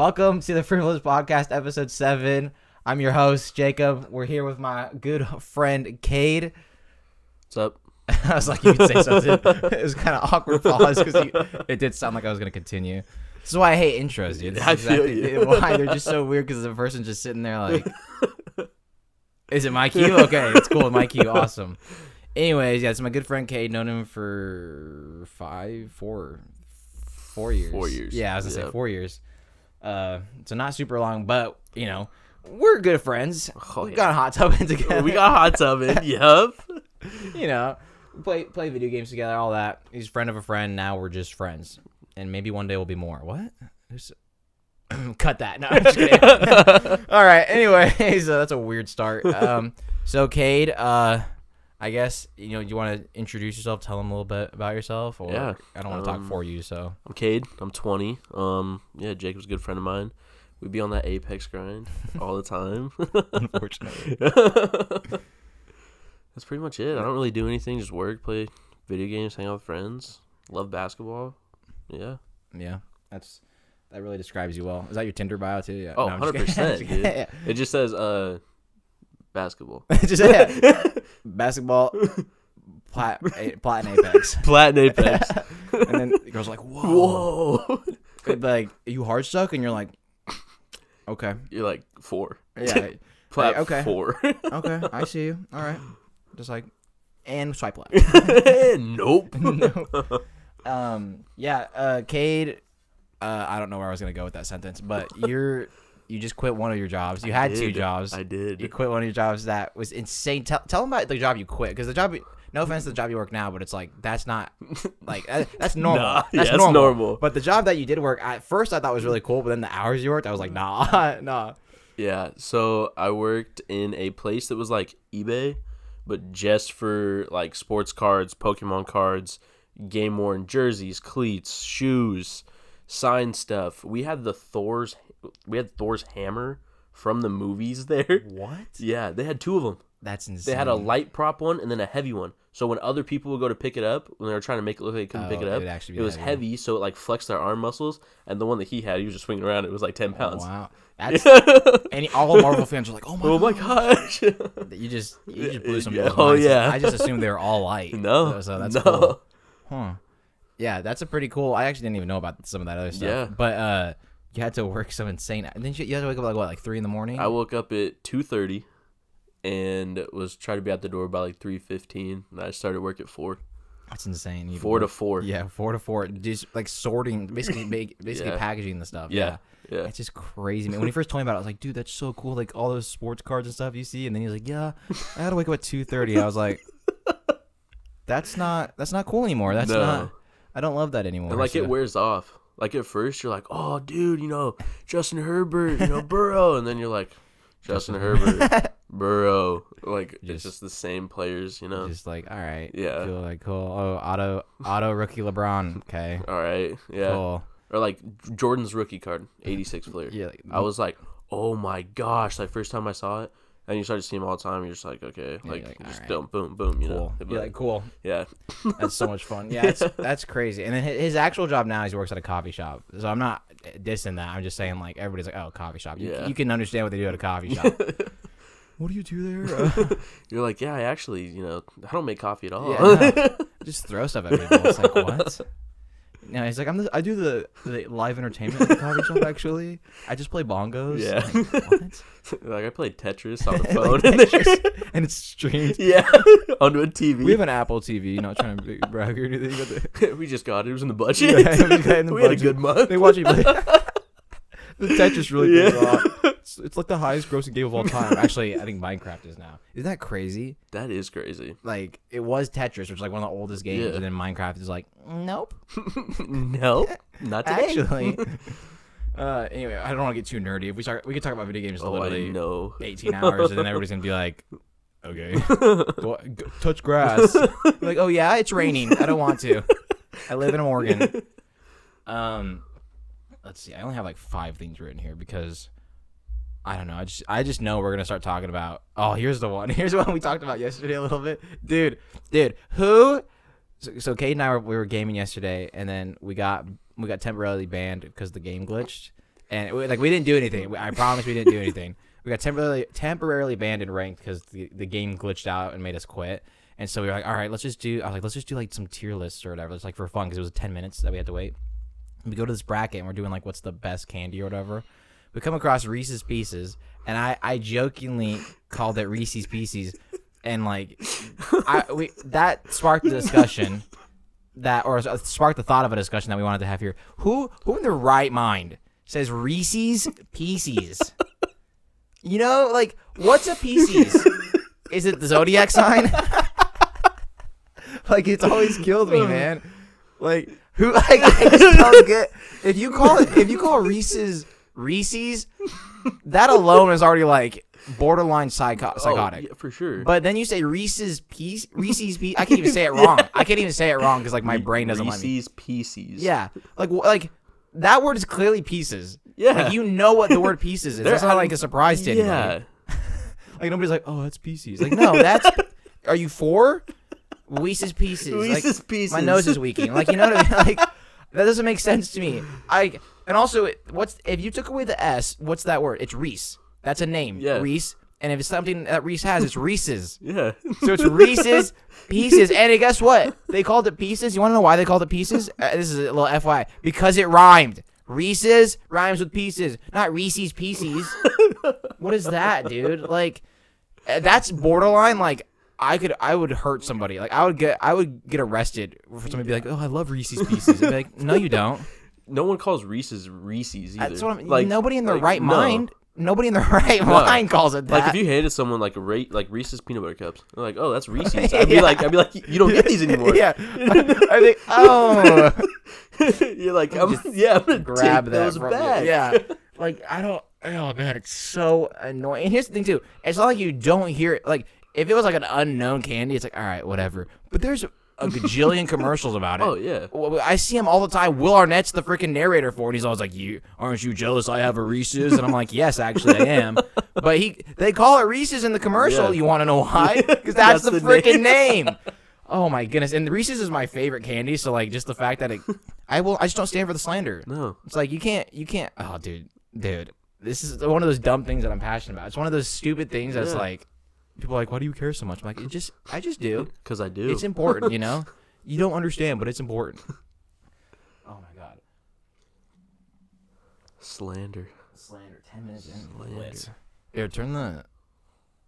Welcome to the Frivolous Podcast, episode seven. I'm your host, Jacob. We're here with my good friend, Caide. What's up? I was like, you could say something. it was kind of awkward pause because it did sound like I was going to continue. This is why I hate intros, dude. This is I feel you. why they're just so weird because the person's just sitting there like, is it my cue? Okay, it's cool. My cue, awesome. Anyways, yeah, it's my good friend Caide. Known him for five, four, four years. Four years. Yeah, I was gonna say four years. Uh, so not super long, but you know, we're good friends. Oh, we yeah. got a hot tub in together. we got hot tubbing. yup. you know, play play video games together, all that. He's friend of a friend. Now we're just friends, and maybe one day we'll be more. What? Who's- Cut that. No, I'm just kidding. all right. Anyways, uh, that's a weird start. Um, so Caide, uh, I guess you know you want to introduce yourself, tell them a little bit about yourself, or Yeah, I don't want to talk um, for you. So I'm Caide. I'm 20. Um, yeah, Jacob's a good friend of mine. We'd be on that Apex grind all the time. unfortunately, That's pretty much it. I don't really do anything. Just work, play video games, hang out with friends. Love basketball. Yeah. yeah, that's that really describes you well. Is that your Tinder bio too? Yeah. Oh, No, 100%, kidding. dude. Yeah. It just says uh, basketball. just yeah. basketball, plat, a, apex, Platin Apex. and then the girl's like, "Whoa!" Whoa. Like, "You hard stuck," and you're like, "Okay, You're like four. yeah, Plat okay. four. okay, I see you. All right." Just like, and swipe left. nope. no. Um. Yeah. Uh. Caide. Uh. I don't know where I was gonna go with that sentence, but you're you just quit one of your jobs. You had two jobs. I did. You quit one of your jobs that was insane. Tell tell them about the job you quit because the job. No offense to the job you work now, but it's like that's not like uh, that's normal. Nah, that's yeah, it's normal. normal. But the job that you did work at first, I thought was really cool. But then the hours you worked, I was like, nah, nah. Yeah, so I worked in a place that was like eBay, but just for like sports cards, Pokemon cards, game worn jerseys, cleats, shoes, signed stuff. We had the Thor's we had Thor's hammer from the movies there. What? Yeah, they had two of them. That's insane. They had a light prop one and then a heavy one. So when other people would go to pick it up, when they were trying to make it look like they couldn't pick Oh, it it up, actually it was heavy. heavy, so it like flexed their arm muscles. And the one that he had, he was just swinging around. It was like ten pounds. Wow. That's any all Marvel fans are like, oh my, Oh my gosh! You just you just blew some Yeah, oh, minds. yeah. I just assumed they were all light. no, So, so that's no. cool. Huh. Yeah, that's a pretty cool. I actually didn't even know about some of that other stuff. Yeah. But uh, you had to work some insane. Then you, you had to wake up like what, like three in the morning. I woke up at two thirty, and was trying to be at the door by like three fifteen. And I started work at four, That's insane. You four to work- four. Yeah, four to four. Just like sorting, basically, make, basically Yeah. packaging the stuff. yeah, Yeah. It's just crazy, man. When he first told me about it, I was like, "Dude, that's so cool! Like all those sports cards and stuff you see." And then he's like, "Yeah, I had to wake up at two 30 I was like, "That's not that's not cool anymore. That's No. not. I don't love that anymore." And like So- it wears off. Like at first you're like, oh dude, you know Justin Herbert, you know Burrow, and then you're like, Justin Herbert, Burrow. Like Just- it's just the same players, you know. just like, all right, Yeah. feel like cool. Oh, auto auto rookie LeBron. Okay, All right, yeah. cool. Or like Jordan's rookie card, 86 Fleer. Yeah, like, I was like, oh my gosh! Like first time I saw it, and you start to see him all the time. You're just like, okay, Yeah, like, like, just alright. boom, boom, boom. You know, cool. But, You're like cool. yeah, That's so much fun. Yeah, it's, that's crazy. And then his actual job now is he works at a coffee shop. So I'm not dissing that. I'm just saying like everybody's like, oh, coffee shop. You, Yeah. you can understand what they do at a coffee shop. what do you do there? You're like, yeah, I actually, you know, I don't make coffee at all. yeah, no. just throw stuff at people. It's like what? No, he's like, I'm. The, I do the, the live entertainment at the coffee shop. Actually, I just play bongos. Yeah. Like, what? like I play Tetris on the phone. Tetris, and it's streamed. yeah, onto a TV. We have an Apple TV. You're not trying to brag or anything, but we just got it. It was in the budget. Yeah, we in the We had a good month. they watch you play. the Tetris really Yeah. goes off. It's, it's like the highest grossing game of all time. Actually, I think Minecraft is now. Isn't that crazy? That is crazy. Like it was Tetris, which is like one of the oldest games, Yeah. and then Minecraft is like, nope, no, not today. actually. uh, anyway, I don't want to get too nerdy. If we start, we could talk about video games oh, I literally know. 18 hours, and then everybody's gonna be like, okay, go, go, touch grass. Like, oh yeah, it's raining. I don't want to. I live in Oregon. Um, let's see. I only have like five things written here because I don't know. I just I just know we're gonna start talking about. Oh, here's the one. Here's one we talked about yesterday a little bit, dude. Dude, who? So, so Caide and I were we were gaming yesterday, and then we got we got temporarily banned because the game glitched. and we, like we didn't do anything. I promise we didn't do anything. We got temporarily temporarily banned and ranked because the, the game glitched out and made us quit. And so we were like, all right, let's just do. I was like, let's just do like some tier lists or whatever. It's like for fun because it was ten minutes that we had to wait. And we go to this bracket and we're doing like what's the best candy or whatever. We come across Reese's Pieces, and I I jokingly called it Reese's Pieces, and like I we that sparked the discussion that or sparked the thought of a discussion that we wanted to have here. Who who in their right mind says Reese's Pieces? You know, like what's a Pieces? Is it the zodiac sign? like it's always killed me, uh. man. Like who? Like I just don't get. If you call it, if you call Reese's Reese's, that alone is already like borderline psycho- oh, psychotic. Oh, yeah, for sure. But then you say Reese's piece, Reese's piece. I can't even say it wrong. I can't even say it wrong because like my brain doesn't let me. Reese's Pieces. Yeah, like wh- like that word is clearly pieces. Yeah. like you know what the word pieces is. They're That's not out- like a surprise to anybody. Yeah. Like nobody's like, oh, that's pieces. Like no, that's. Are you four? Reese's pieces. Like, Reese's Pieces. my nose is weaking. Like you know what I mean? Like that doesn't make sense to me. I and also it- what's if you took away the S, what's that word? It's Reese. That's a name. Yeah. Reese. And if it's something that Reese has, it's Reese's. Yeah. So it's Reese's Pieces. And guess what? They called it Pieces. You want to know why they called it Pieces? Uh, this is a little FYI. Because it rhymed. Reese's rhymes with pieces, not Reese's Pieces. what is that, dude? Like, uh, that's borderline. Like, I could, I would hurt somebody. Like, I would get, I would get arrested for somebody to be like, "Oh, I love Reese's Pieces." I'd be like, "No, you don't." No one calls Reese's Reese's either. That's what I'm. Like, nobody in their like, right no. mind. Nobody in their right No. mind calls it that. Like if you hated someone like a Ra- like Reese's peanut butter cups, they're like, oh, that's Reese's. I'd be like, I'd be like, you don't get these anymore. yeah, I think. Oh. You're like, I'm, yeah, I'm gonna grab take that those from back. You. Yeah, like I don't. Oh man, it's so annoying. And here's the thing too: it's not like you don't hear it. Like if it was like an unknown candy, it's like all right, whatever. But there's a gajillion commercials about it. Oh yeah. I see him all the time. Will Arnett's the freaking narrator for it. He's always like, "You aren't you jealous? I have a Reese's," and I'm like, "Yes, actually, I am." But he, they call it Reese's in the commercial. Yeah. You want to know why? Because that's, That's the, the freaking name. Oh my goodness! And Reese's is my favorite candy. So like, just the fact that it, I will, I just don't stand for the slander. No. It's like you can't, you can't. Oh, dude, dude, this is one of those dumb things that I'm passionate about. It's one of those stupid things that's Yeah. like, people are like, why do you care so much? I'm like, it just, I just do. Because I do. It's important, you know. You don't understand, but it's important. Oh my god, Slander. slander. Ten minutes in. Slander. Here, turn the.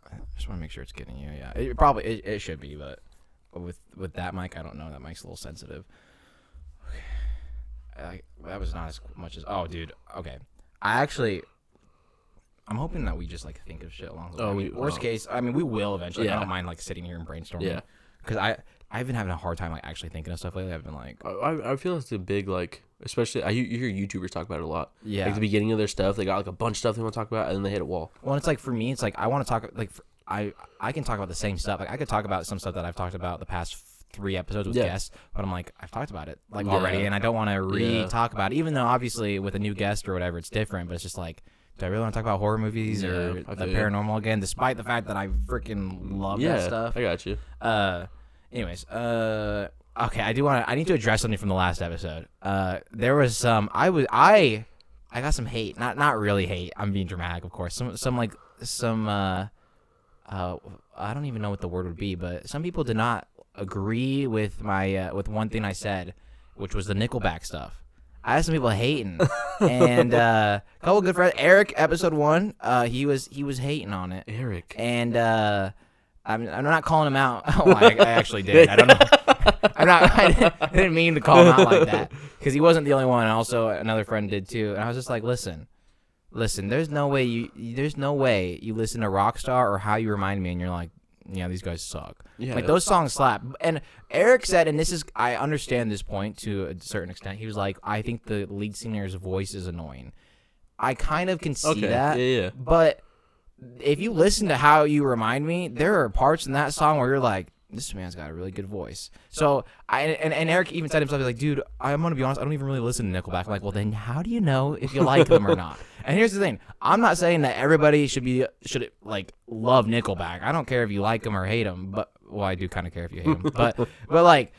I just want to make sure it's getting you. Yeah, it probably it, it should be, but with with that mic, I don't know. That mic's a little sensitive. Okay. I, that was not as much as. Oh, dude. Okay. I actually. I'm hoping that we just like think of shit along the oh, way. Oh, I mean, we- worst oh. case, I mean, we will eventually. I Yeah. don't mind like sitting here and brainstorming. Yeah. Because I I've been having a hard time like actually thinking of stuff lately. I've been like, I, I I feel it's a big like, especially I you you hear YouTubers talk about it a lot. Yeah. Like the beginning of their stuff, they got like a bunch of stuff they want to talk about, and then they hit a wall. Well, it's like for me, it's like I want to talk like for, I I can talk about the same stuff. Like I could talk about some stuff that I've talked about the past f- three episodes with Yeah. guests, but I'm like I've talked about it like Yeah. already, and I don't want to Yeah. re-talk about it. Even though obviously with a new guest or whatever, it's different. But it's just like, do I really want to talk about horror movies or Yeah, I the feel paranormal again? Despite the fact that I freaking love yeah, that stuff. I got you. Uh, anyways, uh, okay, I do want to. I need to address something from the last episode. Uh, there was some. I was I, I got some hate. Not not really hate. I'm being dramatic, of course. Some some like some. Uh, uh, I don't even know what the word would be, but some people did not agree with my uh, with one thing I said, which was the Nickelback stuff. I had some people hating, and uh, a couple good friends. Eric, episode one, uh, he was he was hating on it Eric. and uh, I'm, I'm not calling him out. Oh, I, I actually did. I don't know. I'm not. I didn't, I didn't mean to call him out like that because he wasn't the only one. And also, another friend did too. And I was just like, listen, listen. There's no way you. There's no way you listen to Rockstar or How You Remind Me, and you're like, yeah, these guys suck. Yeah. Like those songs slap. And Eric said, and this is I understand this point to a certain extent. He was like, I think the lead singer's voice is annoying. I kind of can see Okay. that. Yeah, yeah. But if you listen to how you remind me, there are parts in that song where you're like, this man's got a really good voice. So I and, and Eric even said himself, he's like, dude, I'm gonna be honest, I don't even really listen to Nickelback. I'm like, well then how do you know if you like them or not? And here's the thing, I'm not saying that everybody should be should like love Nickelback. I don't care if you like them or hate them, but well, I do kind of care if you hate them, but but like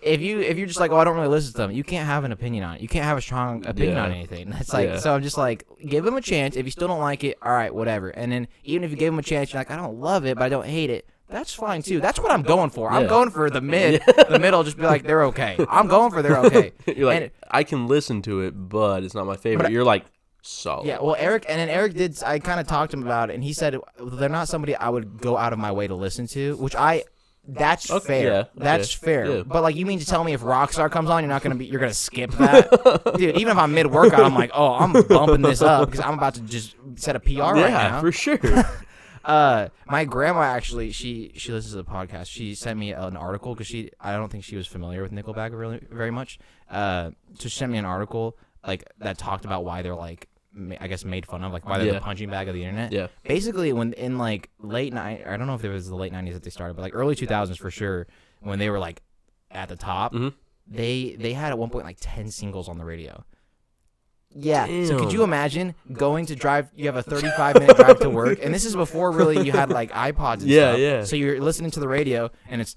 if you if you're just like, oh, I don't really listen to them, you can't have an opinion on it. You can't have a strong opinion Yeah. on anything. That's like, Yeah. so I'm just like, give them a chance. If you still don't like it, all right, whatever. And then even if you give them a chance, you're like, I don't love it, but I don't hate it. That's fine too. That's what I'm going for. I'm Yeah. going for the mid, the middle. Just be like, they're okay. I'm going for they're okay. You're like, And- I can listen to it, but it's not my favorite. You're like, solid. Yeah, well, Eric, and then Eric did. I kind of talked to him about it, and he said they're not somebody I would go out of my way to listen to, which I. That's Okay, fair. yeah, That's okay, fair. yeah. But like, you mean to tell me if Rockstar comes on, you're not gonna be, you're gonna skip that, dude? Even if I'm mid workout, I'm like, oh, I'm bumping this up because I'm about to just set a PR yeah, right now. for sure. Uh, my grandma actually, she she listens to the podcast. She sent me an article because she, I don't think she was familiar with Nickelback really very much. Uh, so she sent me an article like that talked about why they're like, I guess made fun of, like why they're Yeah. the punching bag of the internet. yeah, Basically, when in like late night, I don't know if it was the late '90s that they started, but like early 2000s for sure, when they were like at the top, Mhm. they they had at one point like 10 singles on the radio. Yeah. So could you imagine going to drive? You have a 35 minute drive to work, and this is before really you had like iPods. And Yeah, stuff. yeah. So you're listening to the radio, and it's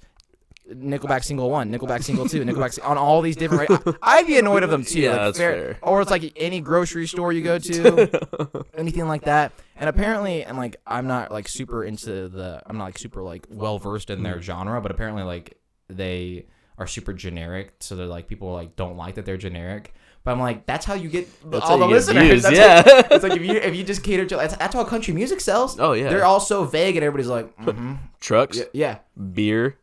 Nickelback single one, Nickelback single two, Nickelback on all these different. ra- I- I'd be annoyed of them too. Yeah, like, that's fair. Or it's like any grocery store you go to, anything like that. And apparently, and like I'm not like super into the, I'm not like super like well versed in their hmm. genre, but apparently like they are super generic. So they're like people like don't like that they're generic. But I'm like, that's how you get That's all the get listeners. views, That's yeah. like- it's like if you if you just cater to that's, that's how country music sells. Oh, yeah. They're all so vague, and everybody's like, mm-hmm. Trucks, yeah, yeah, beer,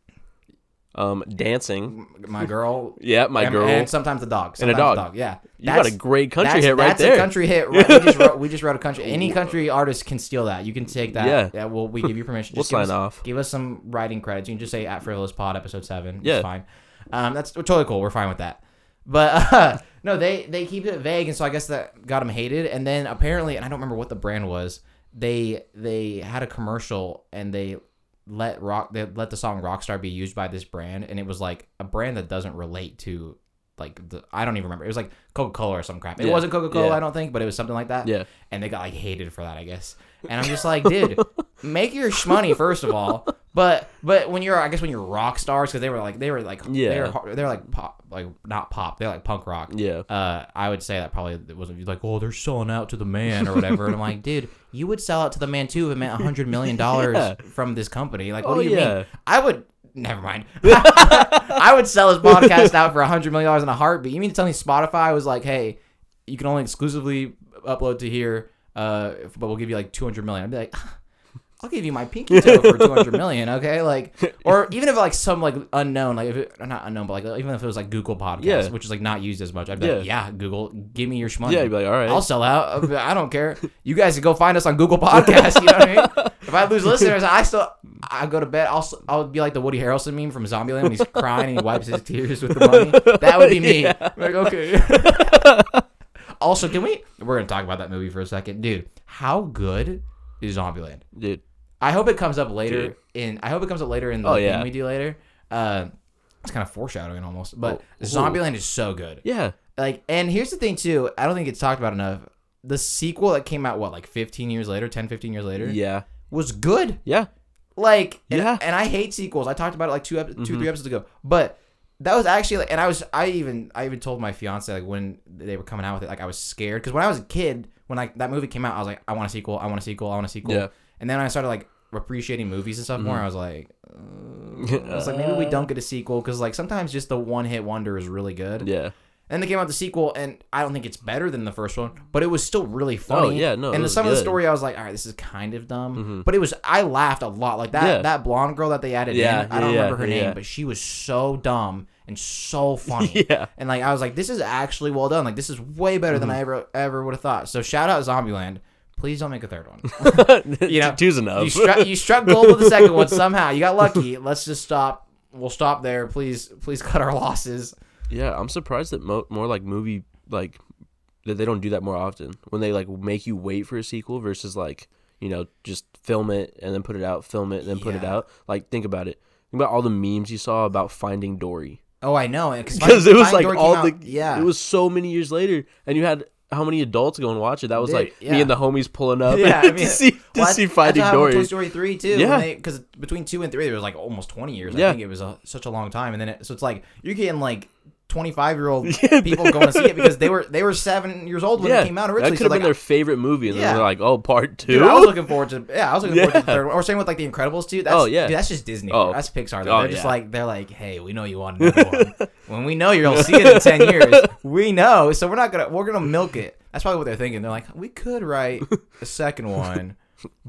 um, dancing. my girl. Yeah, my and, girl. and sometimes a dog. And a Sometimes dog. Yeah, you got a great country that's, hit right that's there. a country hit. Right, we, just wrote, we just wrote a country. Any country artist can steal that. You can take that. Yeah. Yeah. Well, we give you permission. We'll Just give sign us, off. Give us some writing credits. You can just say at Frivolous Pod episode seven. Yeah. It's fine. Um, that's totally cool. We're fine with that. But uh, no, they they keep it vague, and so I guess that got them hated. And then apparently, and I don't remember what the brand was. They they had a commercial and they let rock they let the song Rockstar be used by this brand, and it was like a brand that doesn't relate to like the I don't even remember. It was like Coca Cola or some crap. It Yeah. wasn't Coca Cola, Yeah. I don't think, but it was something like that. Yeah. And they got like hated for that, I guess. And I'm just like, dude, make your shmoney first of all. But but when you're I guess when you're rock stars because they were like they were like Yeah. they were they're like pop like not pop they're like punk rock. Yeah. Uh, I would say that probably it wasn't like, oh, they're selling out to the man or whatever. and I'm like, dude, you would sell out to the man too if it meant a hundred million dollars Yeah. from this company. Like, what Oh, do you yeah. mean? I would. Never mind. I would sell his podcast out for a hundred million dollars in a heartbeat. You mean to tell me Spotify was like, hey, you can only exclusively upload to here, uh, but we'll give you like two hundred million. I'd be like. I'll give you my pinky toe for two hundred million, okay? Like, or even if like some like unknown, like if it, not unknown, but like even if it was like Google Podcast, Yeah. which is like not used as much, I'd be like, yeah, Google, give me your shmoney. Yeah, you'd be like, all right. I'll sell out. I don't care. You guys can go find us on Google Podcasts. You know what I mean? If I lose listeners, I still I go to bed. I'll I'll be like the Woody Harrelson meme from Zombieland when he's crying and he wipes his tears with the money. That would be me. Like okay. Also, can we? We're gonna talk about that movie for a second, dude. How good is Zombieland? Dude. I hope it comes up later Dude. in. I hope it comes up later in the Oh, thing yeah. we do later. Uh, it's kind of foreshadowing almost, but Oh. Zombieland is so good. Yeah. Like, and here's the thing too. I don't think it's talked about enough. The sequel that came out what like 15 years later, 10, 15 years later, Yeah. was good. Yeah. Like, and, Yeah. Mm-hmm. and I hate sequels. I talked about it like two, ep- two, three episodes ago. But that was actually, like, and I was, I even, I even told my fiance like when they were coming out with it, like I was scared because when I was a kid, when like that movie came out, I was like, I want a sequel, I want a sequel, I want a sequel. Yeah. Mm-hmm. And then I started like appreciating movies and stuff more, I was like, uh, I was like, maybe we don't get a sequel because like sometimes just the one hit wonder is really good. Yeah. And they came out the sequel, and I don't think it's better than the first one, but it was still really funny. Oh, yeah, no, And the, some of the story, I was like, all right, this is kind of dumb, Mhm. but it was. I laughed a lot. Like that Yeah. that blonde girl that they added Yeah, in. I don't yeah, remember her name, but she was so dumb and so funny. Yeah. And like I was like, this is actually well done. Like this is way better Mm-hmm. than I ever ever would have thought. So shout out Zombieland. Please don't make a third one. You know, two's enough. you struck you struck gold with the second one somehow. You got lucky. Let's just stop. We'll stop there. Please please cut our losses. Yeah, I'm surprised that mo- more like movie like that they don't do that more often when they like make you wait for a sequel versus like you know just film it and then put it out, film it and then put it Yeah. out. Like think about it. Think about all the memes you saw about Finding Dory Oh, I know. Because it was like all the yeah. It was so many years later, and you had how many adults go and watch it? That was Dude, like yeah. me and the homies pulling up Yeah, I mean, to see to Well, see that's- Finding that's happened Toy Dory. Story three too. Yeah. because between two and three there was like almost twenty years. Yeah. I think it was a, such a long time, and then it, so it's like you're getting like twenty five year old people going to see it because they were they were seven years old when yeah, it came out originally. that could So have like, been their favorite movie, and Yeah. then they're like, "Oh, part two. Dude, I was looking forward to yeah, I was looking forward to the third one. Or same with like the Incredibles too. That's, Oh, yeah. dude, that's just Disney. Oh. That's Pixar. Though. Oh, they're just like they're like, hey, we know you want another one. when we know you'll see it in ten years, we know. So we're not gonna we're gonna milk it. That's probably what they're thinking. They're like, we could write a second one,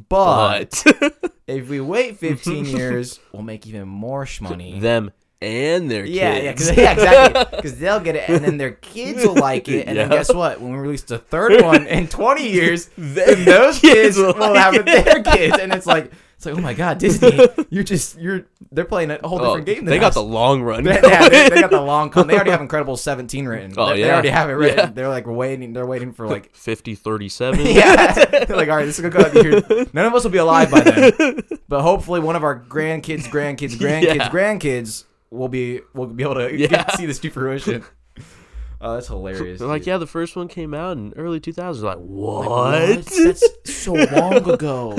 but but if we wait fifteen years, we'll make even more shmoney. them and their Yeah, yeah, kids. 'cause- yeah, exactly. Because they'll get it, and then their kids will like it, and then guess what? When we release the third one in twenty years, then those kids kids will will like have it. their kids, and it's like it's like oh my god, Disney, you're just you're they're playing a whole Oh, different game. Than they got us. the long run. They, yeah, they, they got the long con. They already have Incredible 17 written. Oh, they, they already have it written. Yeah. They're like waiting. They're waiting for like 50 37. yeah. They're like, all right, this is gonna go out here. None of us will be alive by then, but hopefully, one of our grandkids, grandkids, grandkids, Yeah. grandkids will be we'll be able to Yeah. get, see this to fruition. Oh, that's hilarious. They're like, dude. yeah, the first one came out in early 2000s. Like, what? Like, That's so long ago.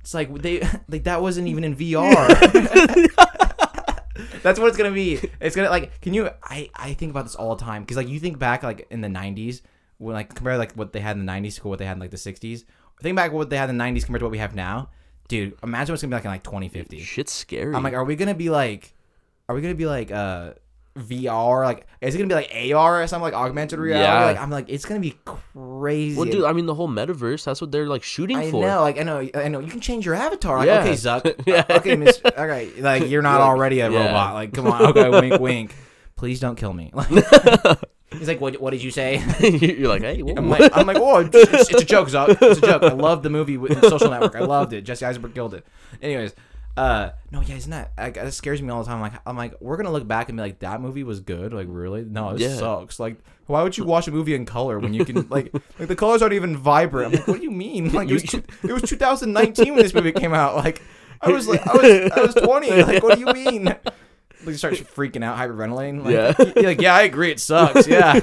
It's like they like that wasn't even in VR. That's what it's gonna be. It's gonna like. Can you? I I think about this all the time because like you think back like in the '90s when like compare like what they had in the '90s to what they had in like the '60s. Think back what they had in the '90s compared to what we have now, dude. Imagine what's gonna be like in like 2050. Shit's scary. I'm like, are we gonna be like, are we gonna be like uh VR? Like, is it gonna be like AR or something like augmented reality? Yeah. Like, I'm like, it's gonna be crazy. well, dude, I mean, the whole metaverse, that's what they're like shooting I for. know, like I know, I know. You can change your avatar. Like, Yeah. okay, Zuck. Yeah. Okay, Miss. Okay, like you're not Like, already a yeah. robot. Like, come on. Okay, wink, wink. Please don't kill me. Like, he's like, what? What did you say? You're like, hey. I'm like, I'm like, oh, it's, it's a joke, Zuck. It's a joke. I love the movie with Social Network. I loved it. Jesse Eisenberg killed it. Anyways, uh, no, yeah, isn't that? Like, that scares me all the time. Like, I'm like, we're gonna look back and be like, that movie was good. Like, really? No, it Yeah. sucks. Like, why would you watch a movie in color when you can like, like the colors aren't even vibrant? I'm like, what do you mean? Like, it was, two, it was 2019 when this movie came out. Like, I was like, I was, I was 20. Like, what do you mean? Like, you start freaking out, hyperventilating. Like, Yeah. like, yeah, I agree. It sucks. Yeah.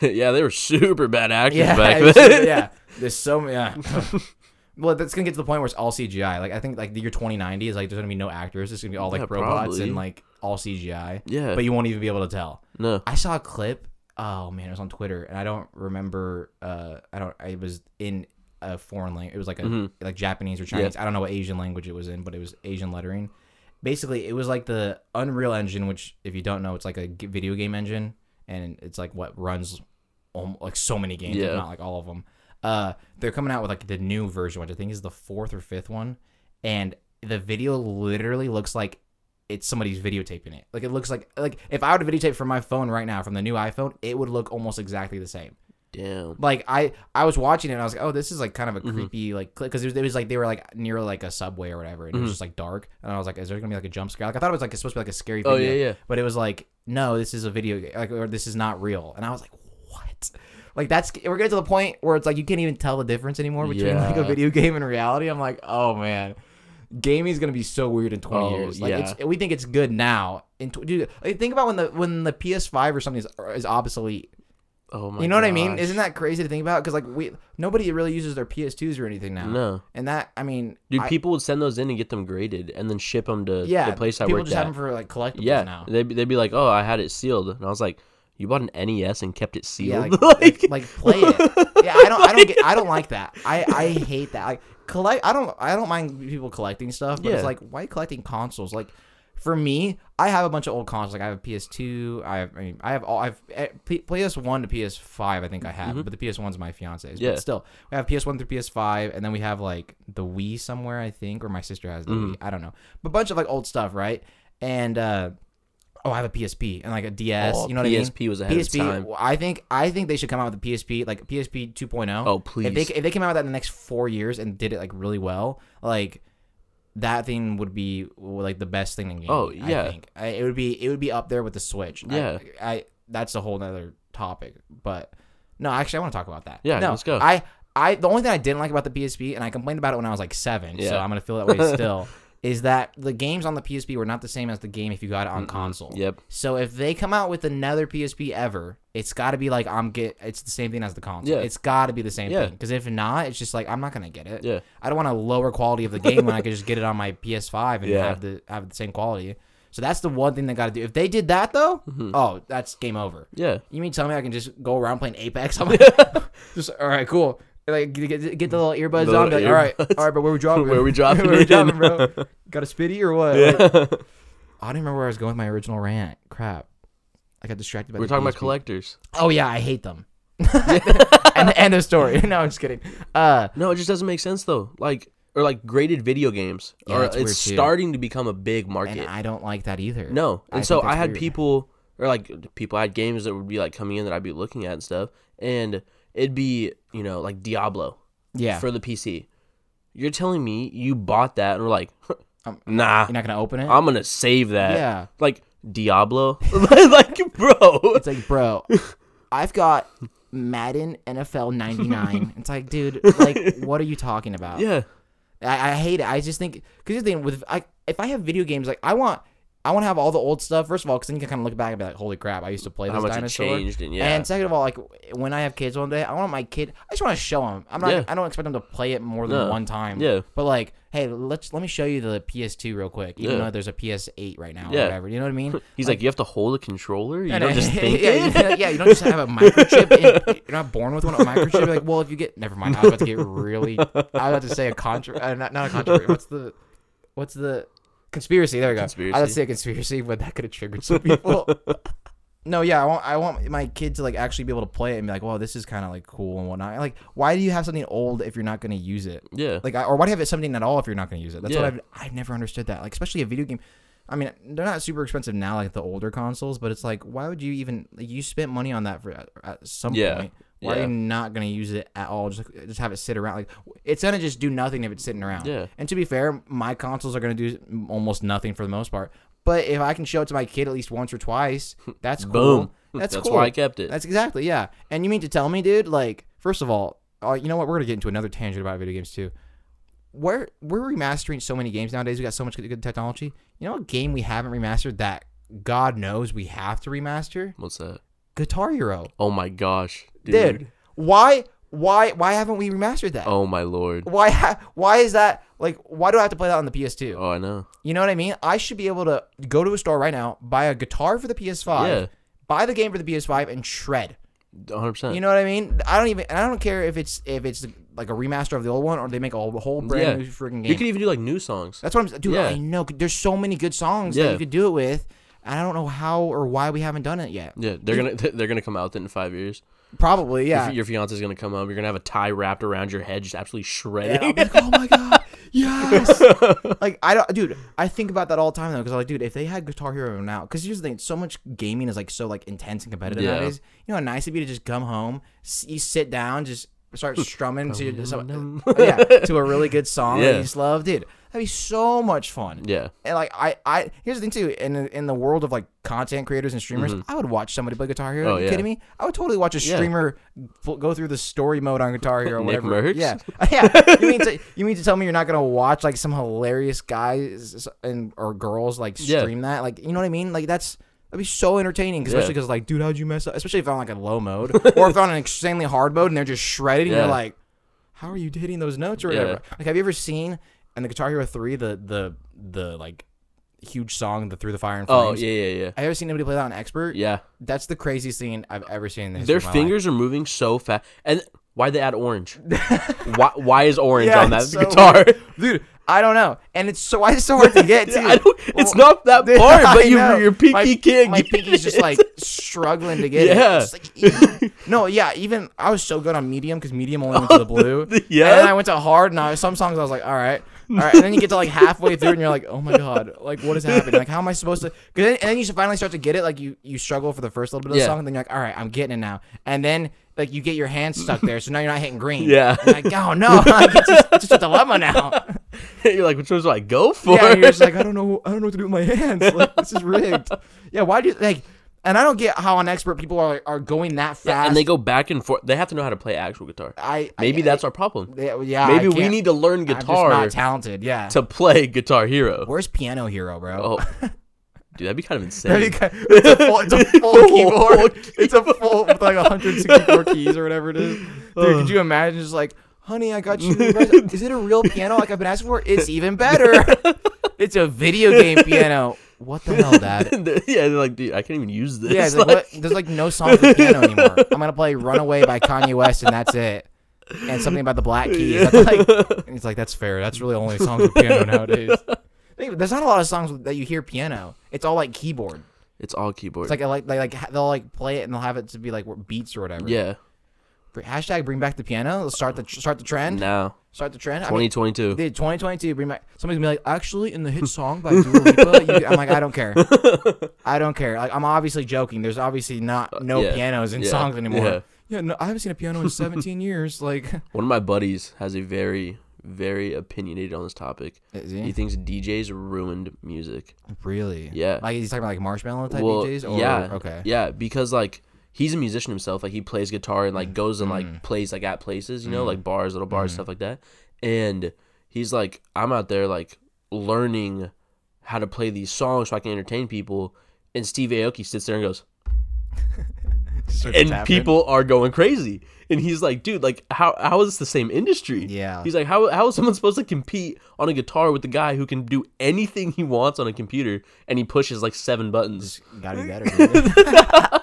yeah, they were super bad actors Yeah, back then. yeah. There's so many. Yeah. Well, that's gonna get to the point where it's all CGI. Like I think like the year 2090 is like there's gonna be no actors. It's gonna be all like Yeah, robots probably. and like all CGI. Yeah. But you won't even be able to tell. no. I saw a clip. Oh man, it was on Twitter, and I don't remember. Uh, I don't. I was in a foreign language. It was like a Mhm. like Japanese or Chinese. I don't know what Asian language it was in, but it was Asian lettering. Basically, it was like the Unreal Engine, which if you don't know, it's like a g- video game engine, and it's like what runs om- like so many games, Yeah. if not like all of them. Uh, they're coming out with like the new version, which I think is the fourth or fifth one, and the video literally looks like it's somebody's videotaping it. Like it looks like like if I were to videotape from my phone right now from the new iPhone, it would look almost exactly the same. Damn. Like I I was watching it and I was like, oh, this is like kind of a Mhm. creepy like because it was, it was like they were like near like a subway or whatever, and it was Mhm. just like dark, and I was like, is there gonna be like a jump scare? Like I thought it was like it's supposed to be like a scary Oh, video, yeah, yeah. but it was like no, this is a video like or this is not real, and I was like, what? Like that's we're getting to the point where it's like you can't even tell the difference anymore between like a video game and reality. I'm like, oh man, gaming is gonna be so weird in 20 Oh, years. Like yeah. it's, we think it's good now. In tw- dude, like, think about when the when the PS5 or something is, is obsolete. Oh my you know what I mean? Isn't that crazy to think about? Because like we nobody really uses their PS2s or anything now. No. And that I mean, Dude, I- people would send those in and get them graded and then ship them to yeah, the place I worked at. people just have them for like collectibles yeah. now. They'd, they'd be like, oh, I had it sealed. And I was like, you bought an NES and kept it Yeah, sealed? like, like, like play it. Yeah, I don't, I don't get, I don't like that. I, I hate that. Like collect, I don't, I don't mind people collecting stuff, but it's like, why are you collecting consoles? Like, for me, I have a bunch of old consoles. Like I have a PS2. I have, I mean, I have all. I've eh, P- PS1 to PS5. I think I have, but the PS1's my fiance's. Mm-hmm. Yeah. But still, we have PS1 through PS5, and then we have like the Wii somewhere, I think, or my sister has the Mm-hmm. Wii. I don't know, but a bunch of like old stuff, right? And uh, oh, I have a PSP and like a DS. Oh, you know what I mean? PSP was ahead of time. I think I think they should come out with a PSP, like PSP 2.0. Oh, please. If they if they came out with that in the next four years and did it like really well, like that thing would be like the best thing in game. Oh, I yeah. think I, it would be it would be up there with the Switch. Yeah. I, that's a whole nother topic, but no, actually, I want to talk about that. Yeah, no, let's go. I I the only thing I didn't like about the PSP, and I complained about it when I was like seven, yeah. so I'm gonna feel that way still. Is that the games on the PSP were not the same as the game if you got it on console. Yep. So if they come out with another PSP ever, it's got to be like I'm get. It's the same thing as the console. Yeah. It's got to be the same Yeah. thing. Because if not, it's just like I'm not gonna get it. Yeah. I don't want a lower quality of the game when I could just get it on my PS5 and Yeah. have the have the same quality. So that's the one thing they got to do. If they did that though, Mm-hmm. oh, that's game over. Yeah. You mean tell me I can just go around playing Apex? I'm like, just all right, cool. Like get, get the little earbuds The on. Like, all right, all right, but where we dropping? Where we dropping where we dropping, bro? Got a spitty or what? Like, Yeah. I don't remember where I was going with my original rant. Crap. I got distracted by We're talking about collectors. Oh yeah, I hate them. and the end of story. No, I'm just kidding. Uh, No, it just doesn't make sense though. Like or like graded video games. Yeah, that's it's starting to become a big market. and I don't like that either. No, I and so I had weird. people or like people I had games that would be like coming in that I'd be looking at and stuff, and it'd be you know like Diablo Yeah. for the PC. You're telling me you bought that and were like, Um, nah, You're not gonna open it. I'm gonna save that. yeah. Like Diablo, like bro. It's like, bro, I've got Madden NFL 99. It's like, dude, like, what are you talking about? Yeah, I, I hate it. I just think because the thing with I, if I have video games, like I want. I want to have all the old stuff. First of all, because then you can kind of look back and be like, "Holy crap! I used to play this how much dinosaur." it changed and yeah, And second of all, like when I have kids one day, I want my kid. I just want to show them. I'm not. Yeah. I don't expect them to play it more than No. one time. Yeah. But like, hey, let's let me show you the PS2 real quick. Even Yeah. though there's a PS8 right now, or Yeah. whatever. You know what I mean? he's like, you have to hold a controller. You don't just think yeah, it. you- yeah, you don't just have a microchip. in- you're not born with one. A microchip. Like, well, if you get, never mind. I was about to get really. I was about to say a contra. Uh, not, not a controversy. What's the, what's the conspiracy? There we go. I was about Conspiracy. say a conspiracy, but that could have triggered some people. no, yeah, I want, I want my kid to like actually be able to play it and be like, well, this is kind of like cool and whatnot. Like, why do you have something old if you're not going to use it? yeah, Like, or why do you have something at all if you're not going to use it? That's what I've I've never understood that. Like, especially a video game. I mean, they're not super expensive now, like the older consoles, but it's like, why would you even like you spent money on that for at, at some Yeah. point? Why are you not gonna use it at all? Just just have it sit around. Like, it's gonna just do nothing if it's sitting around. Yeah. And to be fair, my consoles are gonna do almost nothing for the most part. But if I can show it to my kid at least once or twice, that's cool. boom. That's, That's cool. why I kept it. That's exactly yeah. And you mean to tell me, dude? Like, first of all, uh, you know what? We're gonna get into another tangent about video games too. We're we're remastering so many games nowadays. We got so much good, good technology. You know a game we haven't remastered that God knows we have to remaster? What's that? Guitar Hero, Oh my gosh, dude. dude. Why why why haven't we remastered that? Oh my lord. Why ha- why is that like? Why do I have to play that on the PS2? Oh, I know. You know what I mean? I should be able to go to a store right now, buy a guitar for the PS5, Yeah. buy the game for the PS5, and shred. 100. percent You know what I mean? I don't even. I don't care if it's if it's like a remaster of the old one or they make a whole, brand Yeah. new freaking game. You could even do like new songs. That's what I'm. Dude, Yeah. I know. There's so many good songs that you could do it with, I don't know how or why we haven't done it yet. Yeah, they're gonna they're gonna come out with it in five years. Probably, yeah. Your, your fiance's gonna come up. You're gonna have a tie wrapped around your head, just absolutely Yeah, shredding. be like, oh my god, yes! like I don't, dude. I think about that all the time though, because I'm like, dude, if they had Guitar Hero now, because here's the thing, so much gaming is like so like intense and competitive Yeah. nowadays. You know, how nice it'd be to just come home, s- you sit down, just start strumming to some, yeah, to a really good song that Yeah. you just love, dude. That'd be so much fun. yeah, And like I, I here's the thing too. In in the world of like content creators and streamers, I would watch somebody play Guitar Hero. Mm-hmm. Oh, Are you yeah. kidding me? I would totally watch a streamer f- go through the story mode on Guitar Hero. or Nick whatever. Mercs? Yeah, yeah. You mean to you mean to tell me you're not gonna watch like some hilarious guys and or girls like Yeah. stream that? Like you know what I mean? Like that's. That'd be so entertaining, especially because like, dude, how'd you mess up? Especially if I'm like a low mode, or if they're on an extremely hard mode and they're just shredded, and Yeah. you're like, how are you hitting those notes or Yeah. whatever? Like, have you ever seen in the Guitar Hero three the the the like huge song, the Through the Fire and oh, Flames? Oh yeah, yeah, yeah. Have you ever seen anybody play that on expert? Yeah, That's the craziest thing I've ever seen. In the history their of my fingers are moving so fast. And why they add orange? why why is orange Yeah, on that it's so guitar? dude. I don't know, and it's so why is it so hard to get too. I don't, it's Well, not that Dude, far, I but you, know. your pinky my, can't My get pinky's just it. like struggling to get Yeah. it. It's like, no, yeah. Even I was so good on medium because medium only went to oh, the blue. Yeah. And then I went to hard, and I, some songs I was like, all right, all right. And then you get to like halfway through, and you're like, oh my god, like what is happening? Like how am I supposed to? Cause then, and then you finally start to get it. Like you you struggle for the first little bit of the Yeah. song, and then you're like, all right, I'm getting it now. And then like you get your hands stuck there, so now you're not hitting green. Yeah. You're like oh no, it's, just, it's just a dilemma now. You're like, which ones do I go for? Yeah, you're just like, I don't know, I don't know what to do with my hands. Like, this is rigged. Yeah, why do you like? and I don't get how unexpert people are are going that fast. Yeah, and they go back and forth. They have to know how to play actual guitar. I Maybe I, that's our problem. I, yeah. Maybe we need to learn I'm just guitar not talented. Yeah. to play Guitar Hero. Where's Piano Hero, bro? Oh, dude, that'd be kind of insane. kind- it's a full, it's a full Full keyboard. It's a full with like 164 keys or whatever it is. Dude, could you imagine just like, honey, I got you. Is it a real piano like I've been asking for? It's even better. It's a video game piano. What the hell, Dad? yeah, they're like, dude, I can't even use this. Yeah, like, what? there's like no songs with piano anymore. I'm gonna play "Runaway" by Kanye West, and that's it. And something about the black keys. Like, and he's like, that's fair. That's really only songs with piano nowadays. There's not a lot of songs that you hear piano. It's all like keyboard. It's all keyboard. It's like I like they like they'll like play it and they'll have it to be like beats or whatever. yeah, Hashtag bring back the piano. Let's start the start the trend. now Start the trend. 2022. Dude, 2022, bring back. Somebody's gonna be like, actually, in the hit song by Dua Lipa, you, I'm like, I don't care. I don't care. Like, I'm obviously joking. There's obviously not no Uh, yeah, pianos in yeah, songs anymore. yeah. Yeah, no, I haven't seen a piano in 17 years. Like, One of my buddies has a very, very opinionated on this topic. He he? thinks DJs ruined music. Really? Yeah. Like he's talking about like Marshmello type well, DJs. Or, yeah, Okay. yeah, because like he's a musician himself. Like he plays guitar and like goes and Mm. like plays like at places, you know, like bars, little bars, stuff like that. And he's like, I'm out there like learning how to play these songs so I can entertain people. And Steve Aoki sits there and goes, and people are going crazy. And he's like, dude, like how how is this the same industry? Yeah. He's like, how how is someone supposed to compete on a guitar with the guy who can do anything he wants on a computer and he pushes like seven buttons? Gotta be better.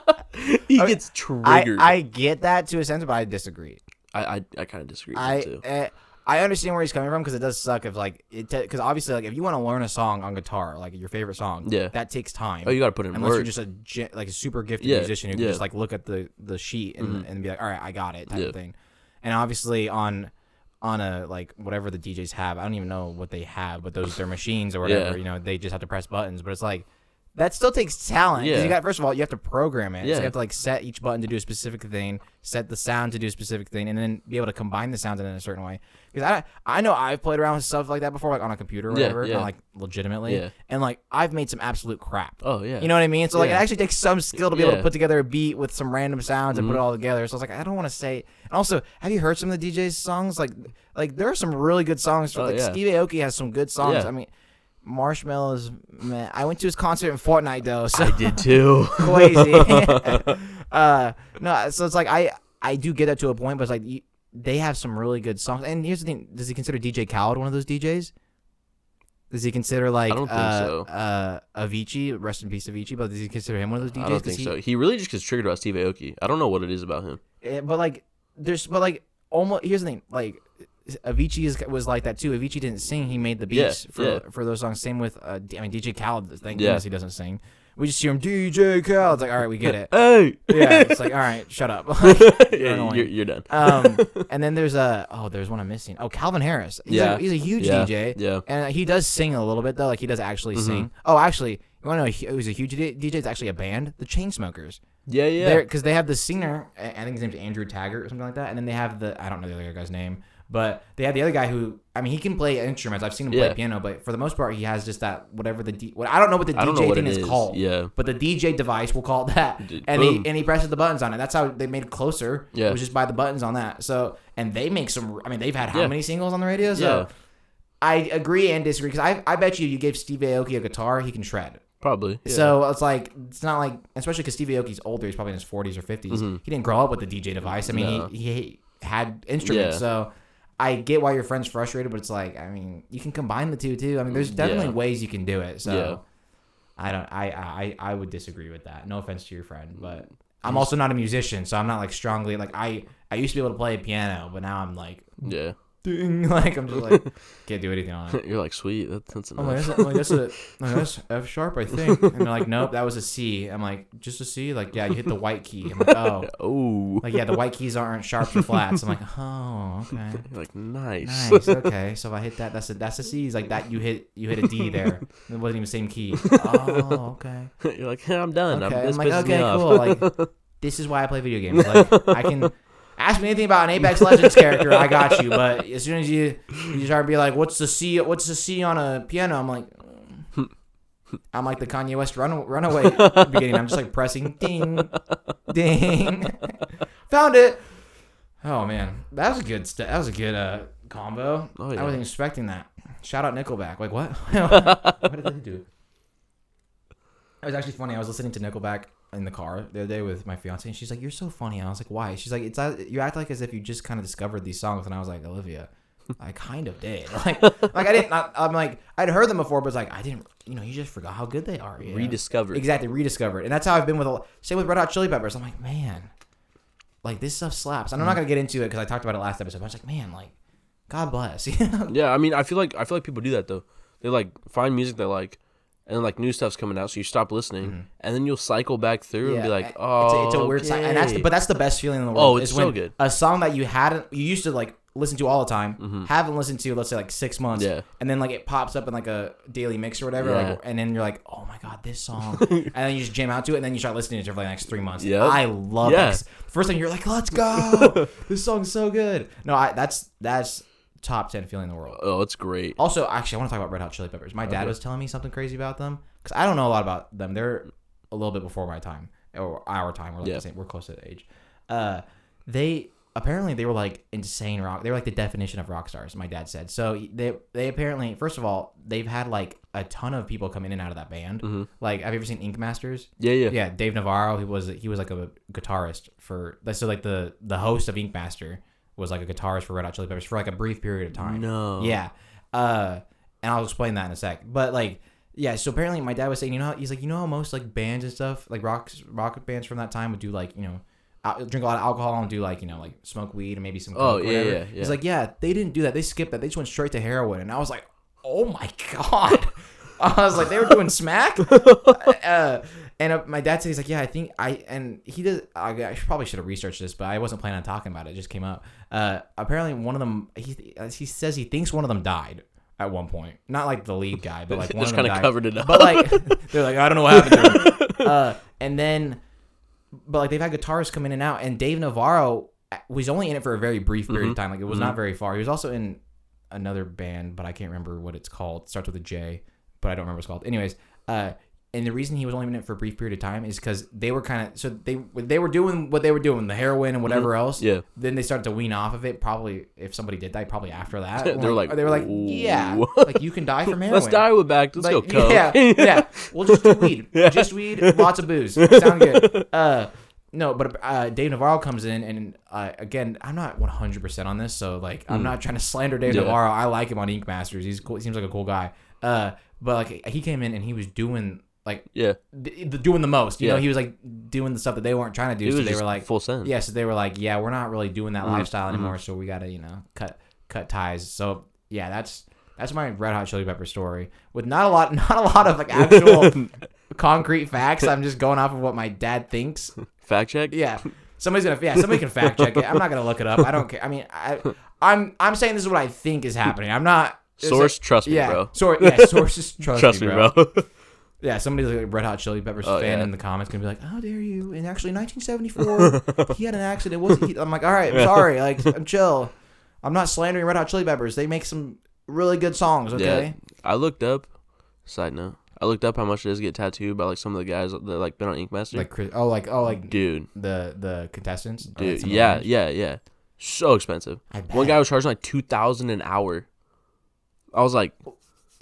He I- gets I, triggered. I get that to a sense, but I disagree. I I, I kind of disagree I too. uh, I understand where he's coming from because it does suck if like it because obviously like if you want to learn a song on guitar like your favorite song Yeah. that takes time Oh, you got to put in unless work. you're just a like a super gifted Yeah, musician who can yeah. just like look at the the sheet and, mm-hmm. and be like all right I got it type Yeah. of thing and obviously on on a like whatever the DJs have I don't even know what they have but those their machines or whatever you know they just have to press buttons but it's like that still takes talent. 'cause Yeah. You got first of all, you have to program it. So Yeah. you have to like set each button to do a specific thing, set the sound to do a specific thing, and then be able to combine the sounds in a certain way. Because I I know I've played around with stuff like that before, like on a computer or Yeah, whatever, yeah. kinda, like legitimately, Yeah. and like I've made some absolute crap. oh yeah. You know what I mean? So like it Yeah. actually takes some skill to be able to Yeah. put together a beat with some random sounds and put it Mhm. all together. So I was like, I don't want to say. And also, have you heard some of the DJ's songs? Like, like there are some really good songs. Oh, like yeah. Steve Aoki has some good songs. Yeah. I mean, Marshmello's, man. I went to his concert in Fortnite though, so I did too. crazy. uh, no, so it's like I I do get that to a point, but it's like you, they have some really good songs. And here's the thing: Does he consider DJ Khaled one of those DJs? Does he consider like don't think uh, so. uh, Avicii? Rest in peace, Avicii. But does he consider him one of those DJs? I don't think he- so. He really just gets triggered about Steve Aoki. I don't know what it is about him. But like, there's but like almost. Here's the thing: like Avicii is, was like that too. Avicii didn't sing; he made the Yeah, beats for yeah. for those songs. Same with uh, I mean DJ Khaled. Thank Yeah. goodness he doesn't sing. We just hear him DJ Khaled. It's like all right, we get it. Hey. yeah, it's like all right, shut up. You're yeah, you're, you're done. um, and then there's a oh, there's one I'm missing. Oh, Calvin Harris. He's Yeah. a, he's a huge yeah. DJ, Yeah. and he does sing a little bit though. Like he does actually Mm-hmm. sing. Oh, actually, you want to know who's a huge DJ? It's actually a band, the Chainsmokers. Yeah. Yeah. Because they have the singer, I think his name's Andrew Taggart or something like that, and then they have the I don't know the other guy's name, but they have the other guy who I mean he can play instruments. I've seen him play piano, but for the most part he has just that whatever the D, what I don't know what the I don't know DJ what thing it is, is. called. Yeah. But the DJ device, we'll call it that, D- and boom. he and he presses the buttons on it. That's how they made it closer. Yeah. it was just by the buttons on that. So and they make some. I mean they've had how Yeah. many singles on the radio? So Yeah. I agree and disagree because I I bet you you gave Steve Aoki a guitar, he can shred. Probably. Yeah. So it's like it's not like, especially because Steve Aoki's older. He's probably in his forties or 50s He didn't grow up with the DJ device. I mean, Mm-hmm. No. he, he had instruments. Yeah. So I get why your friend's frustrated, but it's like, I mean, you can combine the two too. I mean, there's mm, definitely Yeah. ways you can do it. So Yeah. I don't. I, I I would disagree with that. No offense to your friend, but mm. I'm also not a musician, so I'm not like strongly like I I used to be able to play piano, but now I'm like, yeah. Ding, like I'm just like can't do anything on it. You're like, sweet. That, that's I'm like, that's, I'm like, that's a, like, that's F sharp, I think. And they're like, nope, that was a C. I'm like, just a C? Like, yeah, you hit the white key. I'm like, oh. oh. Like, yeah, the white keys aren't sharps or flats. I'm like, oh, okay. You're like, nice. Nice. Okay. So if I hit that, that's a that's a C. He's like that. You hit you hit a D there. It wasn't even the same key. Oh, okay. You're like, I'm done. Okay. I'm, I'm this like, okay, cool. Like, this is why I play video games. Like, I can ask me anything about an Apex Legends character, I got you. But as soon as you you start to be like, what's the C? What's the C on a piano? I'm like, I'm like the Kanye West run, runaway beginning. I'm just like pressing ding, ding. Found it. Oh man, that was a good. St- that was a good uh, combo. Oh, I wasn't expecting that. Shout out Nickelback. Like what? what did they do? It was actually funny. I was listening to Nickelback in the car the other day with my fiance, and she's like, "You're so funny." And I was like, "Why?" She's like, "It's uh, you act like as if you just kind of discovered these songs." And I was like, "Olivia, I kind of did. Like, like I didn't. Not, I'm like, I'd heard them before, but it's like I didn't. You know, you just forgot how good they are. you know? Rediscovered. Exactly, rediscovered. And that's how I've been with a, same with Red Hot Chili Peppers. I'm like, man, like this stuff slaps. And I'm not gonna get into it because I talked about it last episode. But I was like, man, like, God bless. Yeah, I mean, I feel like I feel like people do that though. They like find music they like, and then like new stuff's coming out, so you stop listening, and then you'll cycle back through and be like, it's oh, a, it's a weird sign, and that's the, but that's the best feeling in the world. Oh, it's so good. A song that you hadn't, you used to like listen to all the time, haven't listened to, let's say like six months, Mm-hmm. Yeah. and then like it pops up in like a daily mix or whatever, Yeah. like, and then you're like, oh my god, this song, and then you just jam out to it, and then you start listening to it for like the next three months. Yep. I love Yeah. it. First time you're like, let's go, this song's so good. No, I that's that's top ten feeling in the world. oh, it's great. Also, actually, I want to talk about Red Hot Chili Peppers. My dad was telling me something crazy about them because I don't know a lot about them. They're a little bit before my time or our time. We're like Yeah. the same. We're close to the age. Uh, they apparently they were like insane rock. They were like the definition of rock stars. My dad said. So they they apparently first of all they've had like a ton of people come in and out of that band. Like, have you ever seen Ink Masters? Yeah, yeah, Yeah, Dave Navarro. He was he was like a guitarist for so like the the host of Ink Master was like a guitarist for Red Hot Chili Peppers for like a brief period of time. No. Yeah. Uh, and I'll explain that in a sec. But like, yeah. So apparently, my dad was saying, you know, how, he's like, you know, how most like bands and stuff, like rock rock bands from that time would do like, you know, al- drink a lot of alcohol and do like, you know, like smoke weed and maybe some. Oh, yeah, whatever. yeah, yeah. He's like, yeah, they didn't do that. They skipped that. They just went straight to heroin. And I was like, oh my god. I was like, they were doing smack. uh, and uh, my dad said he's like, yeah, I think I and he does. I, I should- probably should have researched this, but I wasn't planning on talking about it. It just came up. Uh, apparently, one of them. He he says he thinks one of them died at one point. Not like the lead guy, but like one Just of them kinda died. covered it up. But like they're like, I don't know what happened to him. Uh, and then, but like they've had guitarists come in and out, and Dave Navarro was only in it for a very brief period Mm-hmm. of time. Like it was not very far. He was also in another band, but I can't remember what it's called. It starts with a J, but I don't remember what it's called. Anyways, uh, and the reason he was only in it for a brief period of time is because they were kind of so they they were doing what they were doing, the heroin and whatever else. Mm-hmm. Yeah. Then they started to wean off of it. Probably if somebody did die, probably after that. They were like, they were like, yeah, like you can die from heroin. Let's die with back. Let's go Like, coke. Yeah, yeah. We'll just do weed. Just weed, lots of booze. Sound good. Uh, no, but uh, Dave Navarro comes in, and uh, again, I'm not 100 percent on this, so like, I'm not trying to slander Dave. Yeah. Navarro. I like him on Ink Masters. He's cool. He seems like a cool guy. Uh, but like, he came in and he was doing like yeah. d- doing the most. You know, he was like doing the stuff that they weren't trying to do. It so they were like, full send. yeah, so they were like, yeah, we're not really doing Mm-hmm. that lifestyle anymore, so we gotta, you know, cut cut ties. So yeah, that's that's my Red Hot Chili Pepper story with not a lot, not a lot of like actual concrete facts. I'm just going off of what my dad thinks. Fact check. Yeah, somebody's gonna, yeah, somebody can fact check it. I'm not gonna look it up. I don't care. I mean, I, I'm I'm saying this is what I think is happening. I'm not. Source, like- trust me, yeah, bro. Source, yeah, sources trust, Trust me, me, bro. bro. Yeah, somebody's like a Red Hot Chili Peppers Oh, fan yeah. in the comments gonna be like, "How dare you?" And actually, 1974, he had an accident. Wasn't he? I'm like, "All right, I'm sorry. Like, I'm chill. I'm not slandering Red Hot Chili Peppers. They make some really good songs. Okay. Yeah. I looked up. Side note. I looked up how much it is to get tattooed by like some of the guys that like been on Ink Master. Like, Chris- oh, like, oh, like dude, the the contestants. Oh, dude, that's some of yeah, them. yeah, yeah. So expensive. I One guy was charging like two thousand an hour. I was like,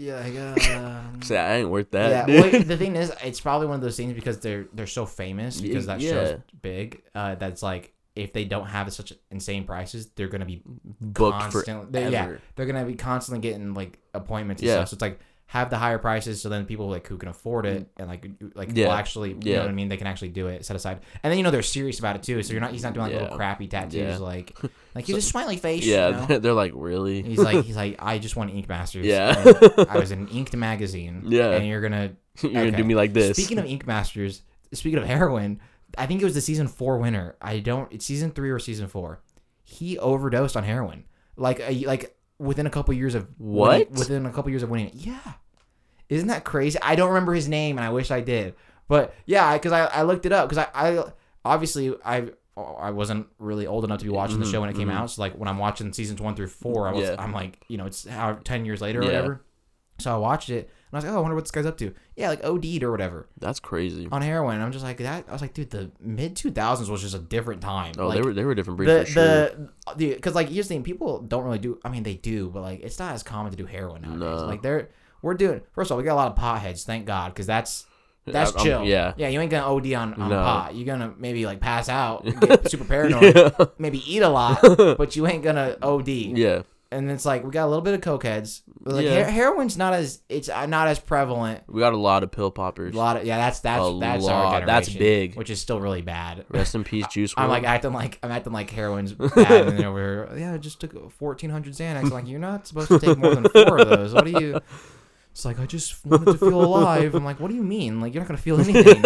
Yeah, I got. say I ain't worth that. yeah, well, the thing is, it's probably one of those things because they're they're so famous because that Yeah. show's big. Uh, that's like if they don't have such insane prices, they're gonna be Booked constantly. They, yeah, they're gonna be constantly getting like appointments and Yeah. stuff. So it's like have the higher prices, so then people like who can afford it and like like Yeah. will actually, you Yeah. know what I mean? They can actually do it set aside, and then you know they're serious about it too. So you're not he's not doing like Yeah. little crappy tattoos Yeah. like like he's a smiley face. yeah, you know? they're like really. He's like he's like I just won Ink Masters. Yeah. I was in Inked magazine. Yeah. and you're gonna You're gonna do me like this. Speaking of Ink Masters, speaking of heroin, I think it was the season four winner. I don't. It's season three or season four. He overdosed on heroin. Like a, like within a couple years of winning- What? within a couple years of winning. it. Yeah, isn't that crazy? I don't remember his name, and I wish I did. But yeah, because I, I looked it up because I, I obviously I I wasn't really old enough to be watching the show when it came out. So like when I'm watching seasons one through four, I was Mm-hmm, Yeah. I'm like you know it's how ten years later or Yeah. whatever. So I watched it. I was like, oh, I wonder what this guy's up to. Yeah, like OD'd or whatever That's crazy. on heroin. And I'm just like that. I was like, dude, the mid 2000s was just a different time. Oh, like, they were they were different breed the for sure. the because like here's the thing, people don't really do. I mean, they do, but like it's not as common to do heroin nowadays. No. Like they're we're doing. First of all, we got a lot of potheads, thank God, because that's that's I'm- chill. yeah. yeah. You ain't gonna OD on, on No. pot. You're gonna maybe like pass out, get super paranoid, yeah. maybe eat a lot, but you ain't gonna OD. yeah. And it's like we got a little bit of cokeheads. But, like Yeah. her- heroin's not as it's uh, not as prevalent. We got a lot of pill poppers. A lot of yeah, that's that's A that's lot. our generation. That's big. which is still really bad. Rest in peace, Juice I'm WRLD. like acting like I'm acting like heroin's bad, and then over here, yeah, I just took 1,400 Xanax. I'm like, you're not supposed to take more than four of those. What do you? It's like I just wanted to feel alive. I'm like, what do you mean? Like you're not gonna feel anything.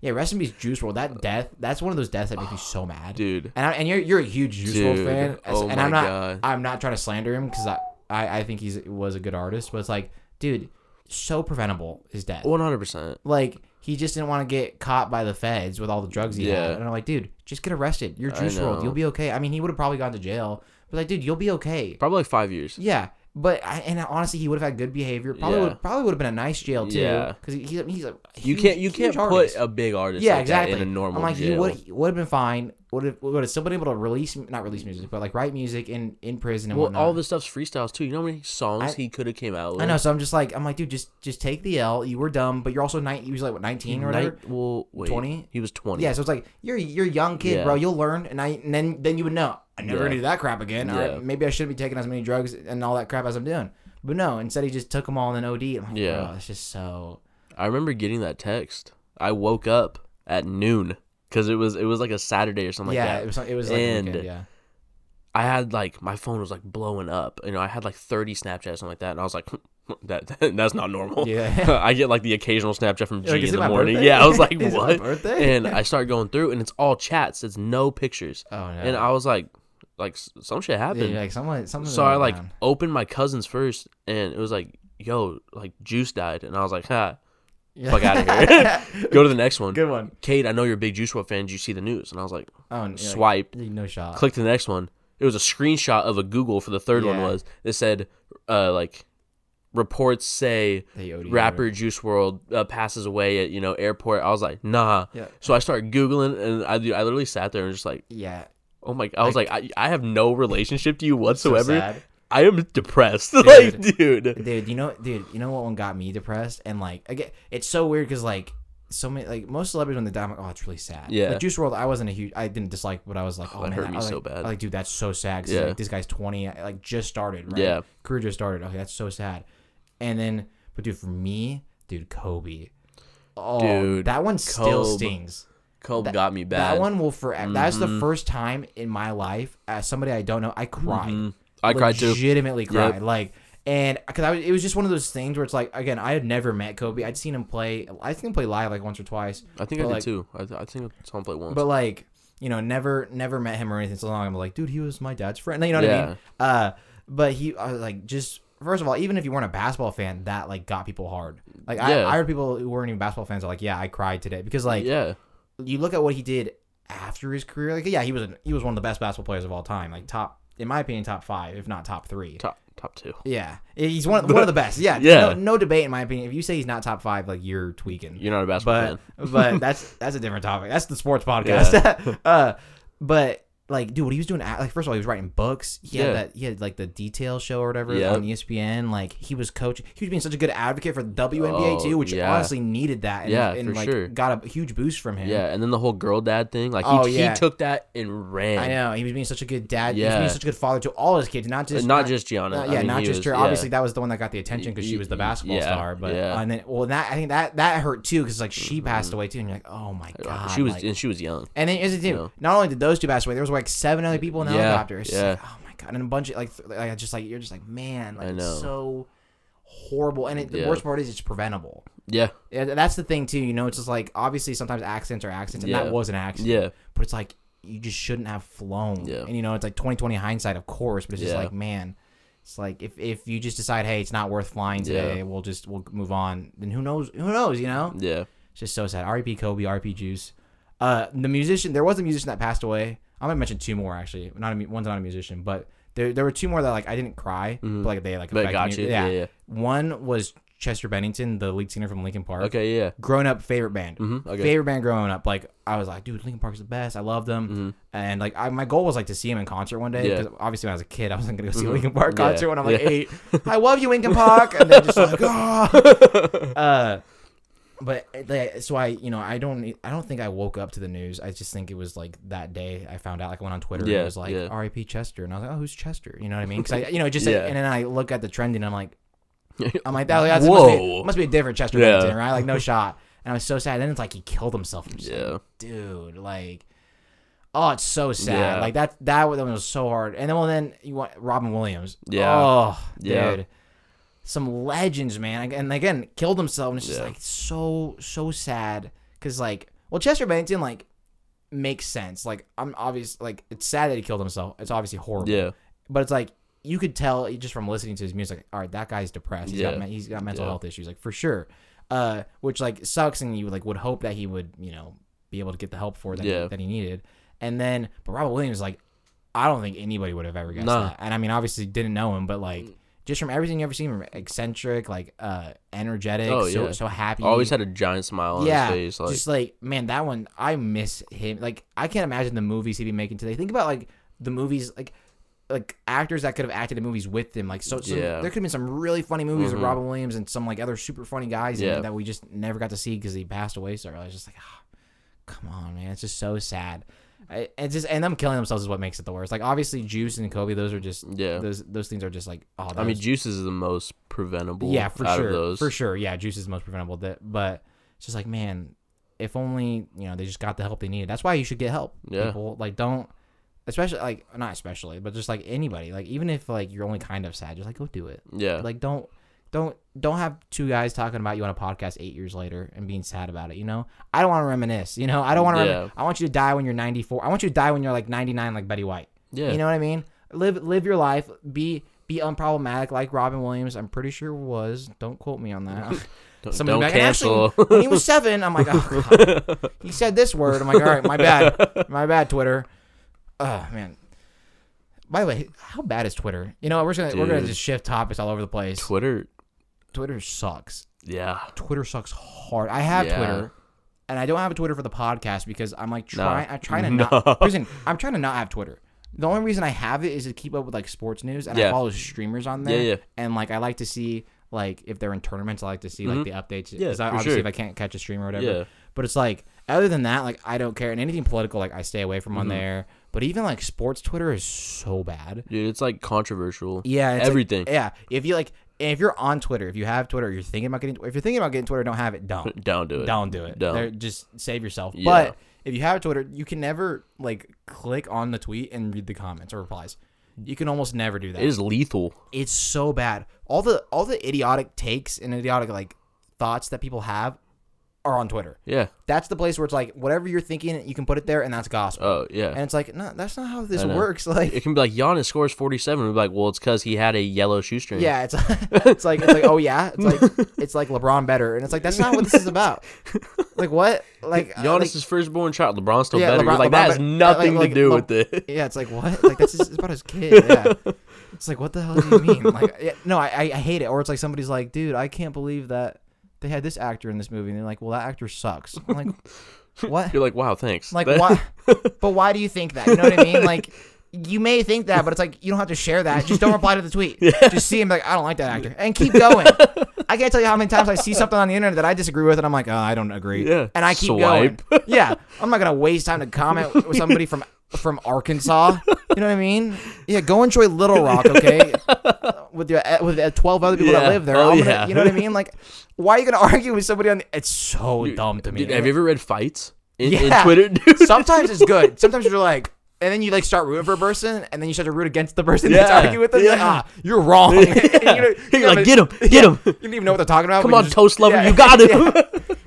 Yeah, rest in peace, Juice WRLD. That death, that's one of those deaths that make me so mad. dude. And I, and you're you're a huge Juice WRLD Dude. fan, Oh and my I'm not God. I'm not trying to slander him because I, I I think he's was a good artist, but it's like, dude, so preventable his death. One hundred percent. Like he just didn't want to get caught by the feds with all the drugs he Yeah. had. And I'm like, dude, just get arrested. You're Juice WRLD. know. You'll be okay. I mean, he would have probably gone to jail, but like, dude, you'll be okay. Probably like five years. Yeah. But I, and honestly, he would have had good behavior. Probably Yeah. would probably would have been a nice jail too. Yeah. Because he, he's he's a huge, You can't you can't put artist. a big artist yeah like exactly in a normal I'm like jail. he would would have been fine. Would have would have still been able to release not release music, but like write music in in prison and well, whatnot. all this stuff's freestyles too. You know how many songs I- he could have came out with? I know. So I'm just like I'm like, dude, just just take the L. You were dumb, but you're also nine. You was like what 19 or whatever. Well, wait, 20? He was twenty. Yeah, so it's like you're you're a young kid, Yeah. bro. You'll learn, and I and then then you would know. I never Yeah. gonna do that crap again. Yeah. right, maybe I shouldn't be taking as many drugs and all that crap as I'm doing. But no, instead he just took them all in an OD. I'm like, Yeah. it's just so. I remember getting that text. I woke up at noon because it was it was like a Saturday or something yeah, like it that. was it was like And- weekend, yeah. I had like my phone was like blowing up. You know, I had like thirty Snapchats or something like that, and I was like, that, that that's not normal. Yeah. I get like the occasional Snapchat from G Like, in the morning. birthday? Yeah, I was like, it what? birthday? And I started going through, and it's all chats. It's no pictures. Oh no. And I was like, like some shit yeah, happened. like someone something. so I like opened my cousins first, and it was like, yo, like Juice died, and I was like, ha, fuck out of here. go to the next one. Good one. Caide, I know you're a big Juice WRLD fan. Did you see the news? And I was like, Oh, yeah, swipe, like, no shot. click to the next one. It was a screenshot of a Google for the third one was. It said, uh, like, reports say rapper Juice WRLD uh, passes away at you know airport. I was like, nah. Yeah. So I started googling, and I I literally sat there and just like, Yeah. oh my. I was like, I, I have no relationship to you whatsoever. sad. I am depressed. like, dude. dude you know dude you know what one got me depressed and like again it's so weird because like so many like most celebrities when they die I'm like oh it's really sad Yeah. like Juice WRLD I wasn't a huge I didn't dislike but I was like oh, that man, hurt I me was so like, bad. I like dude that's so sad. Yeah. like, this guy's 20 I, like just started right Yeah. career just started okay that's so sad and then but dude for me dude Kobe oh Dude, that one still Kobe. stings Kobe That- got me bad. that one will forever that's the first time in my life as somebody I don't know I cried Mhm. I cried too. legitimately cried. Yep. Like, and because I was, it was just one of those things where it's like, again, I had never met Kobe. I'd seen him play. I seen him play live like once or twice, I think I but, did like- too. I, I think I saw him play once. but like, you know, never, never met him or anything. So long, I'm like, dude, he was my dad's friend. You know what I mean? Uh, but he, I was like, just first of all, even if you weren't a basketball fan, that like got people hard. Like, Yeah. I, I heard people who weren't even basketball fans are like, yeah, I cried today because like, yeah, you look at what he did after his career. Like, yeah, he was a, he was one of the best basketball players of all time. Like top, in my opinion, top five, if not top three. top top two. Yeah, he's one one of the best. Yeah, Yeah. No, no debate in my opinion. If you say he's not top five, like you're tweaking. You're not a basketball but fan. but that's that's a different topic. That's the sports podcast. uh, but like, dude, what he was doing, like, first of all, he was writing books. He Yeah. had that, he had like the detail show or whatever Yep. on ESPN. Like, he was coaching. He was being such a good advocate for the WNBA Oh, too, which yeah. honestly needed that. And, Yeah, and for like sure. got a huge boost from him. Yeah, and then the whole girl dad thing, like he, Oh, yeah. he took that and ran. I know he was being such a good dad. yeah. He was being such a good father to all his kids, not just Uh, not just Gianna. Uh, I yeah, mean, not just was- her. Obviously, that was the one that got the attention because she was the basketball Yeah, star. But yeah. and then, well, that I think that that hurt too because like she passed away too, and you're like, oh my god, Uh, she was like- and she was young. and then the thing: not only did those two pass away, there was like seven other people in the Yeah, helicopter. It's yeah. like, oh my god, and a bunch of like, th- like just like you're just like, man, like I it's so horrible. And it, the Yeah. worst part is it's preventable. Yeah, Yeah, that's the thing too. You know, it's just like obviously sometimes accidents are accidents, and Yeah. that was an accident. yeah, but it's like you just shouldn't have flown. Yeah. And you know, it's like 2020 hindsight, of course, but it's just like, man, it's like if, if you just decide, hey, it's not worth flying today, we'll just we'll move on. Then who knows? Who knows? You know, yeah. it's just so sad. R.E.P. Kobe, R.P. Juice. Uh, the musician, there was a musician that passed away. I'm gonna mention two more actually. Not a, one's not a musician, but there there were two more that like I didn't cry, but like they like Mm-hmm. But affected got me. you. Yeah, yeah. One was Chester Bennington, the lead singer from Linkin Park. Okay, yeah. Growing up, favorite band. Mhm, okay. Favorite band growing up. Like I was like, dude, Linkin Park's the best. I love them. And like, I, my goal was like to see him in concert one day. Mm-hmm. Yeah. Because obviously, when I was a kid, I wasn't gonna go see a Linkin Park concert when I'm like yeah. eight. I love you, Linkin Park. And then just like, oh. uh, but eh, like, so I, you know, I don't, I don't think I woke up to the news. I just think it was like that day I found out. Like I went on Twitter and Yeah, it was like yeah. R.I.P. Chester, and I was like, oh, who's Chester? You know what I mean? Because I, you know, just Yeah. and then I look at the trending, and I'm like, I'm like, that that's, must, be, Whoa. must be a different Chester Yeah. Bennington, right? Like no shot. And I was so sad. Then it's like he killed himself. I'm just like, Yeah. dude, like, oh, it's so sad. Yeah. Like that that was, that was so hard. And then well, then you want Robin Williams. Yeah. Oh, Yeah. dude. Some legends, man. And again, killed himself. And it's just Yeah. like so so sad. Cause like, well, Chester Bennington like makes sense. Like I'm obvious. Like it's sad that he killed himself. It's obviously horrible. Yeah. But it's like you could tell just from listening to his music. All right, that guy's depressed. He's Yeah. got he's got mental Yeah. health issues, like for sure. Uh, which like sucks, and you like would hope that he would you know be able to get the help for that Yeah. that he needed. And then, but Robert Williams, like, I don't think anybody would have ever guessed Nah. that. And I mean, obviously didn't know him, but like just from everything you ever seen, from eccentric, like uh, energetic, Oh, so yeah. so happy, Always had a giant smile on yeah, his face. Like, just like man, that one I miss him. Like I can't imagine the movies he'd be making today. Think about like the movies, like like actors that could have acted in movies with him. Like so, so Yeah. there could have been some really funny movies with Mhm. Robin Williams and some like other super funny guys Yeah. that we just never got to see because he passed away so early. It's just like, ah, come on, man, it's just so sad. I, it's just and them killing themselves is what makes it the worst. Like obviously, Juice and Kobe, those are just Yeah. those those things are just like oh, I mean, Juice is the most preventable. yeah, for sure, for sure. Yeah, Juice is the most preventable. That, but it's just like, man, if only you know they just got the help they needed. That's why you should get help. Yeah. People like don't, especially like not especially, but just like anybody. Like even if like you're only kind of sad, just like go do it. Yeah. Like don't don't don't have two guys talking about you on a podcast eight years later and being sad about it. You know, I don't want to reminisce. You know, I don't want to. Yeah. I want you to die when you're 94. I want you to die when you're like 99, like Betty White. yeah. You know what I mean? Live live your life. Be be unproblematic like Robin Williams. I'm pretty sure was. Don't quote me on that. don't Somebody don't cancel. Actually, when he was seven, I'm like, oh, God. he said this word. I'm like, all right, my bad, my bad, Twitter. Oh man. By the way, how bad is Twitter? You know, we're just gonna we're gonna just shift topics all over the place. Twitter. Twitter sucks. Yeah. Twitter sucks hard. I have Yeah. Twitter, and I don't have a Twitter for the podcast because I'm like trying. I'm trying to No. not. Listen, I'm trying to not have Twitter. The only reason I have it is to keep up with like sports news, and I follow streamers on there. Yeah, yeah. And like I like to see like if they're in tournaments, I like to see like the updates. Mm-hmm. I- obviously sure. if I can't catch a stream or whatever. Yeah. But it's like other than that, like I don't care. And anything political, like I stay away from Mm-hmm. on there. But even like sports Twitter is so bad. Dude, it's like controversial. Yeah, it's like- Everything. yeah, if you like, if you're on Twitter, if you have Twitter, or you're thinking about getting, if you're thinking about getting Twitter, don't have it. Don't. Don't do it. Don't do it. Don't. There- Just save yourself. Yeah. But if you have Twitter, you can never like click on the tweet and read the comments or replies. You can almost never do that. It is lethal. it's so bad. All the all the idiotic takes and idiotic like thoughts that people have are on Twitter. Yeah. That's the place where it's like whatever you're thinking, you can put it there, and that's gospel. Oh yeah. and it's like no, that's not how this works. Like it can be like Giannis scores 47. We'd be like, well, it's because he had a yellow shoestring. Yeah, it's it's like it's like oh yeah, it's like it's like LeBron better, and it's like that's not what this is about. Like what? Like uh, Giannis like- firstborn child. LeBron's still Yeah, better. LeBron- like LeBron that has nothing like- to do like, with it. yeah, it's like what? Like that's just, it's about his kid. Yeah, it's like what the hell do you mean? Like yeah, no, I I hate it. Or it's like somebody's like, dude, I can't believe that they had this actor in this movie, and they're like, well, that actor sucks. I'm like, what? You're like, wow, thanks. Like why? but why do you think that? You know what I mean? Like. You may think that, but it's like you don't have to share that. Just don't reply to the tweet. Just see him like I don't like that actor, and keep going. I can't tell you how many times I see something on the internet that I disagree with, and I'm like, oh, I don't agree. Yeah. And I keep Swipe. going. Yeah, I'm not gonna waste time to comment with somebody from from Arkansas. You know what I mean? Yeah, go enjoy Little Rock, okay? with your with 12 other people that live there. Oh, gonna- yeah. you know what I mean? Like, why are you gonna argue with somebody on? The, it's so dumb to me. Dude, have you ever read fights in, Yeah. in Twitter, dude? Sometimes it's good. Sometimes you're like, and then you like start rooting for a person, and then you start to root against the person that's Yeah. arguing with them. You're like, Yeah. ah, you're wrong. And you you You're like, get him, get him. You don't even know what they're talking about. Come but on, you just- toast lover, you got him.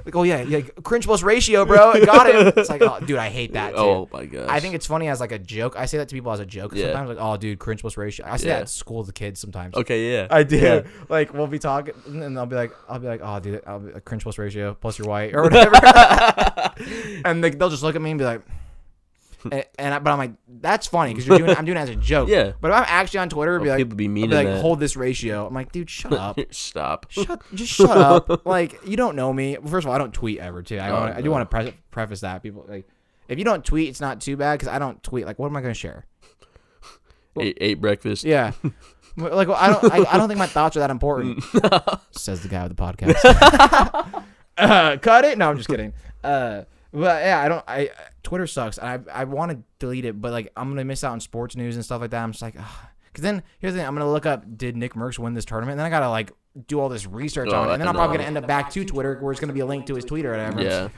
Like, oh yeah, yeah, cringe plus ratio, bro. I got him. It's like, oh, dude, I hate that. Too. Oh my gosh. I think it's funny as like a joke. I say that to people as a joke Yeah. sometimes. Like, oh, dude, cringe plus ratio. I say Yeah. that at school to kids sometimes. Okay, yeah. I do. Yeah. Like we'll be talking, and I'll be like, I'll be like, oh, dude, I'll be like, cringe plus ratio plus you're white or whatever, and they, they'll just look at me and be like, and, and I, but I'm like, that's funny because you're doing. I'm doing it as a joke. Yeah. But if I'm actually on Twitter, and be Oh, like, people be be like, that. hold this ratio. I'm like, dude, shut up. Stop. shut, just shut up. Like you don't know me. First of all, I don't tweet ever. Too. I, Oh, wanna, I do no. want to pre- preface that people like, if you don't tweet, it's not too bad because I don't tweet. Like, what am I going to share? Ate, ate breakfast. Yeah. Like well, I don't, I, I don't think my thoughts are that important. Says the guy with the podcast. uh, cut it. No, I'm just kidding. Uh, but yeah, I don't. I Twitter sucks. I I want to delete it, but like I'm gonna miss out on sports news and stuff like that. I'm just like, because then here's the thing. I'm gonna look up did Nick Mercs win this tournament? And then I gotta like do all this research Oh, on it, and then I'm probably gonna end up back to Twitter where it's gonna be a link to his tweet or whatever. Yeah.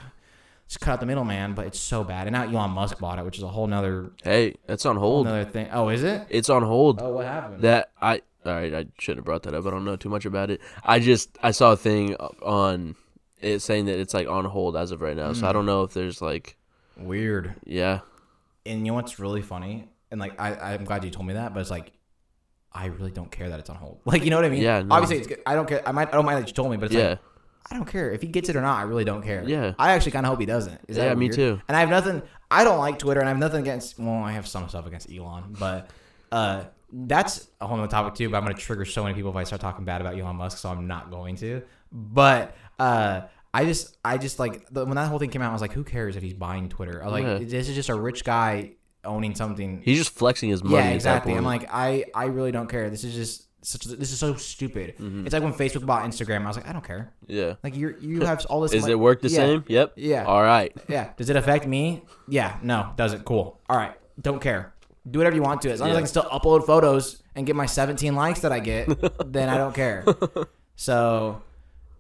Just cut out the middleman, but it's so bad. And now Elon Musk bought it, which is a whole nother Hey, that's on hold. another thing. Oh, is it? It's on hold. Oh, what happened? That I all right. I shouldn't have brought that up. I don't know too much about it. I just I saw a thing on it saying that it's like on hold as of right now. Hmm. So I don't know if there's like Weird. yeah And you know what's really funny? And like I, I'm glad you told me that, but it's like I really don't care that it's on hold. Like you know what I mean? Yeah, no. Obviously, it's good. I don't care. I might. I don't mind that you told me, but it's yeah like I don't care if he gets it or not. I really don't care. Yeah. I actually kind of hope he doesn't. Is that Yeah, me weird? too. And I have nothing. I don't like Twitter, and I have nothing against. Well, I have some stuff against Elon, but uh, that's a whole other topic too. But I'm gonna trigger so many people if I start talking bad about Elon Musk, so I'm not going to. But uh, I just, I just like the, when that whole thing came out, I was like, who cares if he's buying Twitter? I was like, Yeah. this is just a rich guy owning something. he's just flexing his money. yeah, at that exactly. I'm point. like, I, I really don't care. This is just such. This is so stupid. Mm-hmm. It's like when Facebook bought Instagram. I was like, I don't care. yeah. Like you, you have all this. Is like- it work the yeah, same? Yep. Yeah. All right. Yeah. Does it affect me? Yeah. No. Does it? Cool. All right. Don't care. Do whatever you want to. As long as I Yeah. can still upload photos and get my 17 likes that I get, then I don't care. So,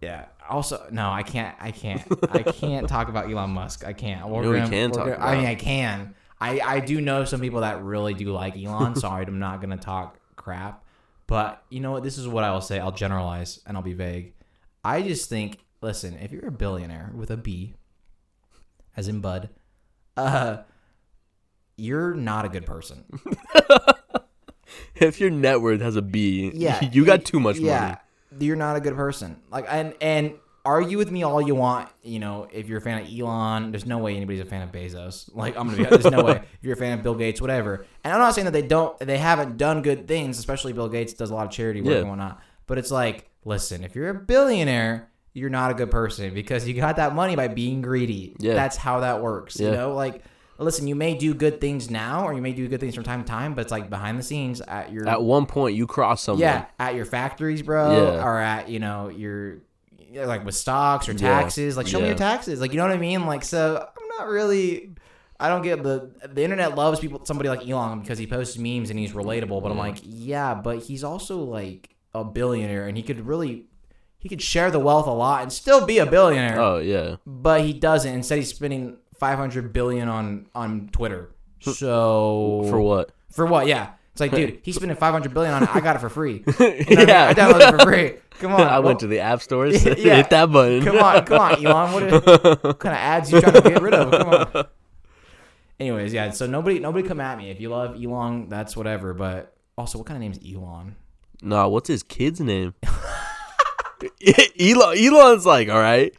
yeah. Also, no, I can't. I can't. I can't talk about Elon Musk. I can't. We're No, we gonna- can we're talk gonna- I mean, I can. I I do know some people that really do like Elon. sorry I'm not gonna talk crap. But you know what? This is what I will say. I'll generalize and I'll be vague. I just think. Listen, if you're a billionaire with a B, as in Bud, uh, you're not a good person. If your net worth has a B, Yeah, you got too much yeah, money. You're not a good person. Like, and and argue with me all you want. You know, if you're a fan of Elon, there's no way anybody's a fan of Bezos. Like, I'm gonna be. There's no way. If you're a fan of Bill Gates, whatever. And I'm not saying that they don't. They haven't done good things. Especially Bill Gates does a lot of charity work Yeah. and whatnot. But it's like, listen, if you're a billionaire. You're not a good person because you got that money by being greedy. Yeah. That's how that works. Yeah. You know, like listen, you may do good things now or you may do good things from time to time, but it's like behind the scenes at your At one point, you cross someone. yeah, at your factories, bro, Yeah. or at you know your yeah, like with stocks or Yeah. taxes. Like, show me your taxes. Like, you know what I mean? Like, so I'm not really. I don't get the the internet loves people somebody like Elon because he posts memes and he's relatable. But I'm like, yeah, but he's also like a billionaire and he could really he could share the wealth a lot and still be a billionaire. Oh yeah. But he doesn't. Instead, he's spending 500 billion on on Twitter. So For what? for what? Yeah. It's like, dude, he's spending 500 billion on it. I got it for free. You know what I mean? yeah. I downloaded it for free. Come on. I What- went to the app stores. Yeah. Hit that button. Come on, come on, Elon. What kind of ads you trying to get rid of? Come on. Anyways, yeah. So nobody, nobody come at me. If you love Elon, that's whatever. But also, what kind of name is Elon? Nah, what's his kid's name? Elon. Elon's like, all right.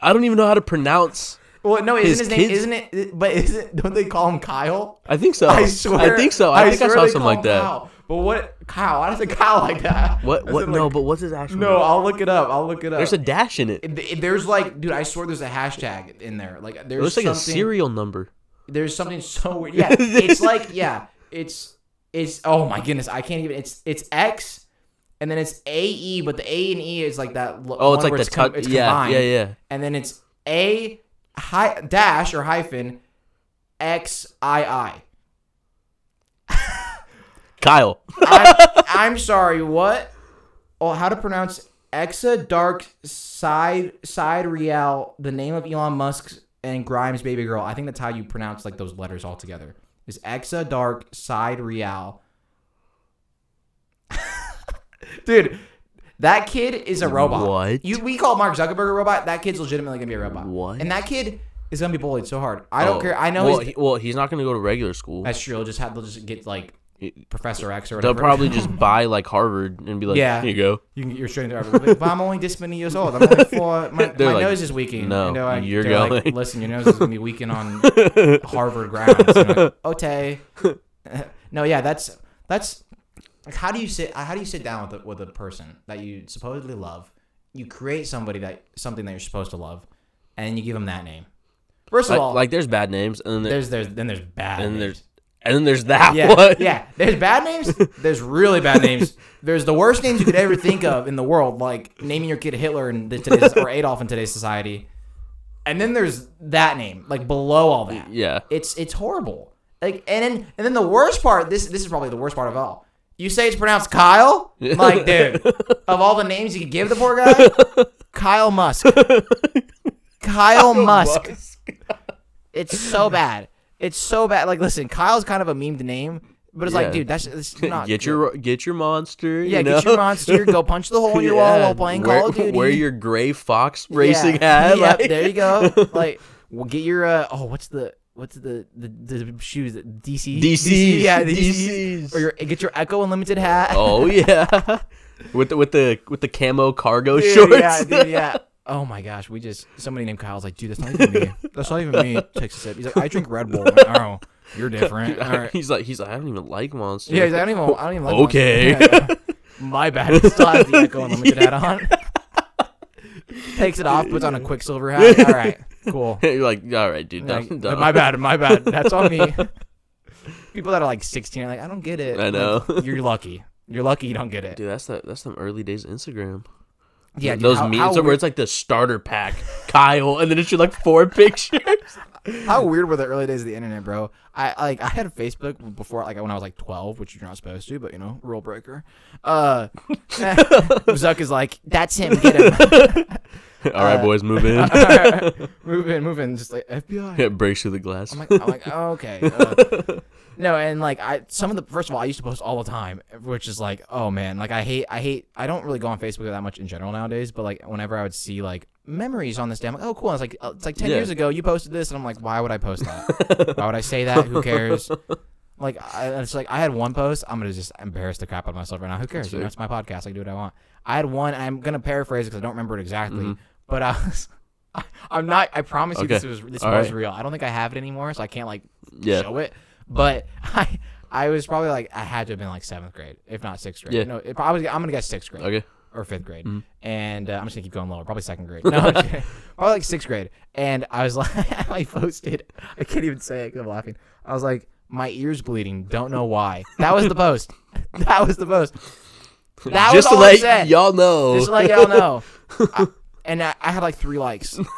I don't even know how to pronounce. Well, no, isn't His his, name? kids- Isn't it? But isn't? Don't they call him Kyle? I think so. I swear. I think so. I, think I saw something call like that. Kyle. But what? Kyle? Why does it Kyle like that? What? What? in, no, but what's his actual? No, name? I'll look it up. I'll look it up. There's a dash in it. It- there's like, dude, I swear there's a hashtag in there. Like, It there's looks like a serial number. There's something so weird. Yeah, it's like, yeah, it's it's. Oh my goodness, I can't even. It's it's X, and then it's A E, but the A and E is like that. Oh, it's like the com- cut. it's Yeah, combined, yeah, yeah. and then it's A hi dash or hyphen X I I. Kyle. I'm, I'm sorry, what? Oh, how to pronounce Exa Dark Side Sideræl, the name of Elon Musk's and Grimes' baby girl. I think that's how you pronounce like those letters all together. Is Exa Dark Sideræl. Dude, that kid is a robot. What? You we call Mark Zuckerberg a robot. That kid's legitimately gonna be a robot. What? And that kid is gonna be bullied so hard. I don't Oh, care. I know Well, he's he, well, he's not gonna go to regular school. that's true. He'll just have they'll just get like Professor X or whatever. They'll whatever. probably just buy like Harvard and be like, Yeah. here you go. You can, you're straight into Harvard. But I'm only this many years old. I'm only four. My, They're my like, nose is weakening. "No, And they're like, you're they're like, going." Listen, your nose is gonna be weakening on Harvard grounds. And I'm like, okay. no, yeah, that's that's like how do you sit? How do you sit down with a, with a person that you supposedly love? You create somebody that something that you're supposed to love, and you give them that name. First of Like, all, like there's bad names, and there's there's then there's bad. and names. there's and then there's that yeah, one. yeah. There's bad names. There's really bad names. There's the worst names you could ever think of in the world, like naming your kid Hitler in today's or Adolf in today's society. And then there's that name, like below all that. Yeah. It's it's horrible. Like and then and then the worst part. This this is probably the worst part of all. You say it's pronounced Kyle, like dude. Of all the names you could give the poor guy, Kyle Musk. Kyle Musk. It's so bad. It's so bad. Like, listen, Kyle's kind of a memed name, but it's Yeah. like, dude, that's it's not. get good. your get your monster. yeah, you get your monster. Go punch the hole in your wall Yeah, while playing wear, Call of Duty. Wear your gray fox racing hat. Yep, like- there you go. Like, well, get your uh, oh, what's the what's the the, the shoes? DC. DC. Yeah, the DCs. Or your get your Ecko Unlimited hat. Oh yeah. with the with the with the camo cargo Dude, shorts. Yeah, dude, yeah. Oh my gosh, we just somebody named Kyle's like, dude, that's not even me. That's not even me. Takes a sip. He's like, I drink Red Bull. Like, oh, you're different. All right. He's like he's like I don't even like monster. Yeah, he's like, I don't even. I don't even like. Okay. Monster. Yeah. My bad. He still has the Ecko Unlimited hat on. Takes it off, puts on a Quiksilver hat. All right, cool. You're like, all right, dude. Like, Don't, don't. my bad. My bad. That's on me. People that are like 16 are like, I don't get it. I know. Like, you're lucky. You're lucky you don't get it. Dude, that's the that's some early days of Instagram. Yeah, dude, those how, memes how, where weird, it's like the starter pack, Kyle, and then it's just like four pictures. how weird were the early days of the internet, bro? I like I had Facebook before, like when I was like 12, which you're not supposed to, but you know, rule breaker. Uh, Zuck is like, that's him. Get him. All right, Uh, boys, move in. move in, move in. Just like FBI. it breaks through the glass. I'm like, I'm like, oh, okay. Uh, no, and like I, some of the first of all, I used to post all the time, which is like, oh man, like I hate, I hate, I don't really go on Facebook that much in general nowadays. But like, whenever I would see like memories on this day, I'm like, oh cool. And it's like, uh, it's like ten Yeah. years ago you posted this, and I'm like, why would I post that? why would I say that? Who cares? Like, I, it's like I had one post. I'm gonna just embarrass the crap out of myself right now. Who cares? You know, it's my podcast. I can do what I want. I had one. And I'm gonna paraphrase because I don't remember it exactly. But I was, I, I'm not. I promise you, Okay. this was this All was right. real. I don't think I have it anymore, so I can't like Yeah. show it. But I I was probably like I had to have been like seventh grade, if not sixth grade. Yeah. No, it probably I'm gonna guess sixth grade Okay. or fifth grade, Mm-hmm. and uh, I'm just gonna keep going lower. Probably second grade. No, I'm just kidding. probably like sixth grade. And I was like, I posted. I can't even say it I'm laughing. I was like, my ears bleeding. Don't know why. That was the post. that was the post. That Just was to all I let said. y'all know. Just to let y'all know. I- and I, I had like three likes.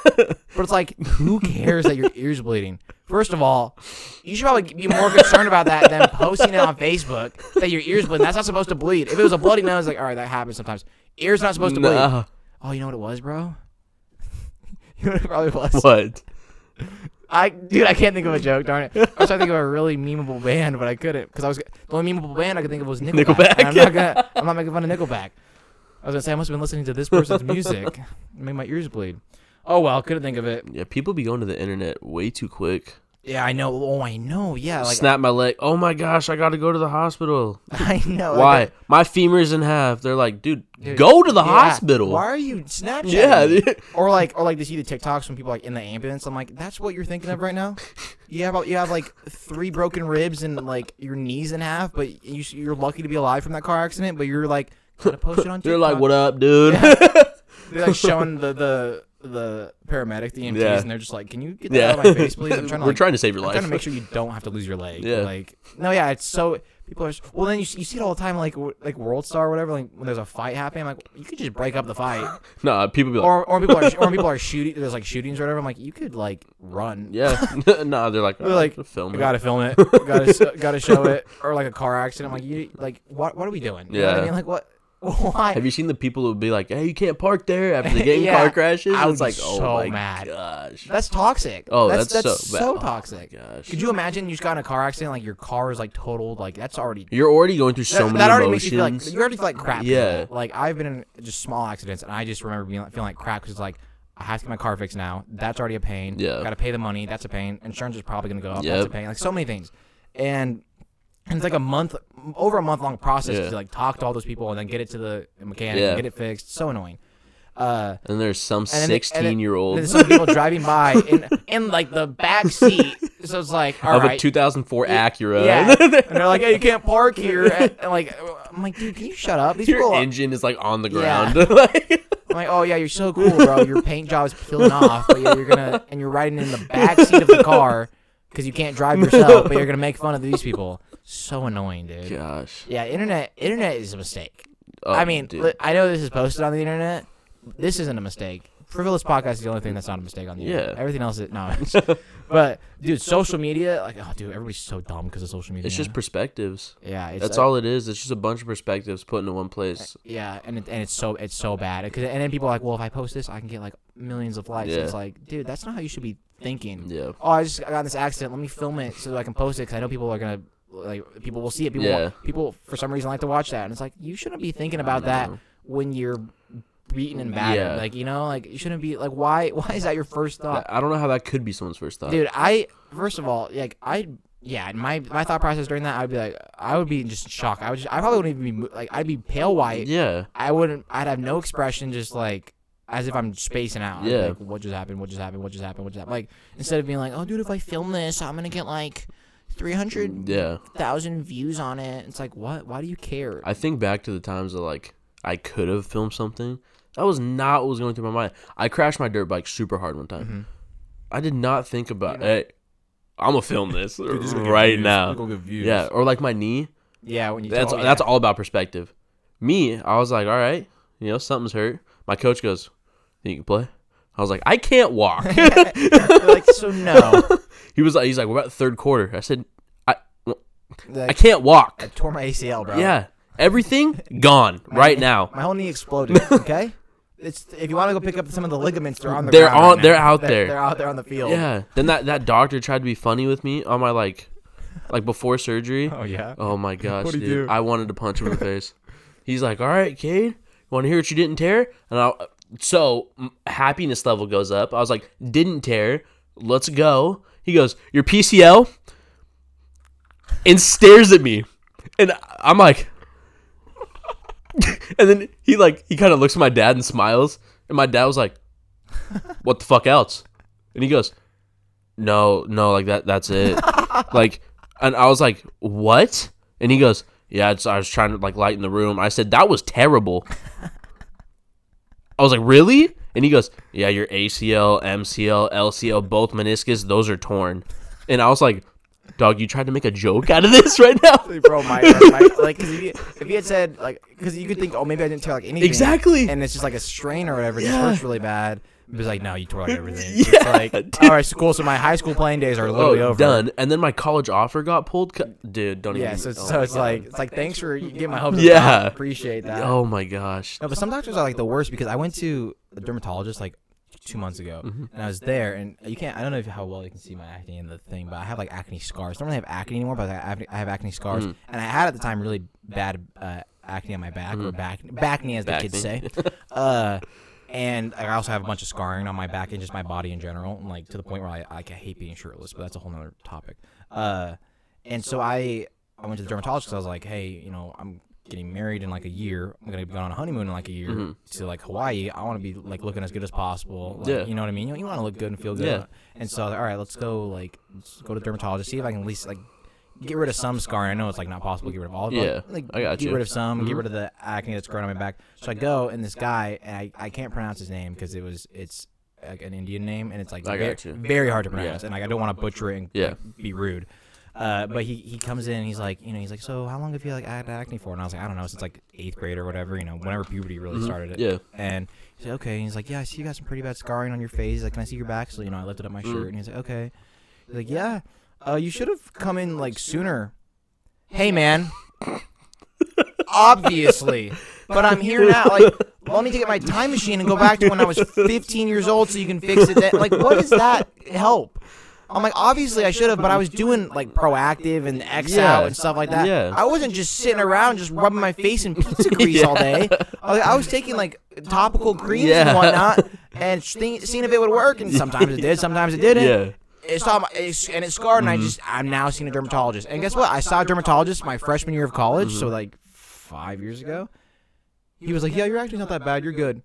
But it's like, who cares that your ears bleeding? First of all, you should probably be more concerned about that than posting it on Facebook that your ears bleeding. That's not supposed to bleed. If it was a bloody nose, like, all right, that happens sometimes. Ears not supposed to bleed. Nah. Oh, you know what it was, bro? you know what it probably was? What? I dude, I can't think of a joke. Darn it! I was trying to think of a really memeable band, but I couldn't because I was the only memeable band I could think of was Nickelback. Nickelback. I'm not gonna. I'm not making fun of Nickelback. I was gonna say I must have been listening to this person's music, It made my ears bleed. Oh well, couldn't think of it. Yeah, people be going to the internet way too quick. Yeah, I know. Oh, I know. Yeah, like Snap my leg. Oh my gosh, I got to go to the hospital. I know. Why? Like, My femur's in half. They're like, dude, Dude, go to the yeah, hospital. Why are you Snapchatting? Yeah, dude. Or like, or like to see the TikToks when people are, like in the ambulance. I'm like, that's what you're thinking of right now. You have you have like three broken ribs and like your knees in half, but you you're lucky to be alive from that car accident. But you're like gonna post it on TikTok. They're like, what up, dude? They're like showing the the the paramedic, the EMTs, Yeah. and they're just like, can you get that yeah. out of my face, please? I'm trying to We're like, trying to save your I'm life. trying to make sure you don't have to lose your leg. Yeah. Like, no, yeah, it's so people are. Well, then you, see- you see it all the time, like w- like World Star or whatever. Like when there's a fight happening, I'm like you could just break up the fight, Nah, people be like, or or people are or people are shooting. There's like shootings or whatever. I'm like you could like run. yeah. nah, they're like, They're oh, like, oh, film I it. gotta film it. gotta gotta show it. Or like a car accident. I'm like you like what what are we doing? You know what I Yeah. mean like what why? Have you seen the people who would be like, hey, you can't park there after the game Yeah. car crashes? I it's like, oh so my mad. gosh. That's toxic. Oh, that's that's that's so so. Oh, toxic. Gosh. Could you imagine you just got in a car accident, like your car is like totaled, like that's already You're already going through so that, many that already emotions. makes you feel like you already feel like crap. Yeah. that. Like I've been in just small accidents, and I just remember being feeling like crap because it's like I have to get my car fixed now. That's already a pain. Yeah. Got to pay the money. That's a pain. Insurance is probably gonna go up. That's a pain. Like so many things, and And it's like a month, over a month long process Yeah. to like talk to all those people and then get it to the mechanic Yeah. and get it fixed. So annoying. Uh, And there's some and then- and then- 16 year old there's some people driving by in in like the back seat. So it's like, all of right, a 2004 Acura. yeah. and they're like, hey, you can't park here. And, and, like, I'm like, dude, can you shut up? These Your people. Are, engine is like on the Yeah. ground. Like- I'm like, oh yeah, you're so cool, bro. Your paint job is peeling off, but yeah, you're gonna and you're riding in the back seat of the car because you can't drive yourself, but you're gonna make fun of these people. So annoying, dude. Gosh. Yeah, internet internet is a mistake. Oh, I mean, dude. li- I know this is posted on the internet. This isn't a mistake. Frivolous podcast is the only thing that's not a mistake on the internet. Yeah. Everything else is no. but dude, social media, like, oh, dude, everybody's so dumb because of social media. it's just perspectives. yeah, it's That's like- all it is. It's just a bunch of perspectives put into one place. Uh, yeah, and it, and it's so it's so bad. 'Cause- and then people are like, well, if I post this, I can get like millions of likes. Yeah. It's like, dude, that's not how you should be thinking. Yeah. Oh, I just I got in this accident. Let me film it so that I can post it because I know people are gonna like people will see it. People Yeah. people for some reason like to watch that, and it's like you shouldn't be thinking about that when you're beaten and battered. Yeah. Like you know, like you shouldn't be like why why is that your first thought, I don't know how that could be someone's first thought. dude? I first of all like I. Yeah, my my thought process during that, I'd be like, I would be just shocked. I would just, I probably wouldn't even be like, I'd be pale white. Yeah. I wouldn't. I'd have no expression, just like as if I'm spacing out. Yeah. Like, what just happened? What just happened? What just happened? What just happened? Like instead of being like, oh, dude, if I film this, I'm gonna get like three hundred Yeah. thousand views on it. It's like, what? Why do you care? I think back to the times that like I could have filmed something. That was not what was going through my mind. I crashed my dirt bike super hard one time. Mm-hmm. I did not think about hey, I'm gonna film this right now. Yeah, or like my knee. yeah, when you That's told that's that. all about perspective. Me, I was like, all right, you know, something's hurt. My coach goes, "Think you can play?" I was like, I can't walk. Like so no. he was like, he's like, we're at the third quarter. I said, I I can't walk. I tore my ACL, bro. Yeah, everything gone right now. my whole knee exploded. Okay. It's if you want to go pick up some of the ligaments, they're on the They're ground on- right they're now. out there. They're out there on the field. Yeah. Then that that doctor tried to be funny with me on my like, like before surgery. Oh yeah. Oh my gosh, What'd dude! do? I wanted to punch him in the face. He's like, "All right, Caide, want to hear what you didn't tear?" And I, so happiness level goes up. I was like, "Didn't tear. Let's go." He goes, "Your PCL," and stares at me, and I'm like, and then he like he kind of looks at my dad and smiles, and my dad was like, "What the fuck else?" And he goes, "No, no, like that. That's it." like, and I was like, "What?" And he goes, "Yeah, I was trying to like lighten the room." I said, "That was terrible." I was like, "Really?" And he goes, "Yeah, your ACL, MCL, LCL, both meniscus, those are torn." And I was like, "Dog, you tried to make a joke out of this right now?" bro, my, my like, cause if you, if you had said like, cause you could think, oh, maybe I didn't tear like anything, Exactly. and it's just like a strain or whatever. It just Yeah. hurts really bad. It was like, no, you tore like everything. Yeah, it's like, dude. all right, so cool. So my high school playing days are literally oh, over. done. And then my college offer got pulled. Co- Dude, don't Yeah, even. so, it's oh so it's God. like it's like thanks for getting my hopes. up. Yeah. appreciate that. oh my gosh. No, but some doctors are like the worst because I went to a dermatologist like two months ago, Mm-hmm. and I was there, and you can't. I don't know if how well you can see my acne in the thing, but I have like acne scars. I don't really have acne anymore, but I have, I have acne scars, Mm. and I had at the time really bad uh, acne on my back or back backney as the kids say. Uh, and I also have a bunch of scarring on my back and just my body in general, and like to the point where I I hate being shirtless, but that's a whole nother topic. Uh, and so I I went to the dermatologist I was like, hey, you know, I'm getting married in like a year. I'm gonna be going on a honeymoon in like a year Mhm. to like Hawaii. I want to be like looking as good as possible. Like, Yeah. you know what I mean. You, you want to look good and feel good. Yeah. And so I was like, all right, let's go like let's go to the dermatologist, see if I can at least like get rid of some scarring. I know it's like not possible to get rid of all of it. Yeah, like I got get you. rid of some, get Mhm. rid of the acne that's growing on my back. So I go and this guy and I, I can't pronounce his name because it was it's like an Indian name and it's like I very, got you. very hard to Yeah. pronounce and like I don't want to butcher it and Yeah. like, be rude. Uh, but he, he comes in and he's like, you know, he's like, so how long have you like had acne for? And I was like, I don't know, since like eighth grade or whatever, you know, whenever puberty really Mhm. started it. Yeah. And he's like, okay. And he's like, yeah, I see you got some pretty bad scarring on your face. He's like, can I see your back? So you know, I lifted up my Mm. shirt and he's like, okay. He's like, yeah, uh, you should have come in like sooner. Hey man, obviously, but I'm here now. Like, let me get my time machine and go back to when I was 15 years old so you can fix it. Then. Like, what does that help? I'm like, obviously I should have, but I was doing like Proactiv and X Yeah. out and stuff like that. Yeah. I wasn't just sitting around just rubbing my face in pizza grease all day. I was, I was taking like topical creams Yeah. and whatnot and seeing, seeing if it would work. And sometimes it did, sometimes it didn't. Yeah. it saw my, it's, and it scarred, and I Mm-hmm. just I'm now seeing a dermatologist. And guess what? I saw a dermatologist my freshman year of college, Mm-hmm. so like five years ago. He was like, "Yeah, you're actually not that bad. You're good."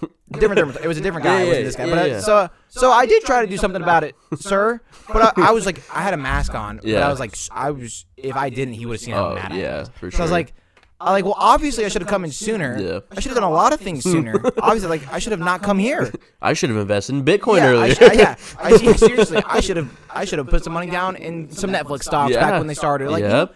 Different dermatologist. It was a different guy. Yeah, it wasn't yeah, this guy. yeah, but I, so so I did try to do something about it, sir. But I, I was like, I had a mask on. But Yeah. I was like, I was if I didn't, he would have seen how Oh mad I was. yeah, for sure. So sure. I was like, I like, well, obviously I should have come in sooner. Yeah. I should have done a lot of things sooner. obviously, like I should have not come here. I should have invested in Bitcoin yeah, I earlier. sh- yeah, I, yeah, seriously, I should have, I should have put some money down in some Netflix stocks back when they started. Like, Yep.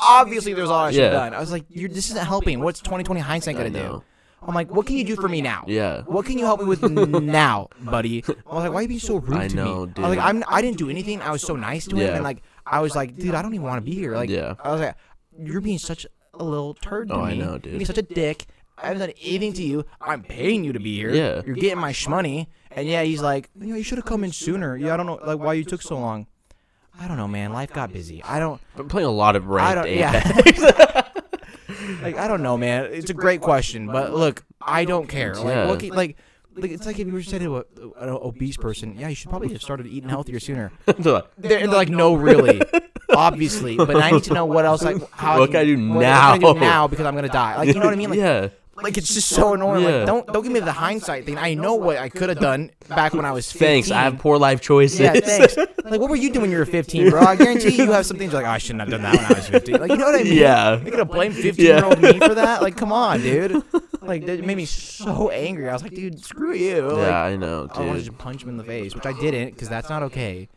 obviously, there's a lot I should have Yeah. done. I was like, You're, this isn't helping. What's 2020 hindsight gonna do? I'm like, what can you do for me now? Yeah. What can you help me with now, buddy? I was like, why are you being so rude I to know, me? dude. I was like, I'm, I didn't do anything. I was so nice to him, Yeah. and like, I was like, dude, I don't even want to be here. Like, Yeah. I was like, you're being such a little turd to Oh, me. I know, You're dude. being such a dick. I haven't done anything to you. I'm paying you to be here. Yeah. You're getting my shmoney. And yeah, he's like, you know, you should have come in sooner. Yeah, I don't know, like, why you took so long. I don't know, man. Life got busy. I don't. I'm playing a lot of I ranked don't. Yeah. Like I don't know, man. It's a great question, but look, I don't care. Like, Yeah. what can, like, like it's like if you were saying to a, an obese person, yeah, you should probably have started eating healthier sooner. They're like, They're, like, no, really, obviously. But I need to know what else. Like, how What can I do what can I do now? now because I'm gonna die. Like, you know what I mean? Like, yeah. Like it's just so annoying. Yeah. Like, don't don't give me the hindsight thing. I know what I could have done back when I was 15. Thanks. I have poor life choices. Yeah, thanks. Like, what were you doing when you were 15, bro? I guarantee you have some things you're like, oh, I shouldn't have done that when I was 15. Like, you know what I mean? Yeah. You're gonna blame 15 year old me for that? Like, come on, dude. Like, that made me so angry. I was like, dude, screw you. Like, Yeah, I know, oh, Dude. I wanted to just punch him in the face, which I didn't, because that's not okay.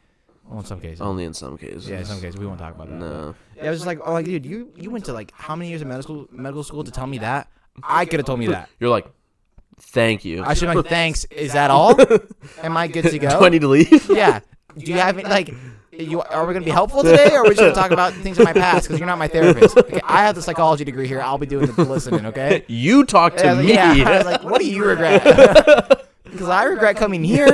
Well, in some cases. Only in some cases. yeah, in some cases we won't talk about that. No. Yeah, I was just like, oh, like, dude, you you went to like how many years of medical medical school to tell me that? I could have told me that. You're like, thank you. I should have like, thanks. Is that all? Am I good to go? Do I need to leave? Yeah. Do you have any, like? You, are we gonna be helpful today, or are we just gonna talk about things in my past? Because you're not my therapist. Okay, I have the psychology degree here. I'll be doing the listening. Okay. You talk to Yeah, I was like, me. yeah. I was like, what do you regret? Because I regret coming here.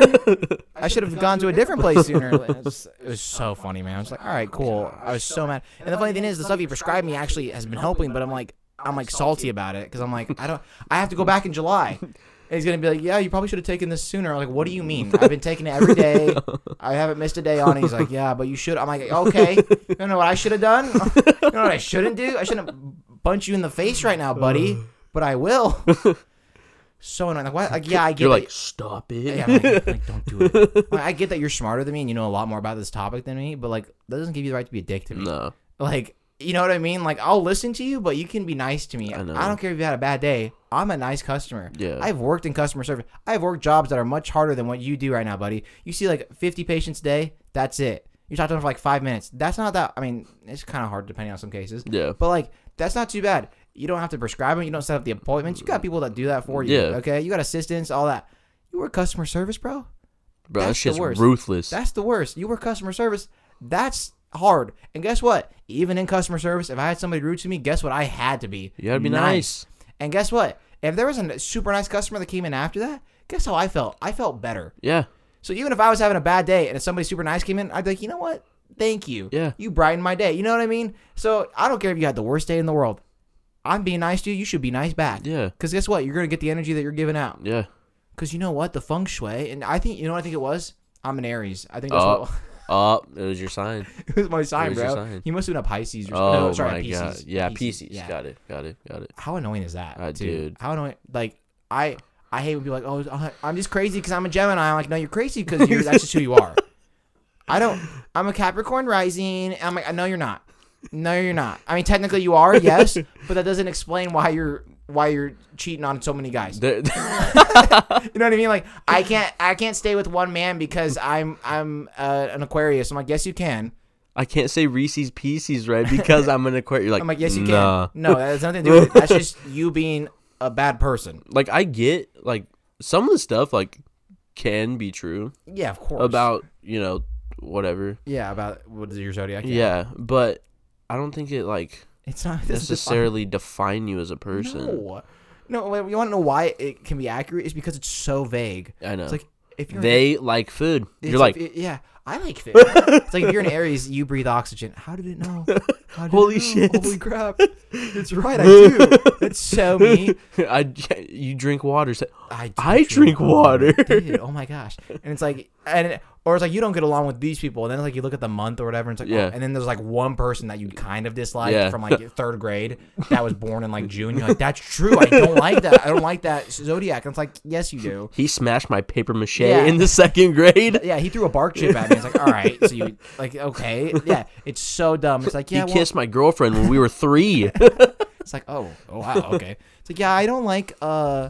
I should have gone to a different place sooner. It was, it was so funny, man. I was like, all right, cool. I was so mad. And the funny thing is, the stuff you prescribed me actually has been helping, but I'm like, I'm like salty about it because I'm like, I don't. I have to go back in July. And he's gonna be like, yeah, you probably should have taken this sooner. I'm like, what do you mean? I've been taking it every day. I haven't missed a day on it. He's like, yeah, but you should. I'm like, okay. You know what I should have done? You know what I shouldn't do? I shouldn't punch you in the face right now, buddy. But I will. So annoying. Like, what? Like, yeah, I get You're like, stop it. yeah, I'm like, like, don't do it. Like, I get that you're smarter than me and you know a lot more about this topic than me, but like that doesn't give you the right to be a dick to me. no. Like, you know what I mean? Like, I'll listen to you, but you can be nice to me. I know. don't care if you had a bad day. I'm a nice customer. Yeah. I've worked in customer service. I've worked jobs that are much harder than what you do right now, buddy. You see like 50 patients a day. That's it. You talk to them for like five minutes. That's not that. I mean, it's kind of hard depending on some cases. Yeah. But like, that's not too bad. You don't have to prescribe them. You don't set up the appointments. You got people that do that for you. Yeah. Okay. You got assistants, all that. You work customer service, bro. Bro, That's that shit's worst. ruthless. That's the worst. You work customer service. That's hard. And guess what? Even in customer service, if I had somebody rude to me, guess what? I had to be. you gotta be nice. And guess what? If there was a super nice customer that came in after that, guess how I felt? I felt better. Yeah. So even if I was having a bad day and if somebody super nice came in, I'd be like, you know what? Thank you. Yeah. You brightened my day. You know what I mean? So I don't care if you had the worst day in the world. I'm being nice to you. You should be nice back. Yeah. Because guess what? You're going to get the energy that you're giving out. Yeah. Because you know what? The feng shui, and I think, you know what I think it was? I'm an Aries. I think that's Oh, what oh, it was your sign. it was my sign, was bro. sign. He must have been a Pisces or Oh no, sorry, my Pisces. god. Yeah, Pisces. Pisces. Yeah. Got it. Got it. Got it. How annoying is that, Uh, dude? dude. How annoying? Like, I I hate when people are like, oh, I'm just crazy because I'm a Gemini. I'm like, no, you're crazy because you're that's just who you are. I don't. I'm a Capricorn rising. I'm like, no, you're not. No, you're not. I mean, technically you are, yes, but that doesn't explain why you're why you're cheating on so many guys. You know what I mean? Like, I can't I can't stay with one man because I'm I'm uh, an Aquarius. I'm like, yes, you can. I can't say Reese's Pieces right because I'm an Aquarius. You're like, I'm like, yes, you nah. can. No, that has nothing to do with it. That's just you being a bad person. Like I get like some of the stuff like can be true Yeah, of course. about you know whatever. yeah about what is your zodiac? Yeah, but I don't think it like it's not necessarily define you as a person. No, no. You want to know why it can be accurate? Is because it's so vague. I know. It's like if you're they like food. You're like, yeah, I like food. it's like if you're an Aries, you breathe oxygen. How did it know? How did Holy it know? shit. Holy crap! It's right. I do. It's so me. I you drink water. So, I, I drink water. dude. Oh my gosh! And it's like, and Or it's like you don't get along with these people, and then like you look at the month or whatever, and it's like, Yeah. oh, and then there's like one person that you kind of dislike Yeah. from like third grade that was born in like June. You're like, that's true. I don't like that. I don't like that zodiac. And it's like, yes, you do. He smashed my paper mache Yeah. in the second grade. Yeah, he threw a bark chip at me. It's like, all right, so you like, okay, yeah, it's so dumb. It's like, yeah, he well, kissed my girlfriend when we were three. It's like, oh, oh wow, okay. It's like, yeah, I don't like, uh,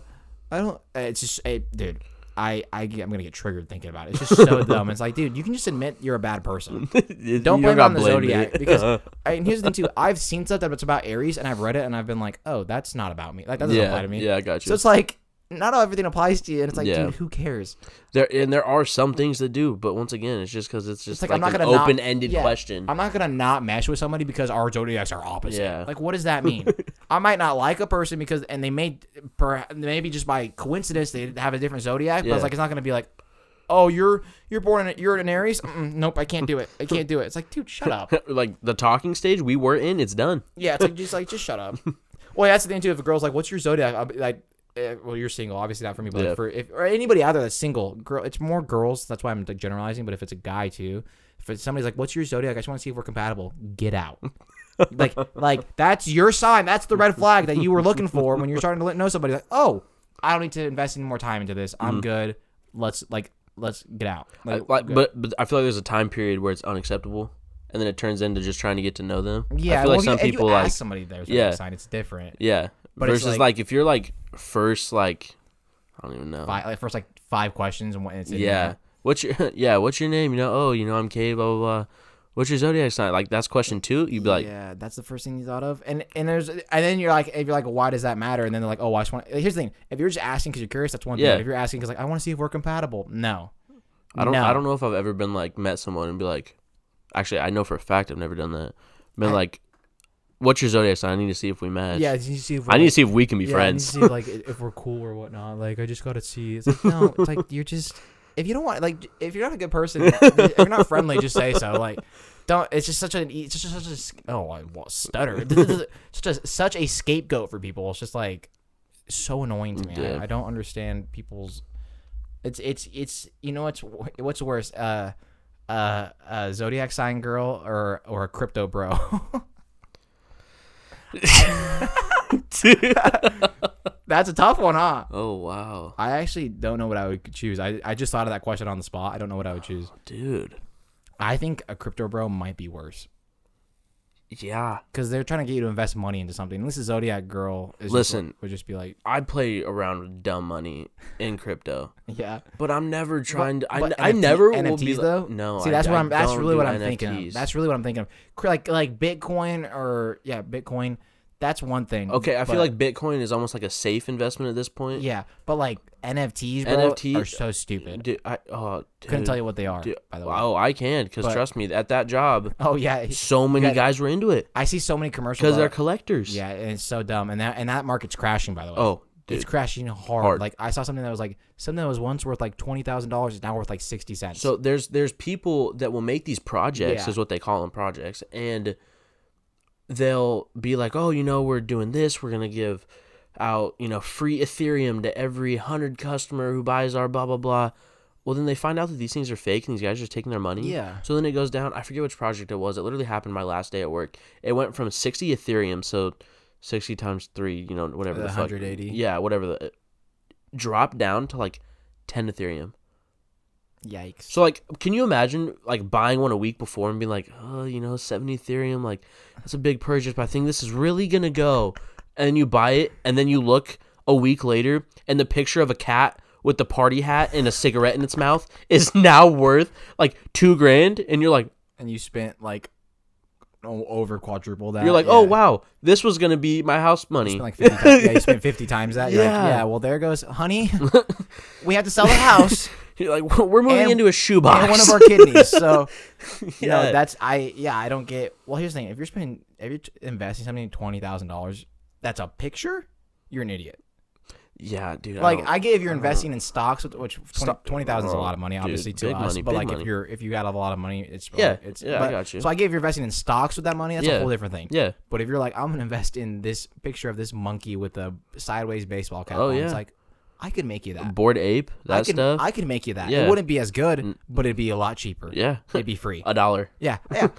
I don't. uh, It's just, hey, dude, I, I, I'm gonna get triggered thinking about it. It's just so dumb. It's like, dude, you can just admit you're a bad person. Don't blame it on the zodiac because, I, and here's the thing too. I've seen stuff that's about Aries, and I've read it, and I've been like, oh, that's not about me. Like that doesn't yeah, apply to me. yeah, I got you. So it's like, not everything applies to you, and it's like, Yeah. dude, who cares? there and there are some things that do, but once again, it's just because it's just like, like, I'm not an gonna not- open-ended yeah. question. I'm not gonna not mesh with somebody because our zodiacs are opposite. Yeah. Like, what does that mean? I might not like a person because, and they may, per, maybe just by coincidence, they have a different zodiac. But Yeah. it's like, it's not gonna be like, oh, you're you're born in, you're an Aries. Mm-mm, nope, I can't do it. I can't do it. It's like, dude, shut up. like the talking stage we were in, it's done. Yeah, it's like just like just shut up. well, that's the thing too. If a girl's like, "What's your zodiac?" I'll be like, Eh, "Well, you're single, obviously not for me." But Yeah. like for if or anybody out there that's single, girl, it's more girls. That's why I'm like generalizing. But if it's a guy too, if it's somebody's like, "What's your zodiac?" I just want to see if we're compatible. Get out. like like that's your sign. That's the red flag that you were looking for when you're starting to let- know somebody. Like, oh, I don't need to invest any more time into this. I'm mm-hmm. good. Let's like let's get out. I- Like, like, but but I feel like there's a time period where it's unacceptable, and then it turns into just trying to get to know them. yeah, I feel well, like if you- some you people like ask somebody their Yeah. sign, it's different. yeah, But it's versus like- like, if you're like first like I don't even know. Five, like first like five questions and what it's Yeah. What's your yeah? What's your name? You know? Oh, you know I'm K. Blah blah blah. What's your zodiac sign? Like that's question two. You'd be like, yeah, that's the first thing you thought of, and and there's and then you're like, if you're like, why does that matter? And then they're like, oh, I just want. Here's the thing: if you're just asking because you're curious, that's one thing. Yeah. If you're asking because like, I want to see if we're compatible, no. I don't. No. I don't know if I've ever been like met someone and be like, actually, I know for a fact I've never done that. Been I- like, what's your zodiac sign? I need to see if we match. Yeah, you need to see if I need to see if we can be yeah, I need friends. to see like if we're cool or whatnot. Like I just gotta see. It's like no, it's like you're just if you don't want like if you're not a good person, if you're not friendly, just say so. Like. Don't. It's just such an. It's just such a. Oh, I stutter. such a such a scapegoat for people. It's just like so annoying to me. Yeah. I, I don't understand people's. It's it's it's you know what's what's worse, uh, uh, a zodiac sign girl or or a crypto bro. That's a tough one, huh? oh wow, I actually don't know what I would choose. I, I just thought of that question on the spot. I don't know what I would choose. Oh, dude. I think a crypto bro might be worse Yeah, because they're trying to get you to invest money into something. This is Zodiac girl. Is Listen. like- would just be like, I play around with dumb money in crypto, yeah. but I'm never trying to. I, But I NFT never will NFTs be though. Like, no, see I- that's I what I'm. That's really what I'm thinking of. That's really what I'm thinking of. Like like Bitcoin or yeah, Bitcoin. That's one thing. okay. I feel like Bitcoin is almost like a safe investment at this point. yeah, but like NFTs, bro, NFT are so stupid. Dude, I oh, dude, Couldn't tell you what they are. dude, by the way. Oh, I can because trust me, at that job, Oh yeah, so many got- guys were into it I see so many commercials. because they're collectors. Yeah, and it's so dumb, and that and that market's crashing. By the way, Oh, dude. it's crashing hard. Hard. Like I saw something that was like something that was once worth like twenty thousand dollars is now worth like sixty cents. So there's there's people that will make these projects Yeah. is what they call them projects and they'll be like, "Oh, you know, we're doing this. We're going to give out, you know, free Ethereum to every 100 customer who buys our blah blah blah." Well, then they find out that these things are fake and these guys are just taking their money. Yeah. So then it goes down. I forget which project it was. It literally happened my last day at work. It went from 60 Ethereum, so 60 times 3, you know, whatever The the, fuck. 180. Yeah, whatever the Drop down to like 10 Ethereum. Yikes. So like, can you imagine like buying one a week before and being like, oh, you know, seventy Ethereum, like that's a big purchase, but I think this is really gonna go. And you buy it, and then you look a week later, and the picture of a cat with the party hat and a cigarette in its mouth is now worth like two grand, and you're like, and you spent like over quadruple that. you're like, oh, yeah. oh wow, this was gonna be my house money. spent like 50 times, yeah, you spent 50 times that. You're Yeah. like, yeah, well, there goes, honey. we have to sell the house You're like, we're moving And- into a shoebox. and one of our kidneys. So, you know, Yeah. that's, I, yeah, I don't get, well, here's the thing. If you're spending, if you're investing something $20,000, that's a picture, you're an idiot. yeah, dude. like don't- I get if you're I investing in stocks, which- which 20 twenty thousand is a lot of money, dude, obviously to big us. money, but like money. if you're if you got a lot of money, it's Yeah, it's yeah, I got you. So I get if you're investing in stocks with that money, that's Yeah. a whole different thing. yeah, But if you're like, I'm gonna invest in this picture of this monkey with a sideways baseball cap, Oh, on, yeah. it's like I could make you that. Bored Ape, that I could, stuff. I could make you that. Yeah. It wouldn't be as good, but it'd be a lot cheaper. yeah, It'd be free. a dollar. yeah, yeah.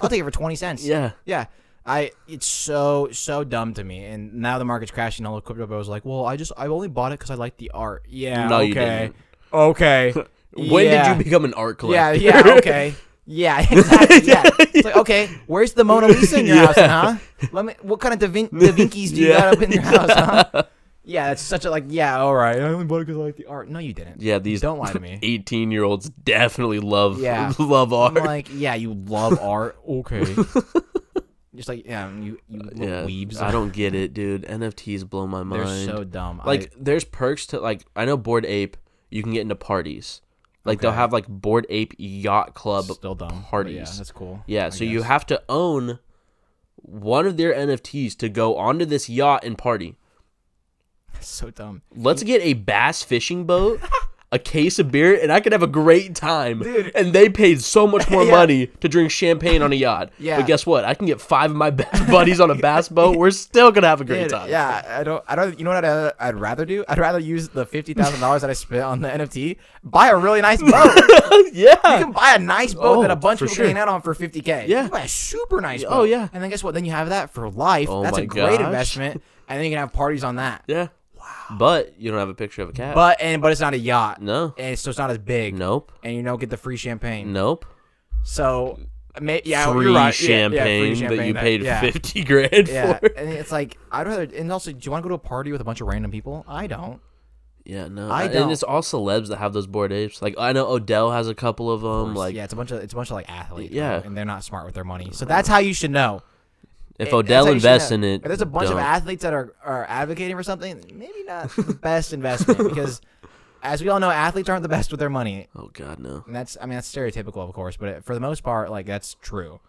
I'll take it for twenty cents. Yeah, Yeah. I it's so so dumb to me, and now the market's crashing. All the crypto bros like, well, I just I only bought it because I like the art. Yeah, No, okay, okay. when yeah. did you become an art collector? yeah, yeah, okay, yeah, exactly. Yeah, it's like okay, where's the Mona Lisa in your house, huh? Let me. What kind of Da, Vin- da Vinci's do you Yeah. got up in your house, huh? Yeah, it's such a like. Yeah, all right. I only bought it because I like the art. No, you didn't. yeah, these Don't lie to me. eighteen-year-olds definitely love Yeah. love I'm like, yeah, you love art. Okay. Just like yeah, you you yeah, weebs. I don't get it, dude. NFTs blow my mind. They're so dumb. I- like, there's perks to like. I know Bored Ape. You can get into parties. Like they'll have like Bored Ape Yacht Club still dumb. but Yeah, that's cool. Yeah, I so you have to own one of their NFTs to go onto this yacht and party. So dumb. Let's get a bass fishing boat, a case of beer, and I could have a great time. Dude. And they paid so much more Yeah. money to drink champagne on a yacht. Yeah. But guess what? I can get five of my best buddies on a bass boat. We're still gonna have a great Dude, time. yeah, I don't. I don't. You know what I'd, I'd rather do? I'd rather use the fifty thousand dollars that I spent on the NFT, buy a really nice boat. yeah. You can buy a nice boat that Oh, a bunch of people sure. can hang out on for 50k. Yeah. You buy a super nice oh, boat. Oh, yeah. And then guess what? Then you have that for life. Oh That's a great gosh. investment. And then you can have parties on that. Yeah. But you don't have a picture of a cat. But and but it's not a yacht. no. And so it's not as big. Nope. And you don't get the free champagne. Nope. So may, yeah, free, right. Champagne yeah, free champagne that you that- paid yeah. fifty grand Yeah, for. and it's like I'd rather. And also, do you want to go to a party with a bunch of random people? I don't. Yeah, no. I and don't. And it's all celebs that have those Bored Apes. Like I know Odell has a couple of them. Like yeah, it's a bunch of it's a bunch of like athletes. Yeah. and they're not smart with their money. So that's how you should know. If It- Odell that's how you should invests in it, If there's a bunch don't. of athletes that are are advocating for something, maybe not the best investment because, as we all know, athletes aren't the best with their money. Oh God, no. And that's I mean that's stereotypical, of course, but for the most part, like that's true.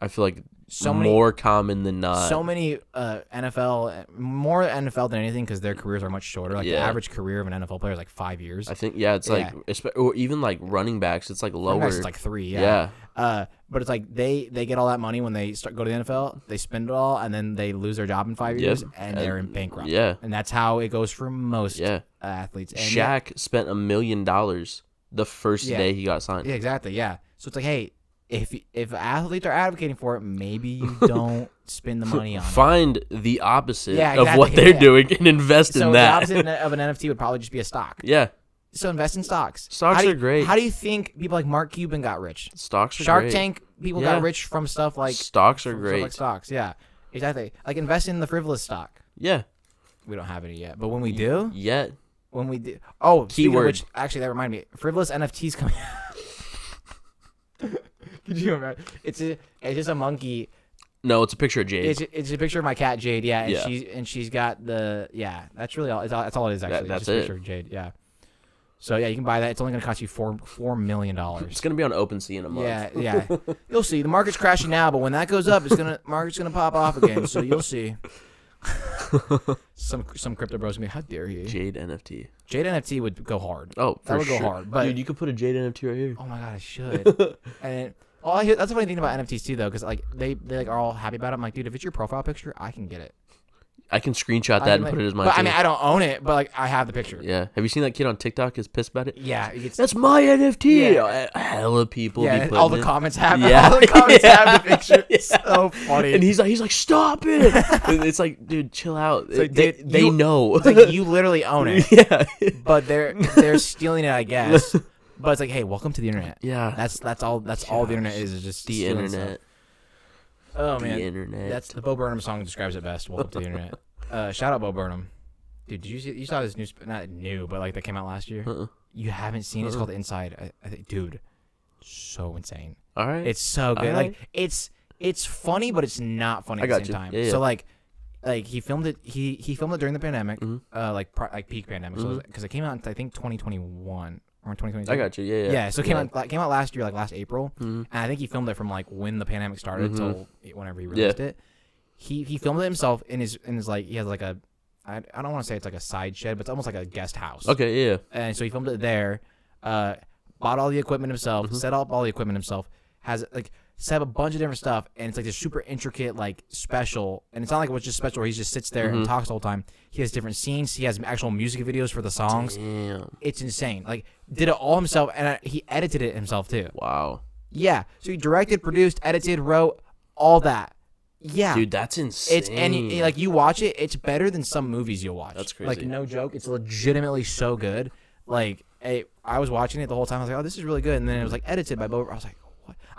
I feel like So many- more common than not. so many uh, NFL, more NFL than anything because their careers are much shorter. Like the Yeah. average career of an NFL player is like five years. I think yeah, it's like espe- or even like running backs. It's like lower. It's like three. Yeah. yeah. Uh, but it's like they they get all that money when they start go to the NFL. They spend it all, and then they lose their job in five years, and they're in bankrupt. yeah. and that's how it goes for most Yeah. uh, athletes. And yeah- Shaq spent a million dollars the first Yeah. day he got signed. Yeah, exactly. Yeah. So it's like, hey, if if athletes are advocating for it, maybe you don't spend the money on it. Find the opposite Yeah, of what they're yeah. doing and invest So in that. the opposite of an NFT would probably just be a stock. yeah, So invest in stocks. Stocks How are you- great. How do you think people like Mark Cuban got rich? stocks are Shark great. Tank people Yeah. got rich from stuff like stocks are great. like stocks. Yeah, exactly. Like invest in the frivolous stock. yeah, We don't have any yet, but when we do, yet when we do, oh, Keyword. which, actually, that reminded me, frivolous NFTs coming. Could you imagine? It's a, it's just a monkey. no, it's a picture of Jade. It's it's a picture of my cat Jade. Yeah, and Yeah. she's and she's got the yeah. That's really all. It's all that's all it is actually. that's it's just a it. picture of Jade. Yeah. So yeah, you can buy that. It's only gonna cost you four four million it's dollars. gonna be on OpenSea in a month. Yeah, yeah. You'll see. The market's crashing now, but when that goes up, it's gonna market's gonna pop off again. So you'll see. some some crypto bros gonna be, how dare you? Jade NFT. Jade NFT would go hard. Oh, for That would go sure. hard, but- dude, you could put a Jade NFT right here. Oh my god, I should. and oh, I hear, that's the funny thing about NFTs too, though, because like they they like are all happy about it. I'm like, dude, if it's your profile picture, I can get it. I can screenshot I that can, and like- put it as mine. But I too. mean, I don't own it, but like I have the picture. yeah. Have you seen that kid on TikTok is pissed about it? Yeah, That's my NFT. Yeah. Uh, Hella people. yeah. be all putting the it. comments have Yeah. all the comments Yeah. have the picture. Yeah. So funny. And he's like, he's like, stop it. And it's like, dude, chill out. like, they dude, they you- know. it's like you literally own it, yeah. but they're they're stealing it, I guess. But it's like, hey, welcome to the internet. Yeah. That's that's all. That's all the internet is. Is just the stealing stuff. internet. Oh the man, internet. That's the Bo Burnham song describes it best. Welcome to the internet. Uh, shout out Bo Burnham. Dude, did you see? You saw this new, sp- not new, but like that came out last year. Uh-uh. You haven't seen it? It's Uh-uh. called Inside. I, I think, dude, so insane. All right. It's so good. Alright. Like it's it's funny, but it's not funny I at the got same you. time. Yeah, yeah. So like, like he filmed it. He he filmed it during the pandemic, Mhm. uh, like pri- like peak pandemic. So because it came out, in, I think 2021 or 2022. I got you. Yeah, yeah. Yeah, so it came out like, came out last year, like last April, Mhm. and I think he filmed it from like when the pandemic started Mhm. till whenever he Yeah. released it. He he filmed it himself in his in his like he has like a I, I don't want to say it's like a side shed, but it's almost like a guest house. Okay. Yeah. And so he filmed it there, uh, bought all the equipment himself, Mhm. set up all the equipment himself, has like set up a bunch of different stuff, and it's like this super intricate like special, and it's not like it was just special where he just sits there Mm-hmm. and talks the whole time. He has different scenes. He has actual music videos for the songs. Damn. It's insane. Like did it all himself, and uh, he edited it himself too. Wow. Yeah, so he directed, produced, edited, wrote all that. Yeah, Dude, that's insane. it's and like you watch it, it's better than some movies you'll watch. That's crazy. Like no joke, it's legitimately so good. Like I, I was watching it the whole time. I was like, oh, this is really good. And then it was like edited by Bo. I was like?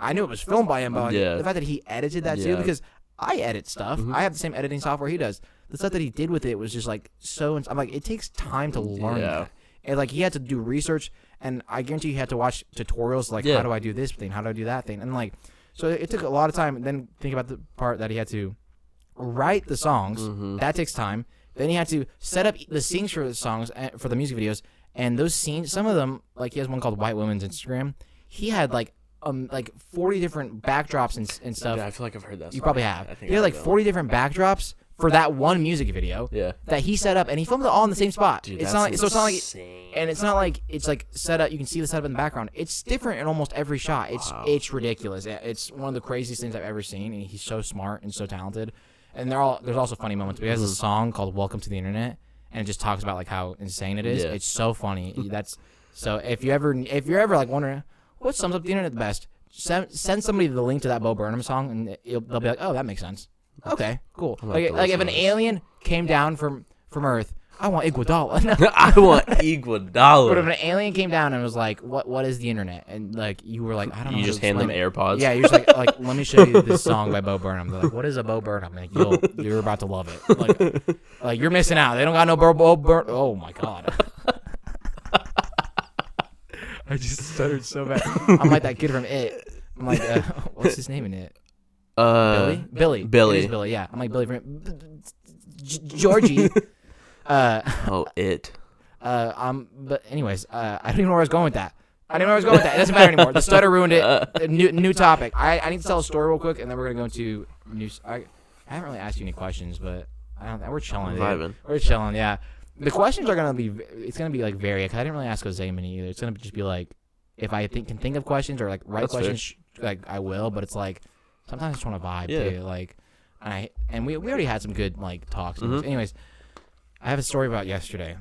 I knew it was filmed by him, but Yeah. the fact that he edited that too, Yeah. Because I edit stuff. I have the same editing software he does. The stuff that he did with it was just like so. ins- I'm like, it takes time to learn Yeah. that. And like he had to do research, and I guarantee he had to watch tutorials like Yeah. how do I do this thing, how do I do that thing, and like so it took a lot of time. And then think about the part that he had to write the songs. Mm-hmm. That takes time. Then he had to set up the scenes for the songs uh, for the music videos, and those scenes. Some of them, like he has one called White Women's Instagram. He had like um like forty different backdrops and, and stuff. Yeah, I feel like I've heard that. you story. probably have. I think He had like heard that forty different backdrops for that one music video. Yeah. that he set up, and he filmed it all in the same spot. Dude, it's that's not like, so it's not like insane. and it's not like it's like set up. You can see the setup in the background. It's different in almost every shot. It's Wow. it's ridiculous. It- It's one of the craziest things I've ever seen. And he's so smart and so talented. And they're all there's also funny moments. But he has a Mm-hmm. song called "Welcome to the Internet," and it just talks about like how insane it is. Yeah. It's so funny. That's so if you ever if you're ever like wondering what sums up the internet the best, send send somebody the link to that Bo Burnham song, and they'll be like, oh, that makes sense. Okay, cool. I'm gonna have Like like if an alien came down from from Earth, I want Iguodala. I want Iguodala. But if an alien came down and was like, "What? What is the internet?" and like you were like, "I don't know," you just hand them explain it. AirPods. Yeah, you're just like, like, let me show you this song by Bo Burnham. They're like, "What is a Bo Burnham?" Like, you'll, you're about to love it. Like, like you're missing out. They don't got no Bo Bo Bur- Oh my god. I just stuttered so bad. I'm like that kid from It. I'm like, uh, what's his name in It? Uh, Billy. Billy. Billy. It is Billy. Yeah. I'm like Billy from G- Georgie. uh, Oh, it. uh, um, but anyways, uh, I don't even know where I was going with that. I don't know where I was going with that. It doesn't matter anymore. The stutter ruined it. Uh, New, new topic. I, I need to tell a story real quick, and then we're gonna go into news. I, I haven't really asked you any questions, but I don't. We're chilling. dude. Vibing. We're chilling. Yeah. The questions are gonna be. It's gonna be like very. Cause I didn't really ask Jose many either. It's gonna just be like, if I think can think of questions or like write That's questions, sh- like I will. But it's like sometimes I just want to vibe Yeah. too. Like, and I and we we already had some good like talks. Mhm. Anyways, I have a story about yesterday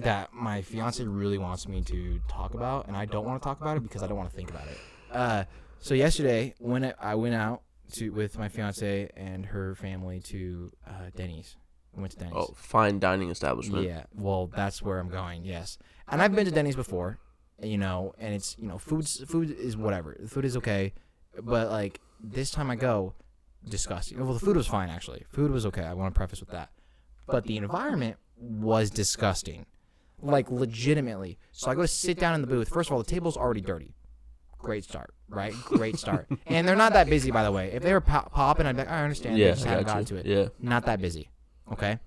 that my fiance really wants me to talk about, and I don't want to talk about it because I don't want to think about it. Uh, so yesterday, when I- I went out to with my fiance and her family to uh, Denny's, we went to Denny's. Oh, fine dining establishment. Yeah, well, that's where I'm going. Yes, and I've been to Denny's before, you know, and it's you know, food's food is whatever. The food is okay, but like this time I go, disgusting. Well, the food was fine actually. Food was okay. I want to preface with that, but the environment was disgusting, like legitimately. So I go to sit down in the booth. First of all, the table's already dirty. Great start, right? Great start. and they're not that busy, by the way. If they were pop- popping, I'd be like, I understand. they Yeah, just I haven't got gotten you. to it Yeah. not that busy. Okay.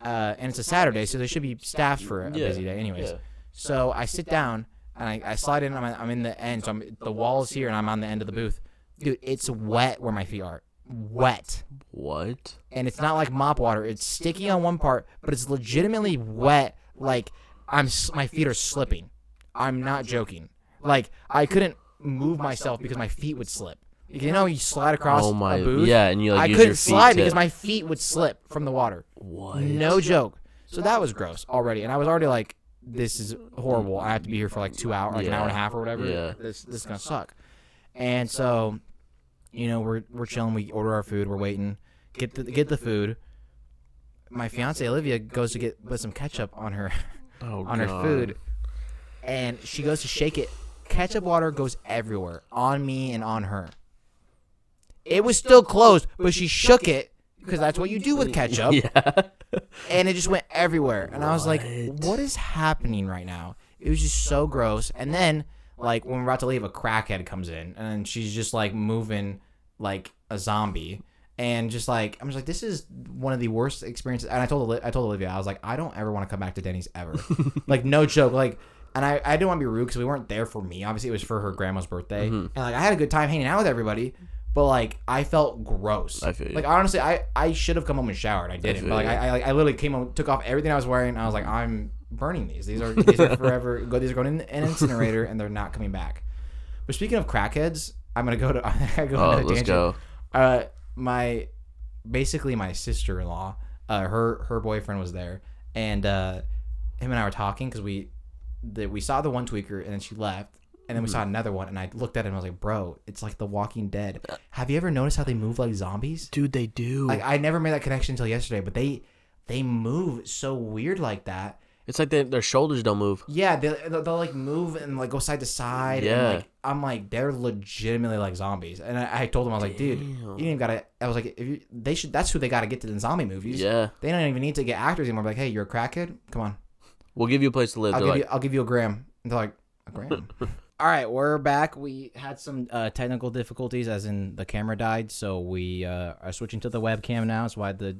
Uh, and it's a Saturday, so they should be staffed for a, Yeah, busy day, anyways. yeah. So I sit down and I, I slide in. I'm, I'm in the end, so I'm, the wall is here, and I'm on the end of the booth. Dude, it's wet where my feet are. Wet, What? and it's not like mop water. It's sticky on one part, but it's legitimately wet. Like I'm, s- my feet are slipping. I'm not joking. Like I couldn't move myself because my feet would slip. You know, you slide across oh my. a booth. Yeah, and you like I use couldn't your feet slide to- because my feet would slip from the water. What? No joke. So that was gross already, and I was already like, "This is horrible. I have to be here for like two hours, like an hour and a half or whatever. Yeah. This this is gonna suck." And so, you know, we're we're chilling. We order our food. We're waiting. Get the get the food. My fiance Olivia goes to get put some ketchup on her Oh, on her God. food, and she goes to shake it. Ketchup water goes everywhere on me and on her. It was still closed, but she shook it because that's what you do with ketchup Yeah. and it just went everywhere. And I was like, What? "What is happening right now?" It was just so gross. And then, like, when we're about to leave, a crackhead comes in, and she's just like moving like a zombie, and just like I'm just like, "This is one of the worst experiences." And I told I told Olivia, I was like, "I don't ever want to come back to Denny's ever." like, no joke. Like. And I, I didn't want to be rude because we weren't there for me. Obviously, it was for her grandma's birthday, mm-hmm. and like I had a good time hanging out with everybody. But like I felt gross. I feel you. Like honestly, I, I should have come home and showered. I didn't. feel But like you. I, I like I literally came home, took off everything I was wearing, and I was like, I'm burning these. These are these are forever. Go. These are going in an incinerator, and they're not coming back. But speaking of crackheads, I'm gonna go to. I gotta go Oh, let's tangent. go. Uh, my basically my sister in law. Uh, her her boyfriend was there, and uh, him and I were talking because we the, we saw the one tweaker, and then she left. And then we Mm-hmm. saw another one, and I looked at it and I was like, "Bro, it's like The Walking Dead. Have you ever noticed how they move like zombies? Dude, they do. Like I never made that connection until yesterday, but they they move so weird like that. it's like they, their shoulders don't move. Yeah, they they'll, they'll like move and like go side to side. Yeah. and, like I'm like they're legitimately like zombies. And I, I told them I was like, dude, you didn't even gotta. I was like, if you, they should. That's who they gotta get to the zombie movies. Yeah. They don't even need to get actors anymore. Like, hey, you're a crackhead. Come on, We'll give you a place to live. I'll give like, you. I'll give you a gram. And they're like, a gram. All right, we're back. We had some uh, technical difficulties, as in the camera died, so we uh, are switching to the webcam now. That's why the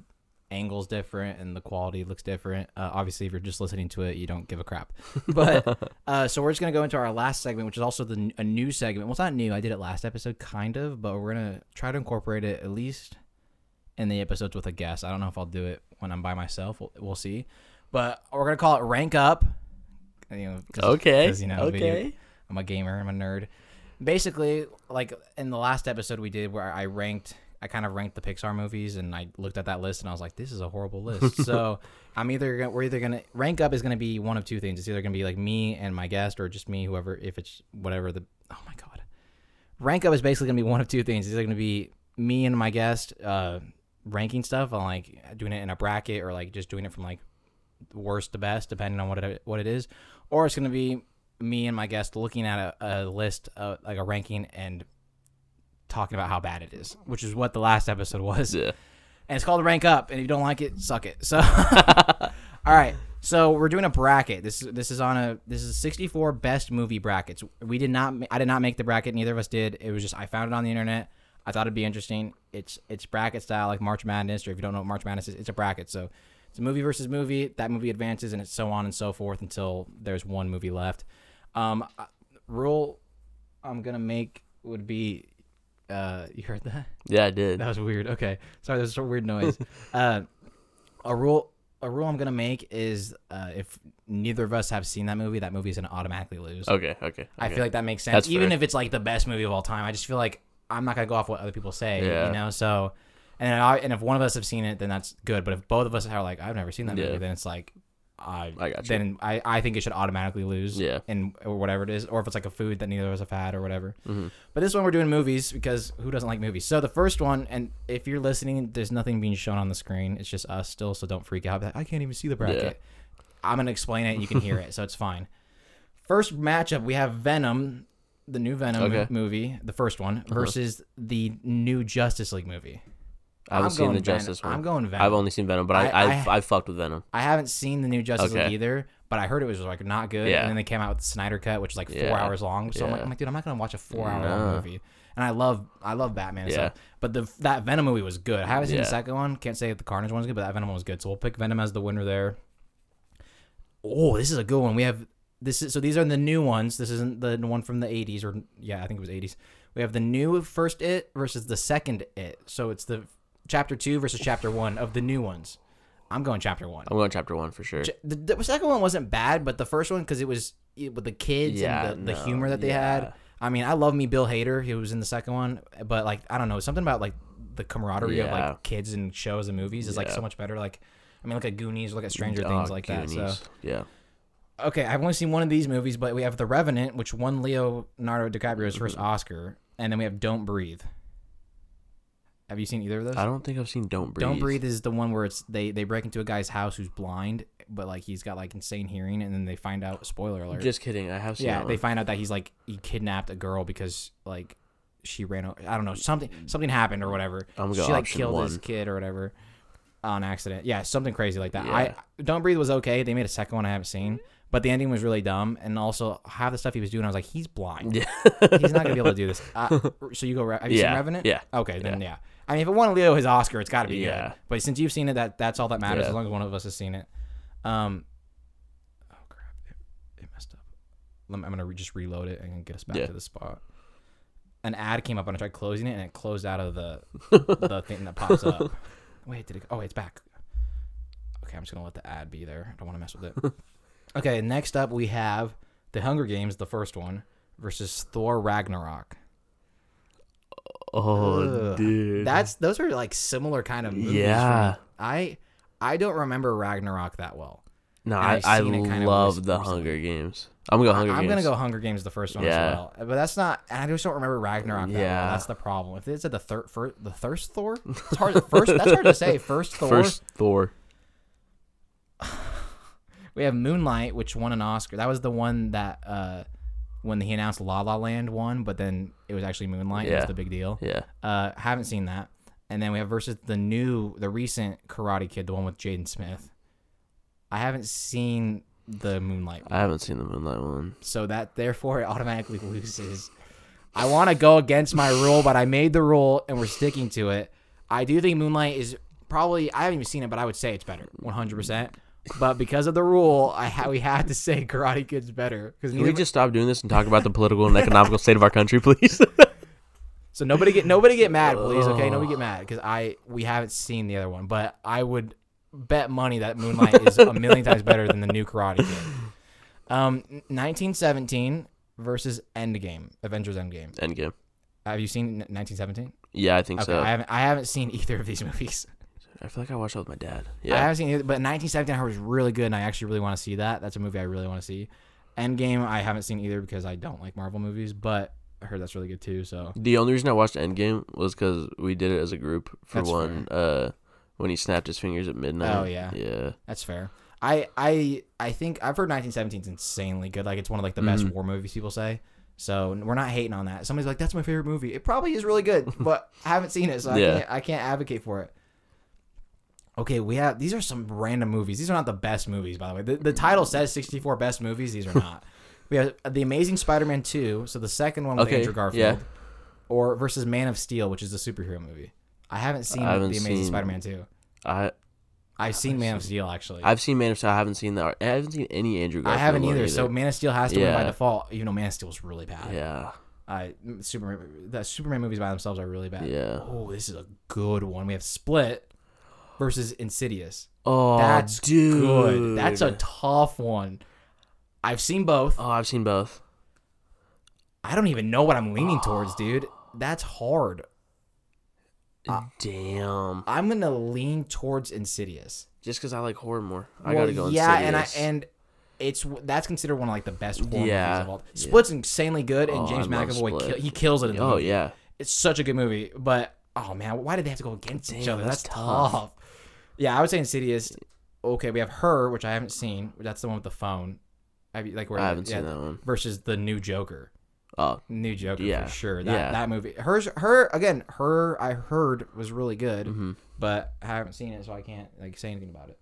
angle's different and the quality looks different. Uh, obviously, if you're just listening to it, you don't give a crap. But uh, so we're just gonna go into our last segment, which is also the a new segment. Well, it's not new. I did it last episode, kind of, but we're gonna try to incorporate it at least in the episodes with a guest. I don't know if I'll do it when I'm by myself. We'll, we'll see. But we're gonna call it rank up. You know, 'cause- okay. 'cause, you know, video- okay. I'm a gamer. I'm a nerd. Basically, like in the last episode we did, where I ranked, I kind of ranked the Pixar movies, and I looked at that list, and I was like, "This is a horrible list." so I'm either gonna, we're either gonna rank up is gonna be one of two things. It's either gonna be like me and my guest, or just me, whoever. If it's whatever the oh my god, rank up is basically gonna be one of two things. It's either gonna be me and my guest uh, ranking stuff, on like doing it in a bracket, or like just doing it from like worst to best, depending on what it what it is, or it's gonna be me and my guest looking at a, a list, uh, like a ranking, and talking about how bad it is, which is what the last episode was. Yeah. And it's called rank up, and if you don't like it, suck it. So, all right. So we're doing a bracket. This is this is on a this is 64 best movie brackets. We did not I did not make the bracket. Neither of us did. It was just I found it on the internet. I thought it'd be interesting. It's it's bracket style like March Madness, or if you don't know what March Madness is, it's a bracket. So it's a movie versus movie. That movie advances, and it's so on and so forth until there's one movie left. Um, rule I'm gonna make would be, uh, you heard that? Yeah, I did. That was weird. Okay, sorry, there's a weird noise. uh, a rule, a rule I'm gonna make is uh, if neither of us have seen that movie, that movie's gonna automatically lose. Okay, okay. I feel like that makes sense. That's Even fair. if it's like the best movie of all time, I just feel like I'm not gonna go off what other people say. Yeah. You know, so and I, and if one of us have seen it, then that's good. But if both of us are like, I've never seen that Yeah. movie, then it's like. I, I got you. then I, I think it should automatically lose. Yeah. And or whatever it is, or if it's like a food that neither of us have had or whatever. Mhm. But this one we're doing movies because who doesn't like movies? So the first one, and if you're listening, there's nothing being shown on the screen. It's just us still, so don't freak out. I can't even see the bracket. I'm gonna explain it, and you can hear it, so it's fine. First matchup, we have Venom, the new Venom Okay. movie, the first one, versus the new Justice League movie. I haven't I'm seen the Venom. Justice one. I'm going Venom. I've only seen Venom, but I, I- I, I- I fucked with Venom. I haven't seen the new Justice Okay. League either, but I heard it was like not good. Yeah. And then they came out with the Snyder cut, which is like four Yeah. hours long. So I'm, like, Yeah. I'm like, dude, I'm not gonna watch a four hour movie. And I love, I love Batman. And Yeah. stuff. But the that Venom movie was good. I haven't seen the Yeah. second one. Can't say if the Carnage one was good, but that Venom one was good. So we'll pick Venom as the winner there. Oh, this is a good one. We have this is so these are the new ones. This isn't the one from the 80s or yeah, I think it was 80s. We have the new first It versus the second It. So it's the chapter two versus chapter one of the new ones. I'm going chapter one. I'm going chapter one for sure. Ch- The, the second one wasn't bad, but the first one because it was it- with the kids Yeah, and the, the humor that they yeah. had. I mean, I love me Bill Hader. He was in the second one, but like I don't know something about like the camaraderie of like kids and shows and movies is like so much better. Like I mean, look at Goonies, look at Stranger Oh, Things like that. So Yeah. okay, I've only seen one of these movies, but we have The Revenant, which won Leonardo DiCaprio's first Mm-hmm. Oscar, and then we have Don't Breathe. Have you seen either of those? I don't think I've seen Don't Breathe. Don't breathe is the one where it's they they break into a guy's house who's blind, but like he's got like insane hearing, and then they find out. Spoiler alert. Just kidding. I have seen yeah, that they one. find out that he's like he kidnapped a girl because like she ran. I don't know something something happened or whatever. I'm she like killed his one. kid or whatever on accident. Yeah, something crazy like that. I Don't breathe was okay. They made a second one I haven't seen, but the ending was really dumb, and also half the stuff he was doing, I was like, he's blind. Yeah. He's not gonna be able to do this. Uh, so you go. Re- have you seen Revenant? yeah, Okay, then yeah. I mean, if it won Leo his Oscar, it's got to be Yeah. good. But since you've seen it, that that's all that matters. Yeah. As long as one of us has seen it. Um. Oh crap! It, it messed up. Let me- I'm gonna re- just reload it and get us back Yeah. to the spot. An ad came up and I tried closing it and it closed out of the the thing that pops up. Wait, did it? Oh, it's back. Okay, I'm just gonna let the ad be there. I don't want to mess with it. okay, next up we have the Hunger Games, the first one, versus Thor Ragnarok. Oh, Ugh. dude. That's those are like similar kind of movies. Yeah. I I don't remember Ragnarok that well. no, and I, I seen it kind of love the. Hunger Games. I'm gonna go Hunger I'm Games. gonna go Hunger Games the first one Yeah. as well, but that's not. I just don't remember Ragnarok. That Yeah. well. that's the problem. If it's at the third, the thirst Thor, it's hard. First, that's hard to say. First Thor. First Thor. We have Moonlight, which won an Oscar. That was the one that uh, when he announced La La Land won, but then it was actually Moonlight. It was the big deal. Yeah. Uh, haven't seen that. And then we have versus the new, the recent Karate Kid, the one with Jaden Smith. I haven't seen the Moonlight one. I haven't seen the Moonlight one. so that therefore it automatically loses. I want to go against my rule, but I made the rule and we're sticking to it. I do think Moonlight is probably I haven't even seen it, but I would say it's better, one hundred percent. But because of the rule, I ha- we had to say Karate Kid's better because Can we just stop doing this and talk about the political and economical state of our country, please? so nobody get nobody get mad, please. Okay, nobody get mad because I we haven't seen the other one, but I would bet money that Moonlight is a million times better than the new Karate Kid. Um, 1917 versus Endgame, Avengers Endgame. Endgame. Have you seen 1917? Yeah, I think Okay, so. I haven't. I haven't seen either of these movies. I feel like I watched that with my dad. Yeah, I haven't seen either, but 1917 I heard was really good, and I actually really want to see that. That's a movie I really want to see. Endgame I haven't seen either because I don't like Marvel movies, but I heard that's really good too. So The only reason I watched Endgame was because we did it as a group for That's one. Uh, when he snapped his fingers at midnight. Oh, yeah. Yeah. that's fair. I I I think I've heard 1917 is insanely good. Like it's one of like the best Mhm. war movies people say. So we're not hating on that. Somebody's like, "That's my favorite movie." It probably is really good, but I haven't seen it, so I Yeah. can't I can't advocate for it. Okay, we have these are some random movies. These are not the best movies, by the way. The, the title says 64 best movies. These are not. we have The Amazing Spider-Man 2, so the second one with Okay, Andrew Garfield, yeah. or versus Man of Steel, which is a superhero movie. I haven't seen I haven't The Amazing seen- Spider-Man 2. I I've seen Man of Steel actually. I've seen Man of Steel. I haven't seen that. I haven't seen any Andrew Garfield. I haven't one either, So Man of Steel has to win by Yeah. default, even though Man of Steel was really bad. yeah. Uh, Superman, the Superman movies by themselves are really bad. Yeah. Oh, this is a good one. We have Split versus Insidious. Oh, That's dude. good. That's a tough one. I've seen both. Oh, I've seen both. I don't even know what I'm leaning towards, dude. That's hard. Uh, Damn. I'm gonna lean towards Insidious. Just because I like horror more, I Well, gotta go. Yeah, and I and it's that's considered one of like the best horror Yeah, movies of all. yeah. Split's insanely good, and Oh, James I McAvoy kill, he kills it in the Oh movie. yeah. It's such a good movie, but oh man, why did they have to go against each other? that's That's, tough. tough. Yeah, I would say Insidious. Okay, we have her, which I haven't seen. That's the one with the phone. You, like where I haven't yeah, seen that one. versus the new Joker. Oh, New Joker Yeah, for sure. That yeah. that movie. Hers her again, her I heard was really good, hmm but I haven't seen it, so I can't like say anything about it.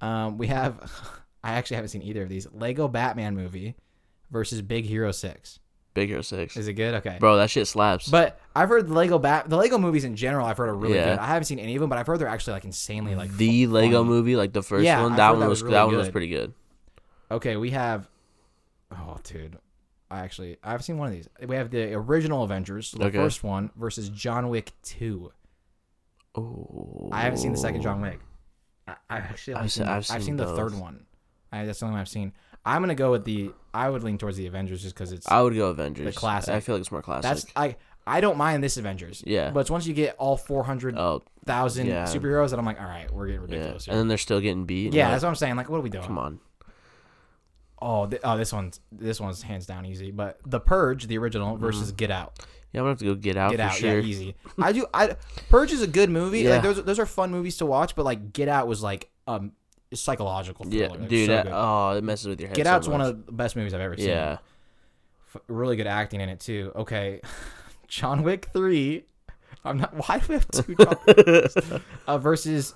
Um, we have I actually haven't seen either of these. Lego Batman movie versus Big Hero Six. Big Hero Six. Is it good? Okay. Bro, that shit slaps. But I've heard the Lego Bat the Lego movies in general. I've heard are really Yeah. good. I haven't seen any of them, but I've heard they're actually like insanely like the fu- Lego movie, like the first Yeah, one, I've that heard one that was was that really one was good. pretty good. Okay, we have. Oh, dude, I actually I've seen one of these. We have the original Avengers, the Okay. first one versus John Wick Two. Oh, I haven't seen the second John Wick. I, I've actually I've seen, se- I've I've seen seen the both. third one. I, that's the only one I've seen. I'm gonna go with the. I would lean towards the Avengers just because it's. I would go Avengers. The classic. I feel like it's more classic. that's I. I don't mind this Avengers. Yeah. But it's once you get all four hundred oh thousand yeah. superheroes that I'm like, all right, we're getting ridiculous. yeah, and then they're still getting beat. Yeah, Like, that's what I'm saying. Like, what are we doing? come on. Oh, th- oh, this one's this one's hands down easy. But The Purge, the original, versus Get Out. Yeah, I'm gonna have to go get out Get Mm-hmm. for Out, sure. yeah, easy. I do. I Purge is a good movie. Yeah. Like those those are fun movies to watch. But like Get Out was like um psychological. Yeah, thriller. Like, dude. so that- oh, it messes with your head. Get so Out's one of the best movies I've ever seen. Yeah. F- really good acting in it too. Okay, John Wick three. I'm not. Why do we have two John Wicks? uh, versus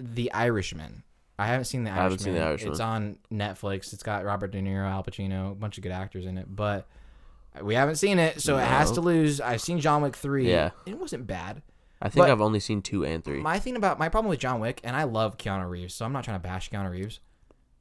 The Irishman. I haven't seen The Irishman. haven't seen The Irishman. It's on Netflix. It's got Robert De Niro, Al Pacino, a bunch of good actors in it, but we haven't seen it, so it has to lose. I've seen John Wick three. Yeah. it wasn't bad. I think But- I've only seen two and three. My thing about my problem with John Wick, and I love Keanu Reeves, so I'm not trying to bash Keanu Reeves,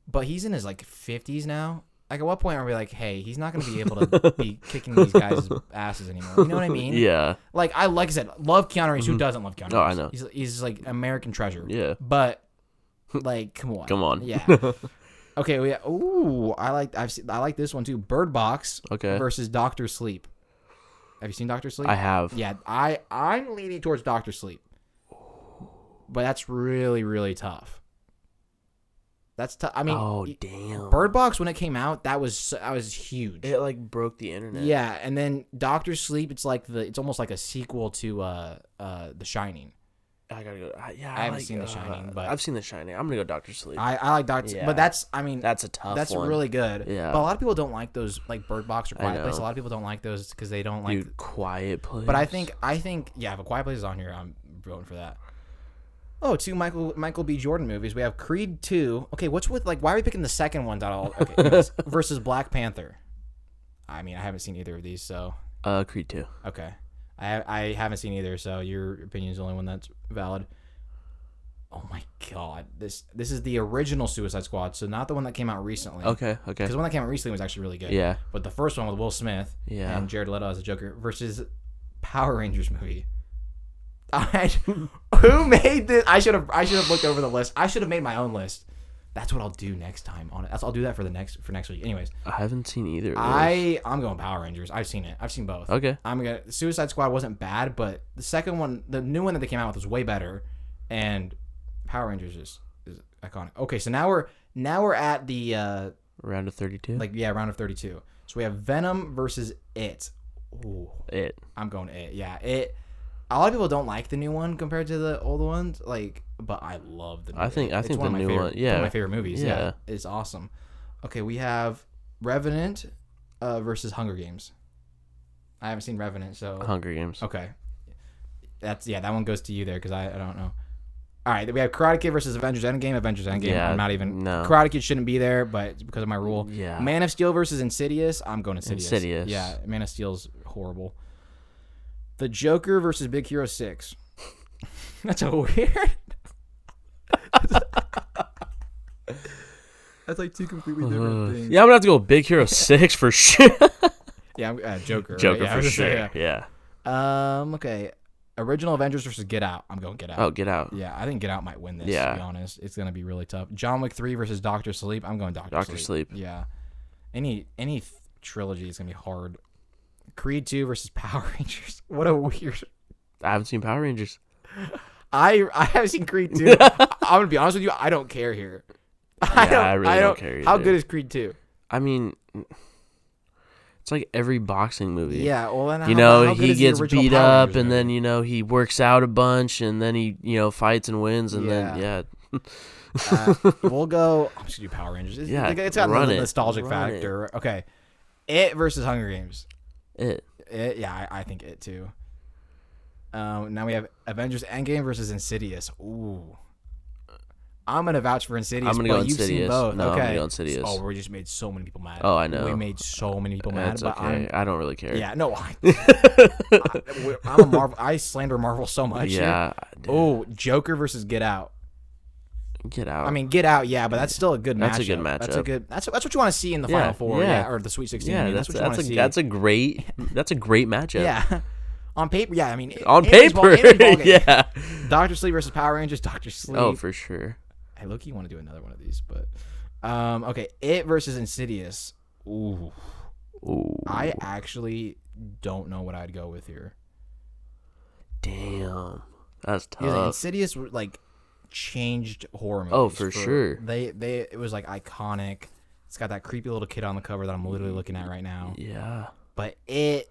but he's in his like 50s now. Like, at what point are we like, hey, he's not going to be able to be kicking these guys' asses anymore? You know what I mean? yeah. Like, I like I said, love Keanu Reeves. Who mm-hmm. doesn't love Keanu? Oh, I know. He's he's like American treasure. Yeah. But like, come on. Come on. Yeah. Okay. We ooh, I like I've seen, I like this one too. Bird Box Okay. versus Doctor Sleep. Have you seen Doctor Sleep? I have. Yeah, I I'm leaning towards Doctor Sleep, but that's really really tough. That's tough. I mean, oh damn. Bird Box when it came out, that was that was huge. It like broke the internet. yeah, and then Doctor Sleep, it's like the it's almost like a sequel to uh uh The Shining. I gotta go. I, yeah, I haven't like, seen The uh, Shining, but- I've seen The Shining. I'm gonna go Doctor Sleep. I I like Doctor, Yeah. but that's I mean That's a tough. that's one. really good. Yeah. but a lot of people don't like those like Bird Box or Quiet Place. A lot of people don't like those because they don't like. Dude, Quiet Place. But I think I think yeah, if a Quiet Place is on here, I'm voting for that. Oh, two Michael Michael B. Jordan movies. We have Creed two. Okay, what's with like why are we picking the second one? out all? Okay, versus Black Panther. I mean, I haven't seen either of these, so uh, Creed two. okay. I I haven't seen either, so your opinion is the only one that's valid. Oh my god, this this is the original Suicide Squad, so not the one that came out recently. Okay. Okay. Because the one that came out recently was actually really good. Yeah. But the first one with Will Smith Yeah. and Jared Leto as a Joker versus Power Rangers movie. I, who made this? I should have I should have looked over the list. I should have made my own list. That's what I'll do next time on it. That's, I'll do that for the next for next week. Anyways, I haven't seen either. Of those. I I'm going Power Rangers. I've seen it. I've seen both. Okay. I'm gonna Suicide Squad wasn't bad, but the second one, the new one that they came out with was way better, and Power Rangers is is iconic. Okay, so now we're now we're at the uh Round of thirty-two. like yeah round of 32. So we have Venom versus It. Ooh, it. I'm going It. Yeah, It. A lot of people don't like the new one compared to the old ones, like, but I love the. New I think- I It's think one the of my new favorite, one- One yeah. of my favorite movies. Yeah. Yeah. it's awesome. Okay, we have Revenant uh, versus Hunger Games. I haven't seen Revenant, so Hunger Games. Okay. That's yeah, that one goes to you there because I, I don't know. All right, we have Karate Kid versus Avengers Endgame. Avengers Endgame. Yeah, I'm not even. no. Karate Kid shouldn't be there, but it's because of my rule. Yeah. Man of Steel versus Insidious. I'm going Insidious. Insidious. Yeah, Man of Steel's horrible. The Joker versus Big Hero Six. That's a weird. That's like two completely different Uh, things. yeah, I'm gonna have to go Big Hero Six for sure. Yeah, I'm- uh, Joker. right? Joker Yeah, for sure. say, yeah. yeah. Um. Okay. Original Avengers versus Get Out. I'm going Get Out. Oh, Get Out. Yeah, I think Get Out might win this. Yeah. To be honest, it's gonna be really tough. John Wick three versus Doctor Sleep. I'm going Doctor. Dr. Sleep. Yeah. Any any trilogy is gonna be hard. Creed two versus Power Rangers. What a weird. I haven't seen Power Rangers. I I haven't seen Creed two. I'm gonna be honest with you. I don't care here. I Yeah, don't. I really don't care How good is Creed two? I mean, it's like every boxing movie. Yeah. Well, then You how- know, how he gets beat up, and movie? then you know he works out a bunch, and then he you know fights and wins, and then Yeah. yeah, Uh, we'll go. I'm just gonna do Power Rangers. It's, Yeah, it's got it. nostalgic Run it. factor. Okay. It versus Hunger Games. it. It, yeah, I, I think it too. Um, now we have Avengers Endgame versus Insidious. Ooh. I'm gonna vouch for Insidious. I'm gonna but go you've seen Insidious. both. No, I'm okay. gonna go Insidious. Oh, we just made so many people mad. Oh, I know. We made so many people mad. That's but okay. I'm, I don't really care. yeah, no, I, I, I'm a Marvel. I slander Marvel so much. yeah. Oh, Joker versus Get Out. Get out. I mean, Get Out, yeah, but that's still a good matchup. That's a good matchup. That's a good. That's that's what you want to see in the Yeah, Final Four, yeah. yeah, or the Sweet Sixteen. yeah, I mean, that's that's, what you want to see. that's a great that's a great matchup. yeah. On paper, yeah. I mean, On ball- paper, ball yeah. Doctor Sleep versus Power Rangers. Doctor Sleep. Oh, for sure. I look, you want to do another one of these, but um, okay. It versus Insidious. Ooh, Ooh, I actually don't know what I'd go with here. damn, that's tough. Insidious like changed horror movies. Oh, for sure. They they it was like iconic. It's got that creepy little kid on the cover that I'm literally looking at right now. Yeah. But it,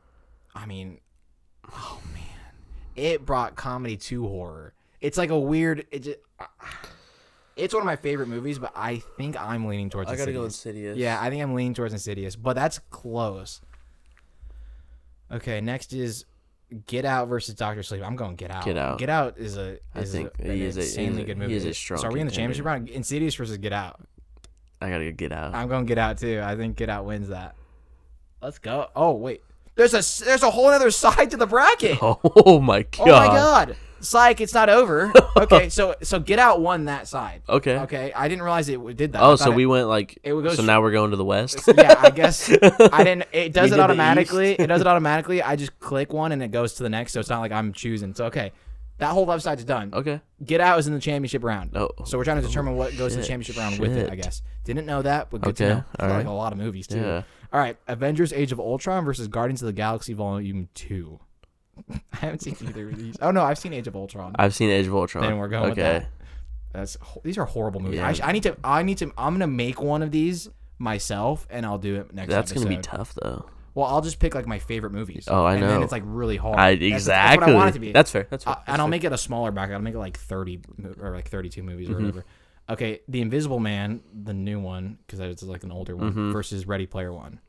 I mean, oh man, it brought comedy to horror. It's like a weird. It just, it's one of my favorite movies, but I think I'm leaning towards. I gotta go Insidious. Insidious. Yeah, I think I'm leaning towards Insidious, but that's close. Okay, next is Get Out versus Doctor Sleep. I'm going Get Out. Get Out. Get Out is a I is think a, an he is a- insanely a- good he movie. is a strong So are we in the championship round? Insidious versus Get Out. I gotta go get out. I'm going Get Out too. I think Get Out wins that. Let's go. Oh wait, there's a there's a whole other side to the bracket. Oh, oh my god. Oh my god. Psych, it's not over. Okay, so so Get Out won that side. Okay. Okay, I didn't realize it did that. Oh, so it- we went like. it would go so now we're going to the west. yeah, I guess I didn't. It does We it automatically. It does it automatically. I just click one and it goes to the next. So it's not like I'm choosing. So okay, that whole left side's done. okay. Get Out is in the championship round. Oh. So we're trying to determine what goes to the championship round with it. I guess didn't know that, but good to Okay, know. For all like a lot of movies too. Yeah. All right, Avengers: Age of Ultron versus Guardians of the Galaxy Volume Two. I haven't seen either of these. Oh no, I've seen Age of Ultron. I've seen Age of Ultron. Then we're going with that. That's these are horrible movies. Yeah. I, sh- I need to. I need to. I'm gonna make one of these myself, and I'll do it next. That's episode. gonna be tough though. Well, I'll just pick like my favorite movies. Oh, I and then know. it's like really hard. I exactly. That's what I want it to be. That's fair. That's fair. Uh, That's and I'll make it a smaller bracket. I'll make it like 30 or like 32 movies Mm-hmm. or whatever. Okay, The Invisible Man, the new one, because it's like an older one, Mm-hmm. versus Ready Player One.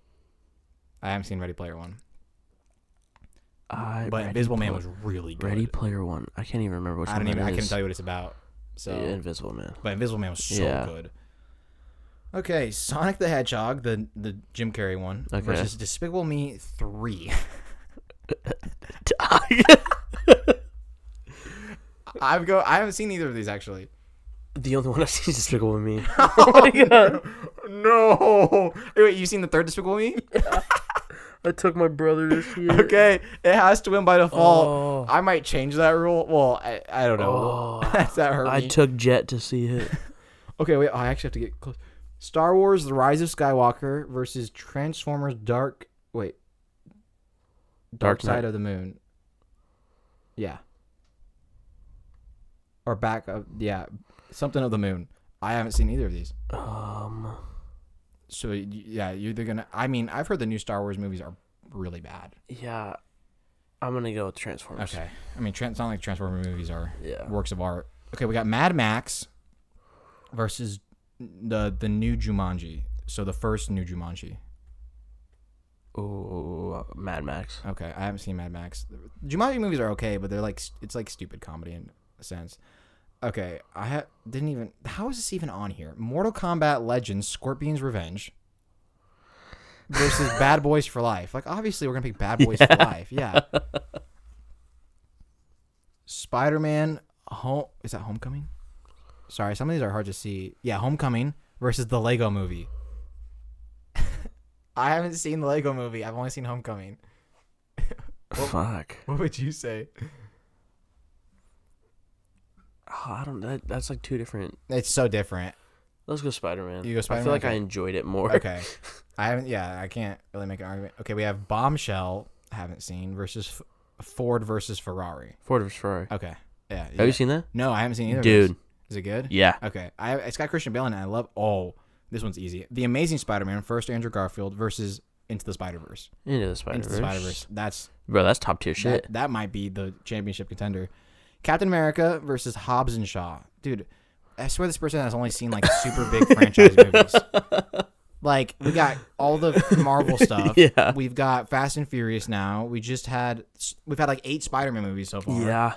I haven't seen Ready Player One, I, but Ready Invisible Man was really good. Ready Player One. I can't even remember which I one don't even. I couldn't tell you what it's about. So, Yeah, Invisible Man. but Invisible Man was so Yeah. good. Okay, Sonic the Hedgehog, the the Jim Carrey one, Okay. versus Despicable Me Three. I've go. I haven't seen either of these actually. The only one I've seen is Despicable Me. Oh my god! No. Hey, Wait, you seen the third Despicable Me? I took my brother to see it. okay, it has to win by default. Oh. I might change that rule. Well, I, I don't know. Oh. That's that hurt Me. I took Jet to see it. okay, wait. I actually have to get close. Star Wars: The Rise of Skywalker versus Transformers: Dark. Wait. Dark, Dark Knight. Side of the Moon. Yeah. Or back of yeah, something of the moon. I haven't seen either of these. Um, So yeah, you're either gonna. I mean, I've heard the new Star Wars movies are really bad. yeah, I'm gonna go with Transformers. Okay. I mean, Trans- not like Transformer movies are Yeah. works of art. Okay, we got Mad Max versus the the new Jumanji. So the first new Jumanji. Ooh, Mad Max. Okay, I haven't seen Mad Max. Jumanji movies are okay, but they're like it's like stupid comedy in a sense. Okay, I ha- didn't even. How is this even on here? Mortal Kombat Legends: Scorpion's Revenge versus Bad Boys for Life. Like obviously we're gonna pick Bad Boys for Life. Yeah. Spider Man home is that Homecoming? Sorry, some of these are hard to see. Yeah, Homecoming versus the Lego Movie. I haven't seen the Lego Movie. I've only seen Homecoming. Fuck. What would you say? Oh, I don't. That, that's like two different. It's so different. Let's go Spider Man. You go I Spider-Man? I feel like I enjoyed it more. Okay. I haven't. Yeah, I can't really make an argument. Okay, we have Bombshell. Haven't seen versus F- Ford versus Ferrari. Ford versus Ferrari. Okay. Yeah. Have yeah. you seen that? No, I haven't seen either. Dude. Is it good? Yeah. Okay. I it's got Christian Bale in it. I love. Oh, this one's easy. The Amazing Spider-Man, first Andrew Garfield versus Into the Spider-Verse. Into the Spider Verse. Into the Spider-Verse. That's Bro, that's top tier shit. that, that might be the championship contender. Captain America versus Hobbs and Shaw. Dude, I swear this person has only seen like super big franchise movies. Like we got all the Marvel stuff. Yeah. We've got Fast and Furious now. We just had we've had like eight Spider-Man movies so far. yeah.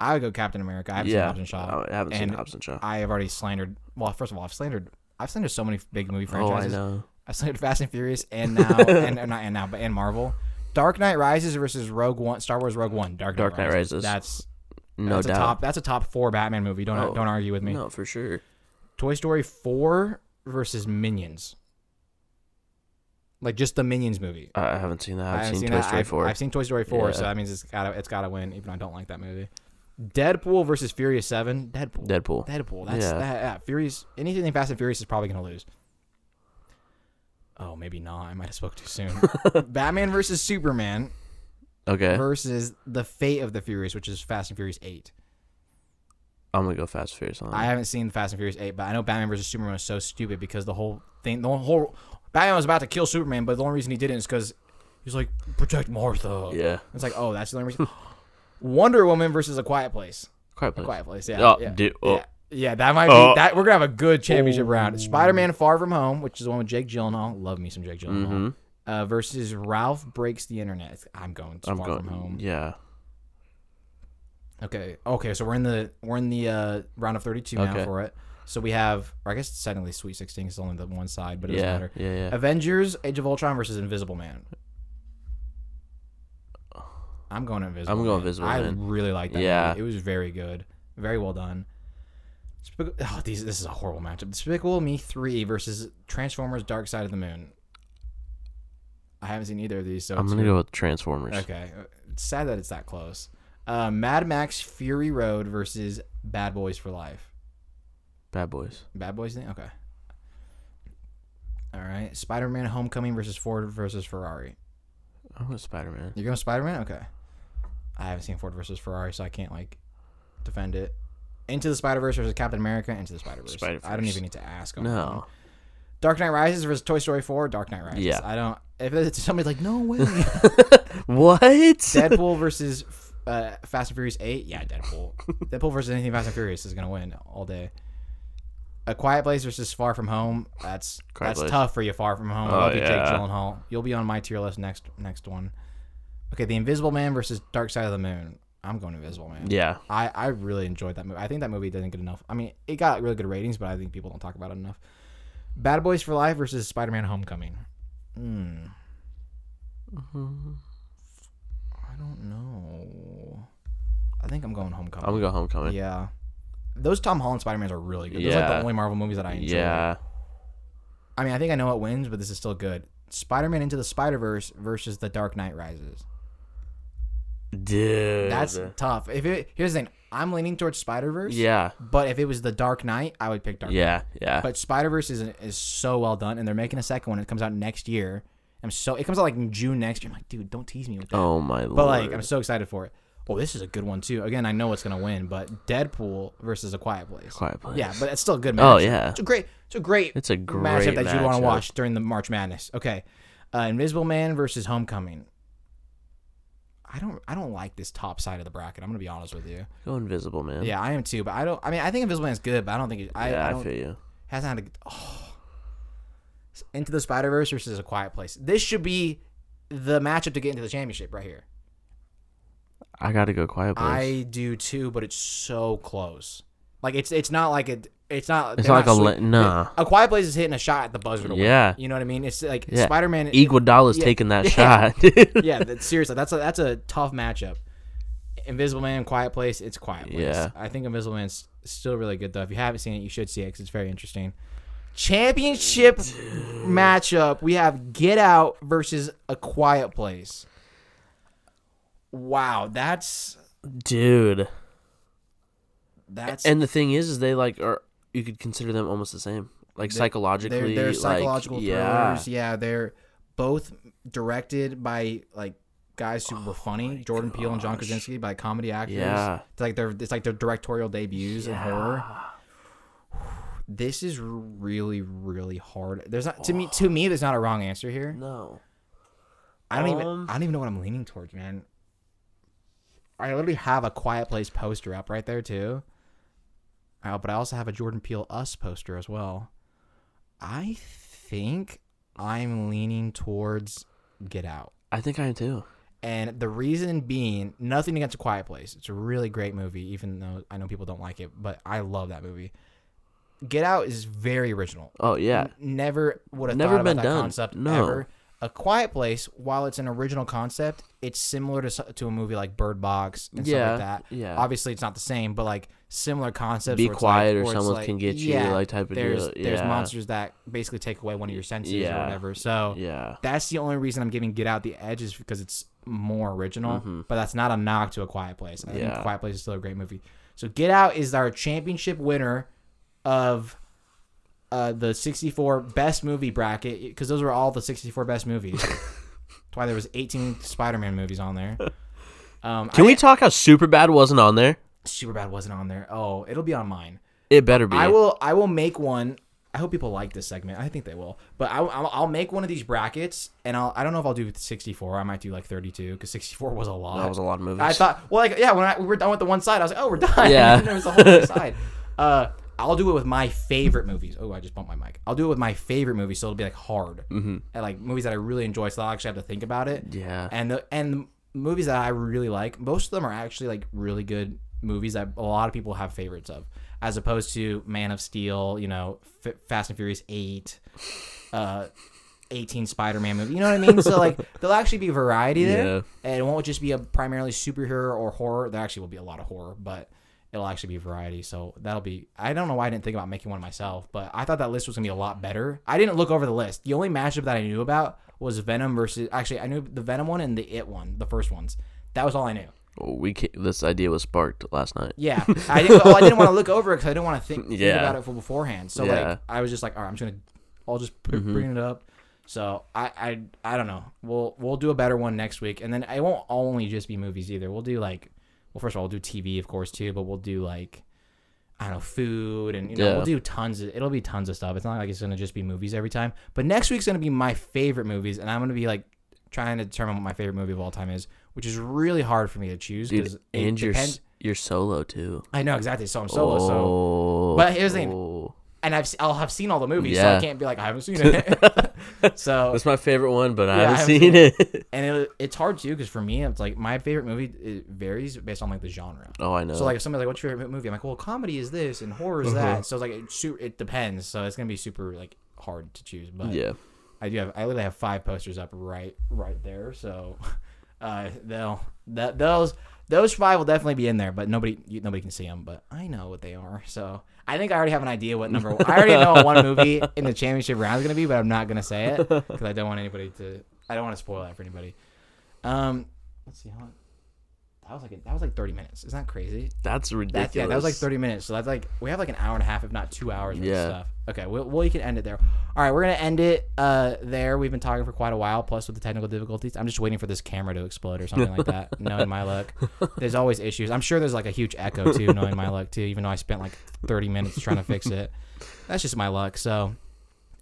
I would go Captain America. I haven't seen Yeah. Hobbs and Shaw. I haven't seen And Hobbs and Shaw. I have already slandered. Well, first of all, I've slandered. I've slandered so many big movie franchises. Oh, I know. I slandered Fast and Furious and now and, not and now but and Marvel. Dark Knight Rises versus Rogue One. Star Wars Rogue One. Dark Knight, Dark Knight Rises. That's No that's doubt. a top. That's a top four Batman movie. Don't Oh, don't argue with me. No, for sure. Toy Story four versus Minions. Like just the Minions movie. I I haven't seen that. I've haven't seen, Toy that. Story I've, 4. I've seen Toy Story four, so that means it's gotta it's gotta win, even though I don't like that movie. Deadpool versus Furious Seven. Deadpool. Deadpool. Deadpool. That's Yeah. that. Yeah, Furious. Anything Fast and Furious is probably gonna lose. Oh, maybe not. I might have spoke too soon. Batman versus Superman Okay. versus the Fate of the Furious, which is Fast and Furious Eight. I'm gonna go Fast and Furious on. I haven't seen Fast and Furious Eight, but I know Batman versus Superman was so stupid because the whole thing, the whole Batman was about to kill Superman, but the only reason he didn't is because he's like protect Martha. yeah. It's like, oh, that's the only reason. Wonder Woman versus A Quiet Place. Quite A place. Quiet Place, yeah. Oh, yeah, dude, oh. yeah. Yeah, that might be Oh. that. We're gonna have a good championship round. Spider-Man: Far From Home, which is the one with Jake Gyllenhaal. Love me some Jake Gyllenhaal. Mm-hmm. Uh, versus Ralph Breaks the Internet. I'm going to I'm Far going. From Home. Yeah. Okay. Okay. So we're in the we're in the uh, round of 32 now for it. So we have, or I guess technically Sweet 16 is only the one side, but it doesn't Yeah. matter. Yeah. Yeah. Avengers: Age of Ultron versus Invisible Man. I'm going Invisible. I'm going Man. Invisible I Man. really like that. Yeah. movie. it was very good, very well done. Oh, these this is a horrible matchup. Despicable Me three versus Transformers: Dark Side of the Moon. I haven't seen either of these, so I'm gonna go with Transformers. Okay, it's sad that it's that close. Uh, Mad Max Fury Road versus Bad Boys for Life. Bad Boys. Bad Boys thing? Okay. All right. Spider Man Homecoming versus Ford versus Ferrari. I'm with Spider Man. You're going Spider Man? Okay. I haven't seen Ford versus Ferrari, so I can't like defend it. Into the Spider Verse versus Captain America. Into the Spider Verse. I don't even need to ask. on. No. Dark Knight Rises versus Toy Story 4. Dark Knight Rises. Yeah. I don't. If it's somebody's like, no way. What? Deadpool versus uh, Fast and Furious 8. Yeah, Deadpool. Deadpool versus anything Fast and Furious is gonna win all day. A Quiet Place versus Far From Home. That's Quiet that's Place. tough for you. Far From Home. Oh, love you, Jake yeah. Gyllenhaal. You'll be on my tier list next next one. Okay, The Invisible Man versus Dark Side of the Moon. I'm going Invisible Man. yeah. I, I really enjoyed that movie. I think that movie doesn't get enough. I mean, it got really good ratings, but I think people don't talk about it enough. Bad Boys for Life versus Spider Man Homecoming. Hmm. I don't know. I think I'm going Homecoming. I'm gonna go Homecoming. yeah. Those Tom Holland Spider Mans are really good. Those are like the Yeah. only Marvel movies that I enjoy. Yeah. I mean, I think I know what wins, but this is still good. Spider Man Into the Spider Verse versus The Dark Knight Rises. Dude. That's tough. If it here's the thing, I'm leaning towards Spider Verse. yeah. But if it was The Dark Knight, I would pick Dark Knight. Yeah. Yeah. But Spider Verse is is so well done, and they're making a second one. It comes out next year. I'm so it comes out like in June next year. I'm like, dude, don't tease me with that. oh my lord. but like, I'm so excited for it. Oh, this is a good one too. Again, I know it's gonna win, but Deadpool versus A Quiet Place. Quiet Place. Yeah, but it's still a good match. Oh, yeah. it's a great, it's a great, It's a great matchup that you want to watch during the March Madness. Okay, uh, Invisible Man versus Homecoming. I don't, I don't like this top side of the bracket. I'm gonna be honest with you. Go Invisible Man. Yeah, I am too, but I don't. I mean, I think Invisible Man's good, but I don't think it, I, yeah, I I, don't feel you. hasn't had a oh. Into the Spider Verse versus A Quiet Place. This should be the matchup to get into the championship right here. I gotta go Quiet Place. I do too, but it's so close. Like it's it's not like a it's not. it's they're not like a le- nah. A Quiet Place is hitting a shot at the buzzer. To win. Yeah. you know what I mean. It's like Yeah. Spider Man. Iguodala's yeah, taking that yeah. shot. yeah, that, seriously, that's a that's a tough matchup. Invisible Man, Quiet Place, it's Quiet Place. Yeah. I think Invisible Man's still really good though. If you haven't seen it, you should see it because it's very interesting. Championship matchup: We have Get Out versus A Quiet Place. Wow, that's Dude. that's And the thing is, is they like are you could consider them almost the same, like psychologically. they're, they're psychological yeah. thrillers. Yeah, yeah, they're both directed by like guys who were funny, Jordan Peele and John Krasinski, by comedy actors. Yeah. it's like their it's like their directorial debuts in horror. This is really really hard. There's not to me to me. There's not a wrong answer here. No. I don't even Um, I don't even know what I'm leaning towards, man. I literally have a Quiet Place poster up right there too. Uh, but I also have a Jordan Peele Us poster as well. I think I'm leaning towards Get Out. I think I am too. And the reason being, nothing against A Quiet Place. It's a really great movie, even though I know people don't like it, but I love that movie. Get Out is very original. Oh yeah. N- Never would have Never thought about been that done. concept No. ever. A Quiet Place, while it's an original concept, it's similar to to a movie like Bird Box and Yeah, stuff like that. yeah. Obviously, it's not the same, but like similar concepts. Be quiet like, or someone like- can get you, yeah, like, type of there's, deal. There's monsters that basically take away one of your senses or whatever. So Yeah. that's the only reason I'm giving Get Out the edge is because it's more original. But that's not a knock to A Quiet Place. I think Mm-hmm. Yeah. A Quiet Place is still a great movie. So Get Out is our championship winner of uh, the 64 best movie bracket because those were all the 64 best movies. That's why there was 18 Spider-Man movies on there. Um, Can I we talk how Superbad wasn't on there? Superbad wasn't on there. Oh, it'll be on mine. It better be. I will. I will make one. I hope people like this segment. I think they will. But I, will I'll make one of these brackets, and I'll. I don't know if I'll do 64. I might do like 32 because 64 was a lot. That was a lot of movies. I thought, well, like, yeah, when I, we were done with the one side, I was like, oh, we're done. Yeah. and there was a whole other side. Uh, I'll do it with my favorite movies. Oh, I just bumped my mic. I'll do it with my favorite movies, so it'll be like hard, mm-hmm. and like movies that I really enjoy, so I'll actually have to think about it. Yeah. And the and the movies that I really like, most of them are actually like really good movies that a lot of people have favorites of, as opposed to Man of Steel, you know, F- Fast and Furious Eight, uh, 18 Spider-Man movie. You know what I mean? So like there'll actually be variety there, Yeah. and it won't just be a primarily superhero or horror. There actually will be a lot of horror, but it'll actually be variety. So that'll be. I don't know why I didn't think about making one myself, but I thought that list was gonna be a lot better. I didn't look over the list. The only matchup that I knew about was Venom versus. Actually, I knew the Venom one and the It one, the first ones. That was all I knew. We this idea was sparked last night. Yeah, I didn't. well, I didn't want to look over it because I didn't want to think, think about it for beforehand. So Yeah. like, I was just like, all right, I'm just gonna I'll just Mhm. bring it up. So I, I I don't know. We'll we'll do a better one next week, and then it won't only just be movies either. We'll do like, well, first of all, we'll do TV, of course, too, but we'll do like, I don't know, food, and you know, Yeah. we'll do tons. Of, it'll be tons of stuff. It's not like it's gonna just be movies every time. But next week's gonna be my favorite movies, and I'm gonna be like trying to determine what my favorite movie of all time is, which is really hard for me to choose because and you're depends. you're solo too. I know exactly. So I'm solo. So Oh, But here's the thing. oh. and I've I'll have seen all the movies, so I can't be like I haven't seen it. so That's my favorite one, but I Yeah, I haven't haven't seen it. and it, it's hard too because for me, it's like my favorite movie it varies based on like the genre. oh, I know. So like if somebody's like, "What's your favorite movie?" I'm like, "Well, comedy is this and horror is that." So it's like it, it depends. So it's gonna be super like hard to choose. But yeah. I do have I literally have five posters up right right there. So uh, they'll that those those five will definitely be in there, but nobody nobody can see them. But I know what they are. So I think I already have an idea what number. I already know what one movie in the championship round is gonna be, but I'm not gonna say it because I don't want anybody to. I don't want to spoil that for anybody. Um, let's see how. That was like a, that was like 30 minutes. Isn't that crazy? That's ridiculous. That's yeah, that was like 30 minutes. So that's like we have like an hour and a half, if not two hours Yeah. of stuff. Okay, well, well, you can end it there. All right, we're gonna end it uh there. We've been talking for quite a while, plus with the technical difficulties. I'm just waiting for this camera to explode or something like that. Knowing my luck, there's always issues. I'm sure there's like a huge echo too. Knowing my luck too, even though I spent like 30 minutes trying to fix it. That's just my luck. So,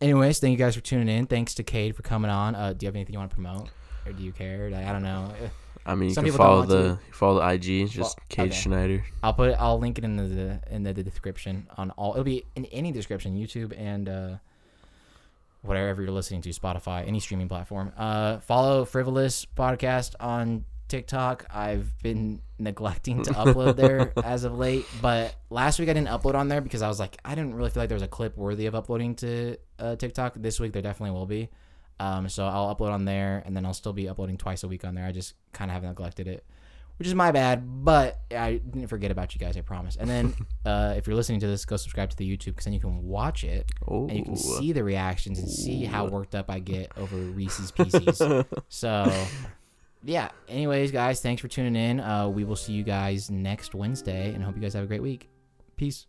anyways, thank you guys for tuning in. Thanks to Caide for coming on. Uh, do you have anything you want to promote, or do you care? Like, I don't know. I mean, you Some can people don't follow want the follow the IG, just Well, Caide okay. Schneider. I'll put it, I'll link it in the, in the, the description on all. It'll be in any description, YouTube and uh, whatever you're listening to, Spotify, any streaming platform. Uh, follow Frivolous Podcast on TikTok. I've been neglecting to upload there as of late, but last week I didn't upload on there because I was like, I didn't really feel like there was a clip worthy of uploading to uh, TikTok. This week there definitely will be. Um, so I'll upload on there, and then I'll still be uploading twice a week on there. I just kind of have neglected it which is my bad, but I didn't forget about you guys, I promise. And then uh, if you're listening to this, go subscribe to the YouTube because then you can watch it Oh, and you can see the reactions and see how worked up I get over Reese's Pieces. so, yeah. Anyways, guys, thanks for tuning in. Uh, we will see you guys next Wednesday and hope you guys have a great week. Peace.